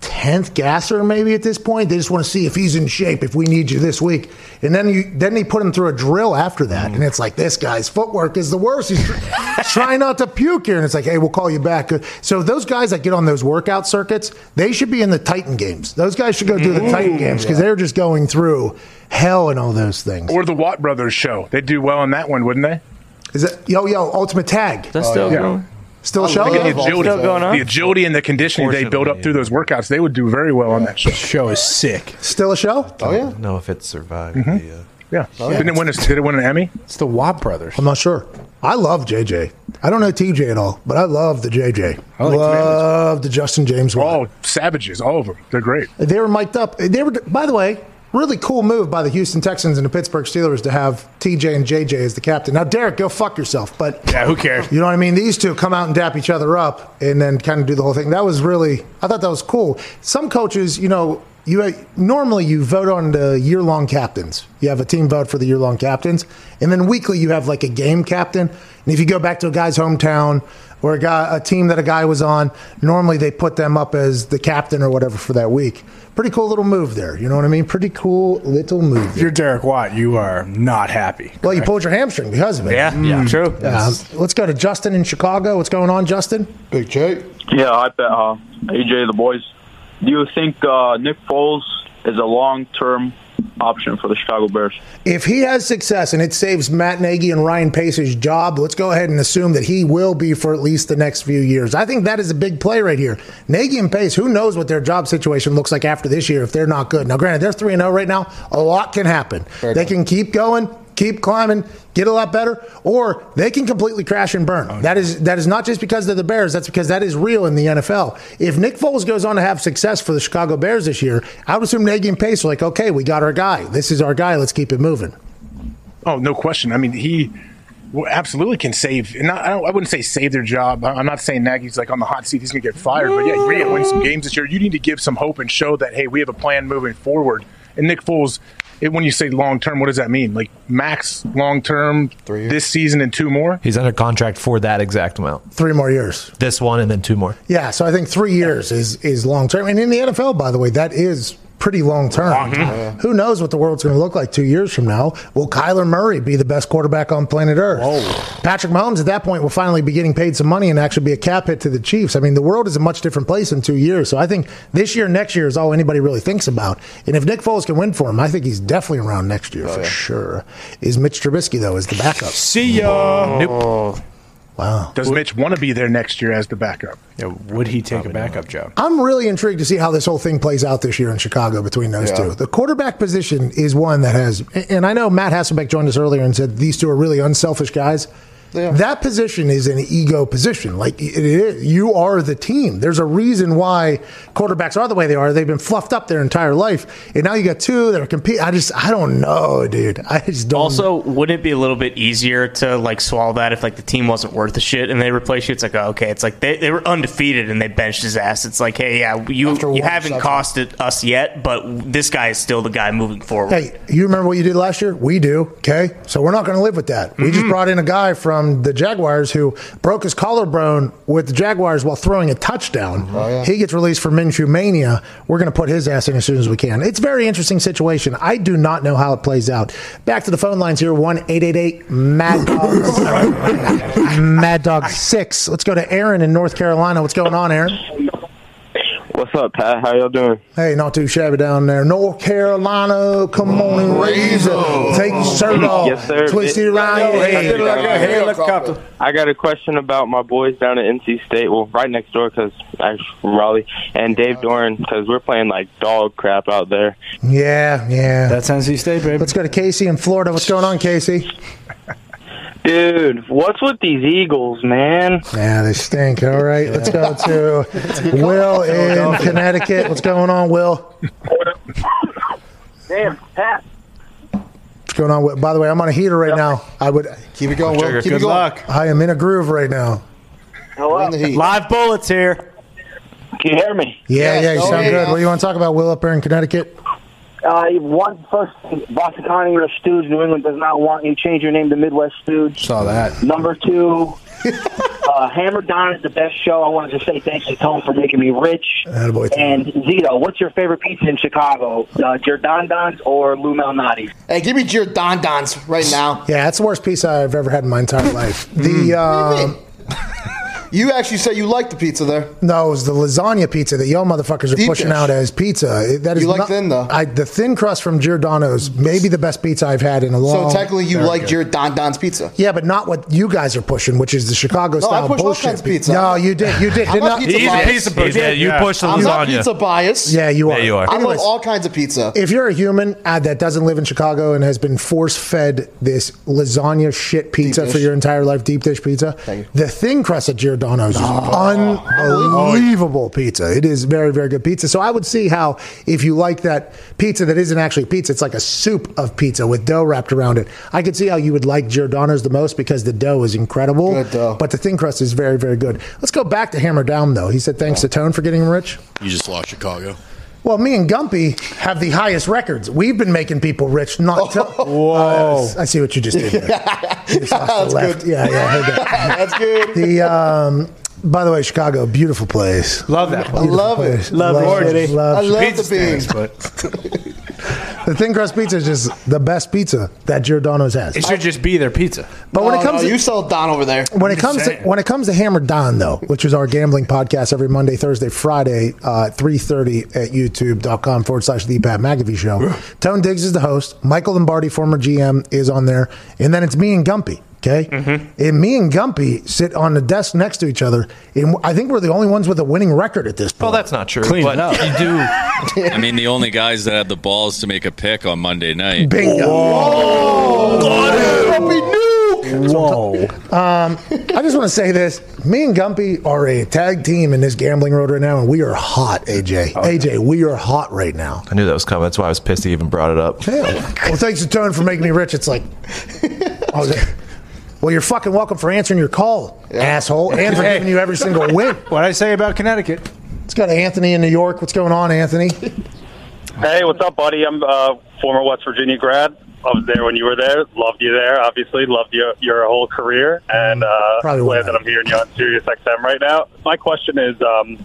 10th gasser maybe at this point they just want to see if he's in shape if we need you this week and then you then they put him through a drill after that mm. and it's like this guy's footwork is the worst he's trying not to puke here and it's like hey we'll call you back so those guys that get on those workout circuits they should be in the titan games those guys should go do the mm. titan games because they're just going through hell and all those things Or the Watt Brothers show. They'd do well on that one, wouldn't they? is it yo yo ultimate tag That's still oh, yeah. going. Still a show the agility, Still going on? the agility and the conditioning they build up through those workouts. They would do very well on that show. Show is sick. still a show Oh yeah. know if it survived. Mm-hmm. The, uh, Yeah, didn't it win? A, did it win an Emmy? It's the Watt brothers. I'm not sure. I love JJ. I don't know TJ at all, but I love the JJ. I like love the Justin James. Watt. All savages, all of them. They're great. They were mic'd up. They were, by the way, really cool move by the Houston Texans and the Pittsburgh Steelers to have TJ and JJ as the captain. Now, Derek, go fuck yourself. But Yeah, who cares? you know what I mean? These two come out and dap each other up and then kind of do the whole thing. That was really, I thought that was cool. Some coaches, you know, you normally you vote on the year-long captains. You have a team vote for the year-long captains, and then weekly you have like a game captain. And if you go back to a guy's hometown or a guy, a team that a guy was on, normally they put them up as the captain or whatever for that week. Pretty cool little move there. You know what I mean? Pretty cool little move. If you're Derek Watt, you are not happy. Well, you pulled your hamstring because of it. Yeah, yeah, true. Uh, let's go to Justin in Chicago. What's going on, Justin? Big J. Yeah, I bet uh, AJ, the boys. Do you think uh, Nick Foles is a long-term option for the Chicago Bears? If he has success and it saves Matt Nagy and Ryan Pace's job, let's go ahead and assume that he will be for at least the next few years. I think that is a big play right here. Nagy and Pace, who knows what their job situation looks like after this year if they're not good. Now, granted, they're 3 0 right now. A lot can happen. they can keep going, keep climbing, get a lot better, or they can completely crash and burn. Oh, that is that is not just because they're the Bears. That's because that is real in the NFL. If Nick Foles goes on to have success for the Chicago Bears this year, I would assume Nagy and Pace are like, okay, we got our guy. This is our guy. Let's keep it moving. Oh, no question. I mean, he absolutely can save. Not, I, don't, I wouldn't say save their job. I'm not saying Nagy's like on the hot seat. He's going to get fired. But yeah, you're going to win some games this year. You need to give some hope and show that hey, we have a plan moving forward. And Nick Foles, it, when you say long term, what does that mean? Like max long term this season and two more? He's under contract for that exact amount. Three more years. This one and then two more. Yeah, so I think three years is is long term, and in the NFL, by the way, that is pretty long term. Who knows what the world's going to look like two years from now? Will Kyler Murray be the best quarterback on planet Earth? Patrick Mahomes at that point will finally be getting paid some money and actually be a cap hit to the Chiefs. I mean, the world is a much different place in two years. So I think this year, next year is all anybody really thinks about. And if Nick Foles can win for him, I think he's definitely around next year for sure. Is Mitch Trubisky though is the backup? See ya. Nope. Wow. Does Mitch want to be there next year as the backup? Yeah, would he take a backup job? I'm really intrigued to see how this whole thing plays out this year in Chicago between those Yeah. two. The quarterback position is one that has, and I know Matt Hasselbeck joined us earlier and said these two are really unselfish guys. Yeah. That position is an ego position. Like it is, you are the team. There's a reason why quarterbacks are the way they are. They've been fluffed up their entire life, and now you got two that are compete. I just, I don't know, dude. I just don't. Also, wouldn't it be a little bit easier to like swallow that if like the team wasn't worth the shit and they replace you? It's like oh, okay, it's like they, they were undefeated and they benched his ass. It's like hey, yeah, you After you haven't costed us yet, but this guy is still the guy moving forward. Hey, you remember what you did last year? We do. Okay, so we're not going to live with that. We mm-hmm. just brought in a guy from the Jaguars who broke his collarbone with the Jaguars while throwing a touchdown. Oh, yeah. He gets released for Minshew Mania. We're going to put his ass in as soon as we can. It's a very interesting situation. I do not know how it plays out. Back to the phone lines here 1 888 Mad Dogs. Mad Dog 6. Let's go to Aaron in North Carolina. What's going on, Aaron? What's up, Pat? How y'all doing? Hey, not too shabby down there. North Carolina, come on and raise it. Take your shirt off. Yes, sir. Twist it around your head. I got a question about my boys down at NC State. Well, right next door, because I'm from Raleigh, and Dave Doeren, because we're playing like dog crap out there. Yeah, yeah. That's NC State, baby. Let's go to Casey in Florida. What's going on, Casey? Dude, what's with these Eagles, man? Yeah, they stink. All right, let's go to Will in Connecticut. What's going on, Will? Damn, Pat. What's going on? Will? By the way, I'm on a heater right now. I would keep it going. Will. Keep Good it going. luck. I am in a groove right now. Hello? Live bullets here. Can you hear me? Yeah, yeah, you sound good. yeah. What do you want to talk about, Will, up there in Connecticut? Uh, one first, Boston County, you're a stooge. New England does not want you. Change your name to Midwest Stooge. Saw that. Number two, uh, Hammer Down is the best show. I wanted to say thanks to Tone for making me rich. Attaboy, And Zito, what's your favorite pizza in Chicago? Uh, Giordano's or Lou Malnati's? Hey, give me Giordano's right now. Yeah, that's the worst pizza I've ever had in my entire life. Hmm. The um, You actually said you liked the pizza there. no, it was the lasagna pizza that y'all motherfuckers are Deep pushing dish. out as pizza. That is You like not- thin, though. I, the thin crust from Giordano's, maybe the best pizza I've had in a long. Time. So technically, you Very like good. Giordano's pizza. Yeah, but not what you guys are pushing, which is the Chicago No, I style push all bullshit. kinds of pizza. No, you did. You did. I'm did not not. pizza He's a bias. piece of pussy. Yeah, you push the lasagna. I'm not lasagna. pizza bias. Yeah, you are. Yeah, you are. I Anyways, love all kinds of pizza. if you're a human uh, that doesn't live in Chicago and has been force fed this lasagna shit pizza Deep for dish. your entire life, deep dish pizza, Thank you. the thin crust at Oh, Giordano's is ah. unbelievable pizza. It is very, very good pizza. So I would see how if you like that pizza that isn't actually pizza, it's like a soup of pizza with dough wrapped around it. I could see how you would like Giordano's the most because the dough is incredible. Good dough. But the thin crust is very, very good. Let's go back to Hammer Down though. He said thanks oh. to Tone for getting him rich. You just lost Chicago. Well, me and Gumpy have the highest records. We've been making people rich. Not to, Whoa! I see what you just did. There. Just That's left. good. Yeah, yeah. I heard that. That's good. The um, by the way, Chicago, beautiful place. Love that. Place. I love it. Love it, city. Love I love Pizza the beans. but the thin crust pizza is just the best pizza that Giordano's has. it should just be their pizza. But when it comes no, to you sell Don over there. when it just comes to when it comes to Hammer Down though, which is our gambling podcast every Monday, Thursday, Friday, uh, three thirty at youtube.com forward slash the Pat McAfee show. Tone Digz is the host. Michael Lombardi, former GM, is on there, and then it's me and Gumpy. Okay, and me and Gumpy sit on the desk next to each other, and I think we're the only ones with a winning record at this point. Well, that's not true. Clean but up. you do. I mean, the only guys that had the balls to make a pick on Monday night. bingo. Whoa. Um, I just want to say this: me and Gumpy are a tag team in this gambling road right now, and we are hot. AJ, AJ, we are hot right now. I knew that was coming. That's why I was pissed he even brought it up. Yeah. Well, thanks to Tone for making me rich. It's like, okay. Well, you're fucking welcome for answering your call, asshole, and for giving you every single win. What I say about Connecticut? Let's go to Anthony in New York. What's going on, Anthony? Hey, what's up, buddy? I'm a former West Virginia grad. I was there when you were there. Loved you there, obviously. Loved your your whole career, and uh, Probably glad won't that I'm hearing you on Sirius XM right now. My question is, um,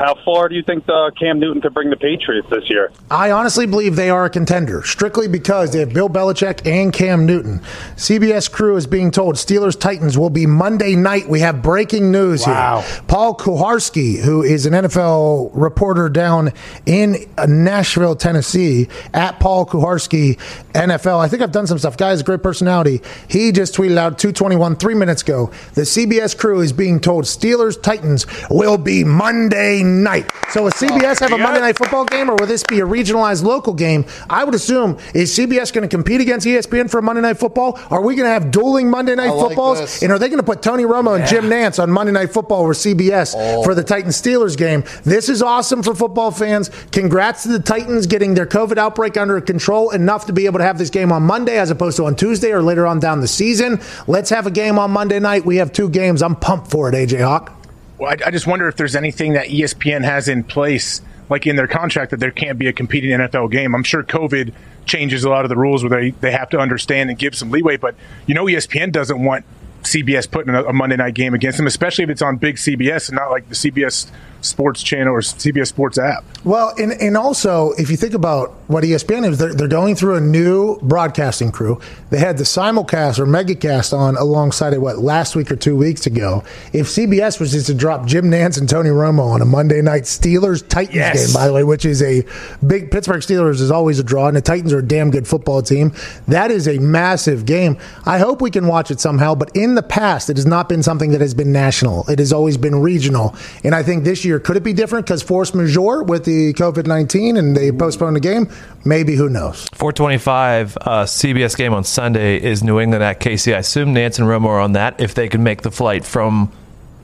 how far do you think uh, Cam Newton could bring the Patriots this year? I honestly believe they are a contender, strictly because they have Bill Belichick and Cam Newton. CBS crew is being told Steelers Titans will be Monday night. We have breaking news Wow. here. Paul Kuharsky, who is an NFL reporter down in uh, Nashville, Tennessee, at Paul Kuharsky NFL. I think I've done some stuff. Guy Guy's a great personality. He just tweeted out 221 three minutes ago. The CBS crew is being told Steelers Titans will be Monday night. So will CBS have a Monday night football game or will this be a regionalized local game? I would assume is CBS going to compete against ESPN for Monday night football? Are we going to have dueling Monday night like footballs? this. And are they going to put Tony Romo and Jim Nantz on Monday Night Football or CBS Oh. for the Titans Steelers game? This is awesome for football fans. Congrats to the Titans getting their COVID outbreak under control enough to be able to have this game on Monday as opposed to on Tuesday or later on down the season. Let's have a game on Monday night. We have two games. I'm pumped for it, AJ Hawk. I, I just wonder if there's anything that ESPN has in place, like in their contract, that there can't be a competing NFL game. I'm sure COVID changes a lot of the rules where they, they have to understand and give some leeway, but you know, ESPN doesn't want CBS putting a, a Monday night game against them, especially if it's on big CBS and not like the CBS Sports Channel or CBS Sports app. Well, and, and also, if you think about what ESPN is, they're, they're going through a new broadcasting crew. They had the simulcast or megacast on alongside it, what, last week or two weeks ago. If CBS was just to drop Jim Nantz and Tony Romo on a Monday night Steelers Titans Yes. game, by the way, which is a big Pittsburgh Steelers is always a draw, and the Titans are a damn good football team. That is a massive game. I hope we can watch it somehow, but in the past, it has not been something that has been national. It has always been regional. And I think this year, could it be different because force majeure with the COVID 19 and they postponed the game? Maybe, who knows? 425 uh, CBS game on Sunday is New England at KC. I assume Nantz and Romo are on that if they can make the flight from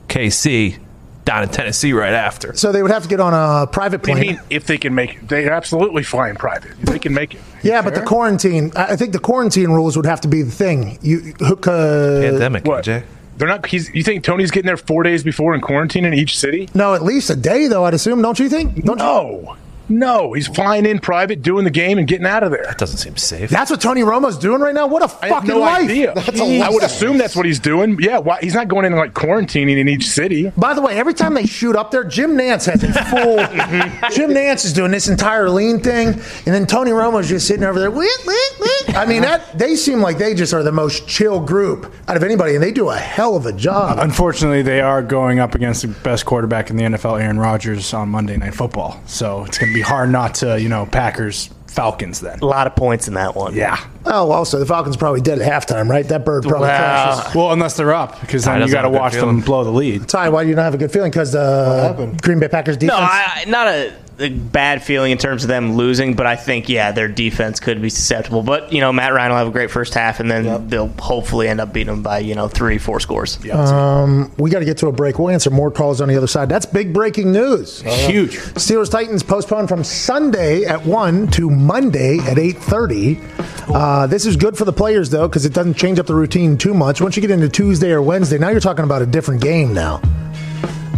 KC down to Tennessee right after. So they would have to get on a private plane. you mean if they can make it? They're absolutely flying private. They can make it. Yeah, but the quarantine, I I think the quarantine rules would have to be the thing. You hook a Pandemic, What? Jay. They're not. He's, you think Tony's getting there four days before in quarantine in each city? No, at least a day though. I'd assume. Don't you think? Don't no, no. He's flying in private, doing the game, and getting out of there. That doesn't seem safe. That's what Tony Romo's doing right now. What a I have fucking no life! idea. I would assume that's what he's doing. Yeah, why, he's not going in like quarantining in each city. By the way, every time they shoot up there, Jim Nantz has a full. Jim Nantz is doing this entire lean thing, and then Tony Romo's just sitting over there. "Wait, wait, wait." I mean, that they seem like they just are the most chill group out of anybody, and they do a hell of a job. Unfortunately, they are going up against the best quarterback in the NFL, Aaron Rodgers, on Monday Night Football. So it's going to be hard not to, you know, Packers Falcons then. A lot of points in that one. Yeah. Oh, also the Falcons probably dead at halftime, right? That bird probably Well, crashes. well, unless they're up, because then you got to have a watch them blow the lead. Ty, why do you not have a good feeling? Because uh, the Green Bay Packers defense. No, I, not a, a bad feeling in terms of them losing, but I think yeah, their defense could be susceptible. But you know, Matt Ryan will have a great first half, and then they'll hopefully end up beating them by you know three, four scores. Um, we got to get to a break. We'll answer more calls on the other side. That's big breaking news. Huge. Steelers Titans postponed from Sunday at one to Monday at eight thirty. Uh, this is good for the players though because it doesn't change up the routine too much. Once you get into Tuesday or Wednesday, now you're talking about a different game now.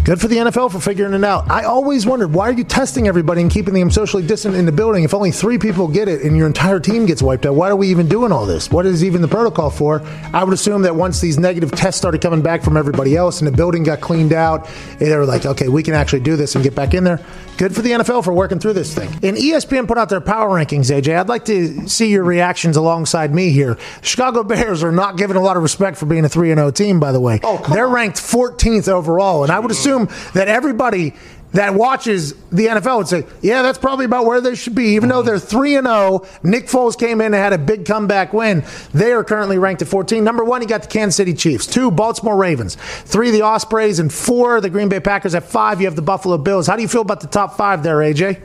Good for the NFL for figuring it out. I always wondered why are you testing everybody and keeping them socially distant in the building if only three people get it and your entire team gets wiped out? Why are we even doing all this? What is even the protocol for? I would assume that once these negative tests started coming back from everybody else and the building got cleaned out, they were like, okay, we can actually do this and get back in there. Good for the NFL for working through this thing. And ESPN put out their power rankings, AJ. I'd like to see your reactions alongside me here. Chicago Bears are not given a lot of respect for being a 3 0 team, by the way. Oh, They're ranked 14th overall. And I would assume that everybody that watches the NFL would say, yeah, that's probably about where they should be. Even though they're 3 and 0, Nick Foles came in and had a big comeback win. They are currently ranked at 14. Number 1, you got the Kansas City Chiefs. 2, Baltimore Ravens. 3, the Ospreys and 4, the Green Bay Packers. At 5, you have the Buffalo Bills. How do you feel about the top 5 there, AJ?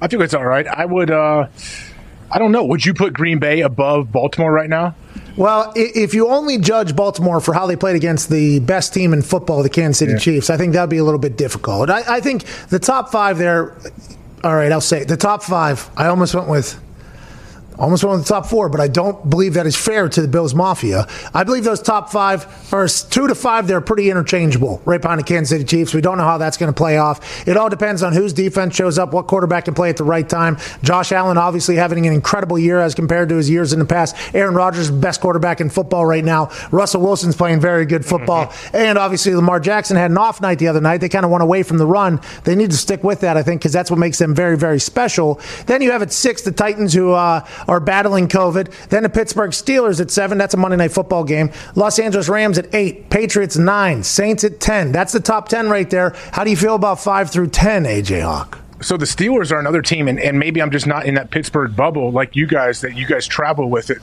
I think it's all right. I would. uh I don't know. Would you put Green Bay above Baltimore right now? Well, if you only judge Baltimore for how they played against the best team in football, the Kansas City Yeah. Chiefs, I think that'd be a little bit difficult. I, I think the top five there. All right, I'll say it. the top five. I almost went with. Almost one of the top four, but I don't believe that is fair to the Bills Mafia. I believe those top five are two to five. They're pretty interchangeable, right behind the Kansas City Chiefs. We don't know how that's going to play off. It all depends on whose defense shows up, what quarterback can play at the right time. Josh Allen obviously having an incredible year as compared to his years in the past. Aaron Rodgers, best quarterback in football right now. Russell Wilson's playing very good football, and obviously Lamar Jackson had an off night the other night. They kind of went away from the run. They need to stick with that, I think, because that's what makes them very, very special. Then you have at six the Titans who uh, are battling COVID. Then the Pittsburgh Steelers at seven. That's a Monday night football game. Los Angeles Rams at eight. Patriots nine. Saints at ten. That's the top ten right there. How do you feel about five through ten, AJ Hawk? So the Steelers are another team, and, and maybe I'm just not in that Pittsburgh bubble like you guys that you guys travel with it.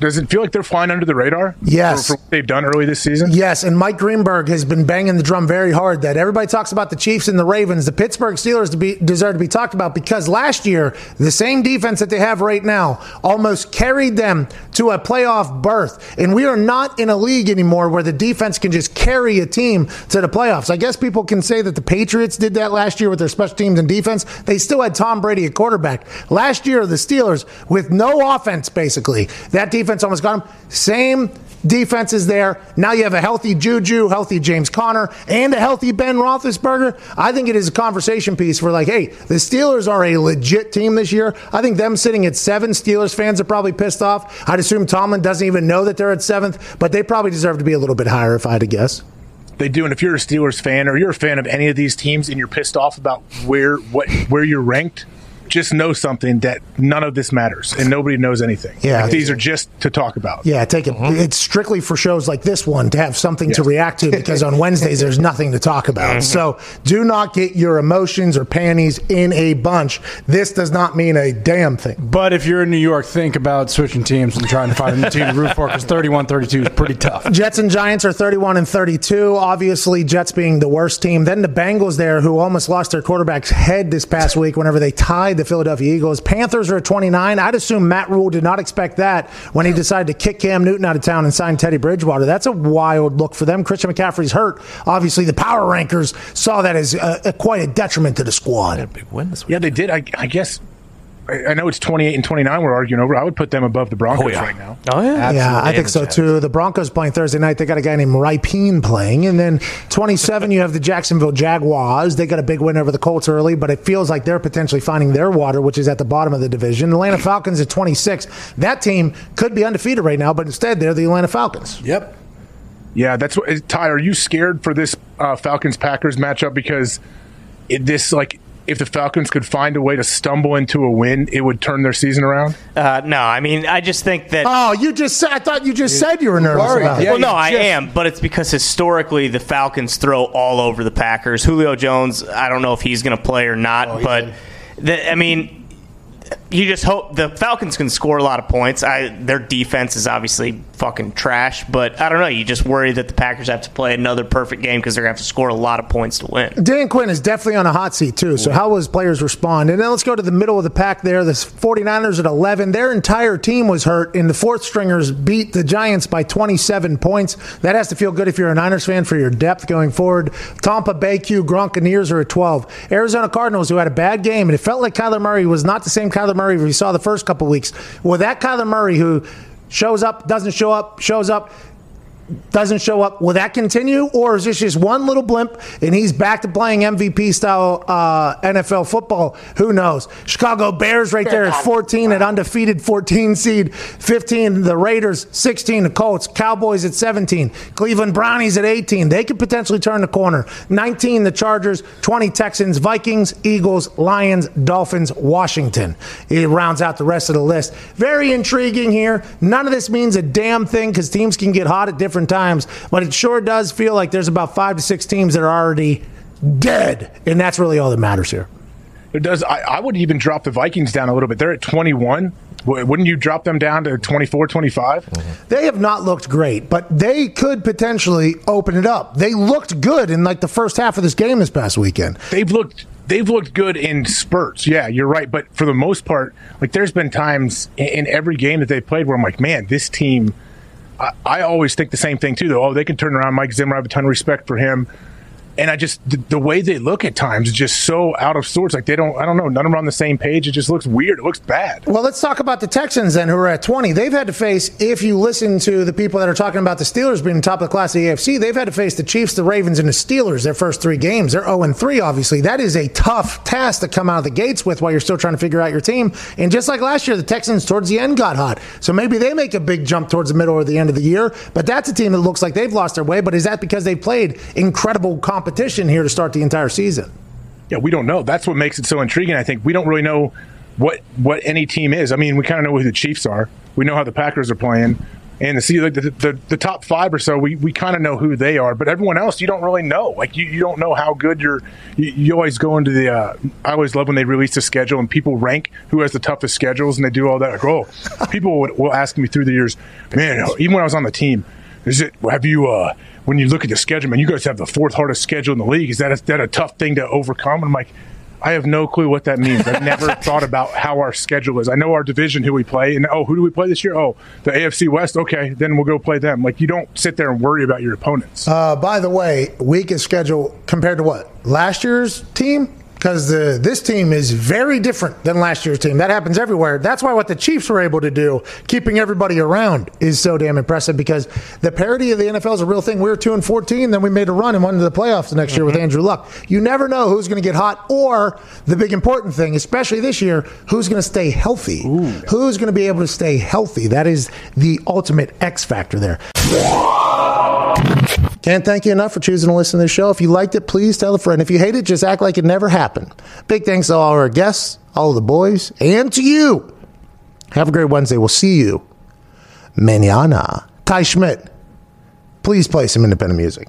Does it feel like they're flying under the radar? Yes. For, for what they've done early this season? Yes, and Mike Greenberg has been banging the drum very hard that everybody talks about the Chiefs and the Ravens. The Pittsburgh Steelers to be, deserve to be talked about because last year, the same defense that they have right now almost carried them to a playoff berth. And we are not in a league anymore where the defense can just carry a team to the playoffs. I guess people can say that the Patriots did that last year with their special teams and defense. They still had Tom Brady at quarterback. Last year, the Steelers, with no offense basically, that That defense almost got him. Same defense is there. Now you have a healthy Juju, healthy James Conner, and a healthy Ben Roethlisberger. I think it is a conversation piece for like, hey, the Steelers are a legit team this year. I think them sitting at seven, Steelers fans are probably pissed off. I'd assume Tomlin doesn't even know that they're at seventh, but they probably deserve to be a little bit higher if I had to guess. They do, and if you're a Steelers fan or you're a fan of any of these teams and you're pissed off about where what where you're ranked, just know something that none of this matters and nobody knows anything. Yeah. Like, these are just to talk about. Yeah, take it. Mm-hmm. It's strictly for shows like this one to have something to react to because on Wednesdays there's nothing to talk about. Mm-hmm. So do not get your emotions or panties in a bunch. This does not mean a damn thing. But if you're in New York, think about switching teams and trying to find a new team to root for because 31 32 is pretty tough. Jets and Giants are 31 and 32. Obviously, Jets being the worst team. Then the Bengals there, who almost lost their quarterback's head this past week whenever they tied the Philadelphia Eagles. Panthers are at 29. I'd assume Matt Rhule did not expect that when he decided to kick Cam Newton out of town and sign Teddy Bridgewater. That's a wild look for them. Christian McCaffrey's hurt. Obviously, the power rankers saw that as uh, a, quite a detriment to the squad. big win this week. Yeah, they did. I, I guess. I I know it's 28 and 29 we're arguing over. I would put them above the Broncos right now. Oh yeah, yeah, I think so too. The Broncos playing Thursday night. They got a guy named Rypien playing, and then 27 you have the Jacksonville Jaguars. They got a big win over the Colts early, but it feels like they're potentially finding their water, which is at the bottom of the division. Atlanta Falcons at 26. That team could be undefeated right now, but instead they're the Atlanta Falcons. Yep. Yeah, that's what. Ty, are you scared for this uh, Falcons Packers matchup because it, this like if the Falcons could find a way to stumble into a win, it would turn their season around? Uh, no, I mean, I just think that. Oh, you just said. I thought you just said you were nervous worried. about it. well, no, I am, but it's because historically the Falcons throw all over the Packers. Julio Jones, I don't know if he's going to play or not, but the, I mean, you just hope the Falcons can score a lot of points. I their defense is obviously fucking trash, but I don't know. You just worry that the Packers have to play another perfect game because they're going to have to score a lot of points to win. Dan Quinn is definitely on a hot seat, too. So, how will his players respond? And then let's go to the middle of the pack there. The 49ers at 11. Their entire team was hurt, and the fourth stringers beat the Giants by 27 points. That has to feel good if you're a Niners fan for your depth going forward. Tampa Bay Q Gronkaneers are at 12. Arizona Cardinals, who had a bad game, and it felt like Kyler Murray was not the same Kyler Murray we saw the first couple weeks. Well, that Kyler Murray who shows up, doesn't show up, shows up, doesn't show up. Will that continue, or is this just one little blimp and he's back to playing MVP style uh, NFL football? Who knows? Chicago Bears right there at 14 at undefeated 14 seed, 15 the Raiders, 16 the Colts, Cowboys at 17, Cleveland Brownies at 18. They could potentially turn the corner. 19 the Chargers, 20 Texans, Vikings, Eagles, Lions, Dolphins, Washington. It rounds out the rest of the list. Very intriguing here. None of this means a damn thing because teams can get hot at different times, but it sure does feel like there's about five to six teams that are already dead, and that's really all that matters here. It does. I, I would even drop the Vikings down a little bit. They're at 21. Wouldn't you drop them down to 24, 25? Mm-hmm. They have not looked great, but they could potentially open it up. They looked good in like the first half of this game this past weekend. They've looked they've looked good in spurts. Yeah, you're right. But for the most part, like there's been times in, in every game that they've played where I'm like, man, this team. I, I always think the same thing too. Though, oh, they can turn around. Mike Zimmer, I have a ton of respect for him. And I just the, the way they look at times is just so out of sorts. Like they don't, I don't know, none of them are on the same page. It just looks weird. It looks bad. Well, let's talk about the Texans then, who are at 20. They've had to face, if you listen to the people that are talking about the Steelers being top of the class of the AFC, they've had to face the Chiefs, the Ravens, and the Steelers their first three games. They're 0 and 3, obviously. That is a tough task to come out of the gates with while you're still trying to figure out your team. And just like last year, the Texans towards the end got hot. So maybe they make a big jump towards the middle or the end of the year. But that's a team that looks like they've lost their way. But is that because they've played incredible competition here to start the entire season? Yeah, we don't know. That's what makes it so intriguing. I think we don't really know what what any team is. I mean, we kind of know who the Chiefs are. We know how the Packers are playing, and the see like the, the, the top five or so. We, we kind of know who they are, but everyone else you don't really know. Like you, you don't know how good you're. You, you always go into the. Uh, I always love when they release the schedule and people rank who has the toughest schedules, and they do all that. Like, oh, people will, will ask me through the years, man. Even when I was on the team, is it have you? uh when you look at the schedule, man, you guys have the fourth hardest schedule in the league. Is that a, that a tough thing to overcome? And I'm like, I have no clue what that means. I've never thought about how our schedule is. I know our division, who we play, and oh, who do we play this year? Oh, the AFC West. Okay, then we'll go play them. Like you don't sit there and worry about your opponents. Uh, by the way, weakest schedule compared to what? Last year's team? Because this team is very different than last year's team. That happens everywhere. That's why what the Chiefs were able to do, keeping everybody around, is so damn impressive because the parity of the NFL is a real thing. We were 2 and 14, then we made a run and went into the playoffs the next year with mm-hmm. Andrew Luck. You never know who's going to get hot, or the big important thing, especially this year, who's going to stay healthy. Who's going to be able to stay healthy? That is the ultimate X factor there. Can't thank you enough for choosing to listen to the show. If you liked it, please tell a friend. If you hate it, just act like it never happened. Big thanks to all our guests, all the boys, and to you. Have a great Wednesday. We'll see you. Manana. Ty Schmidt, please play some independent music.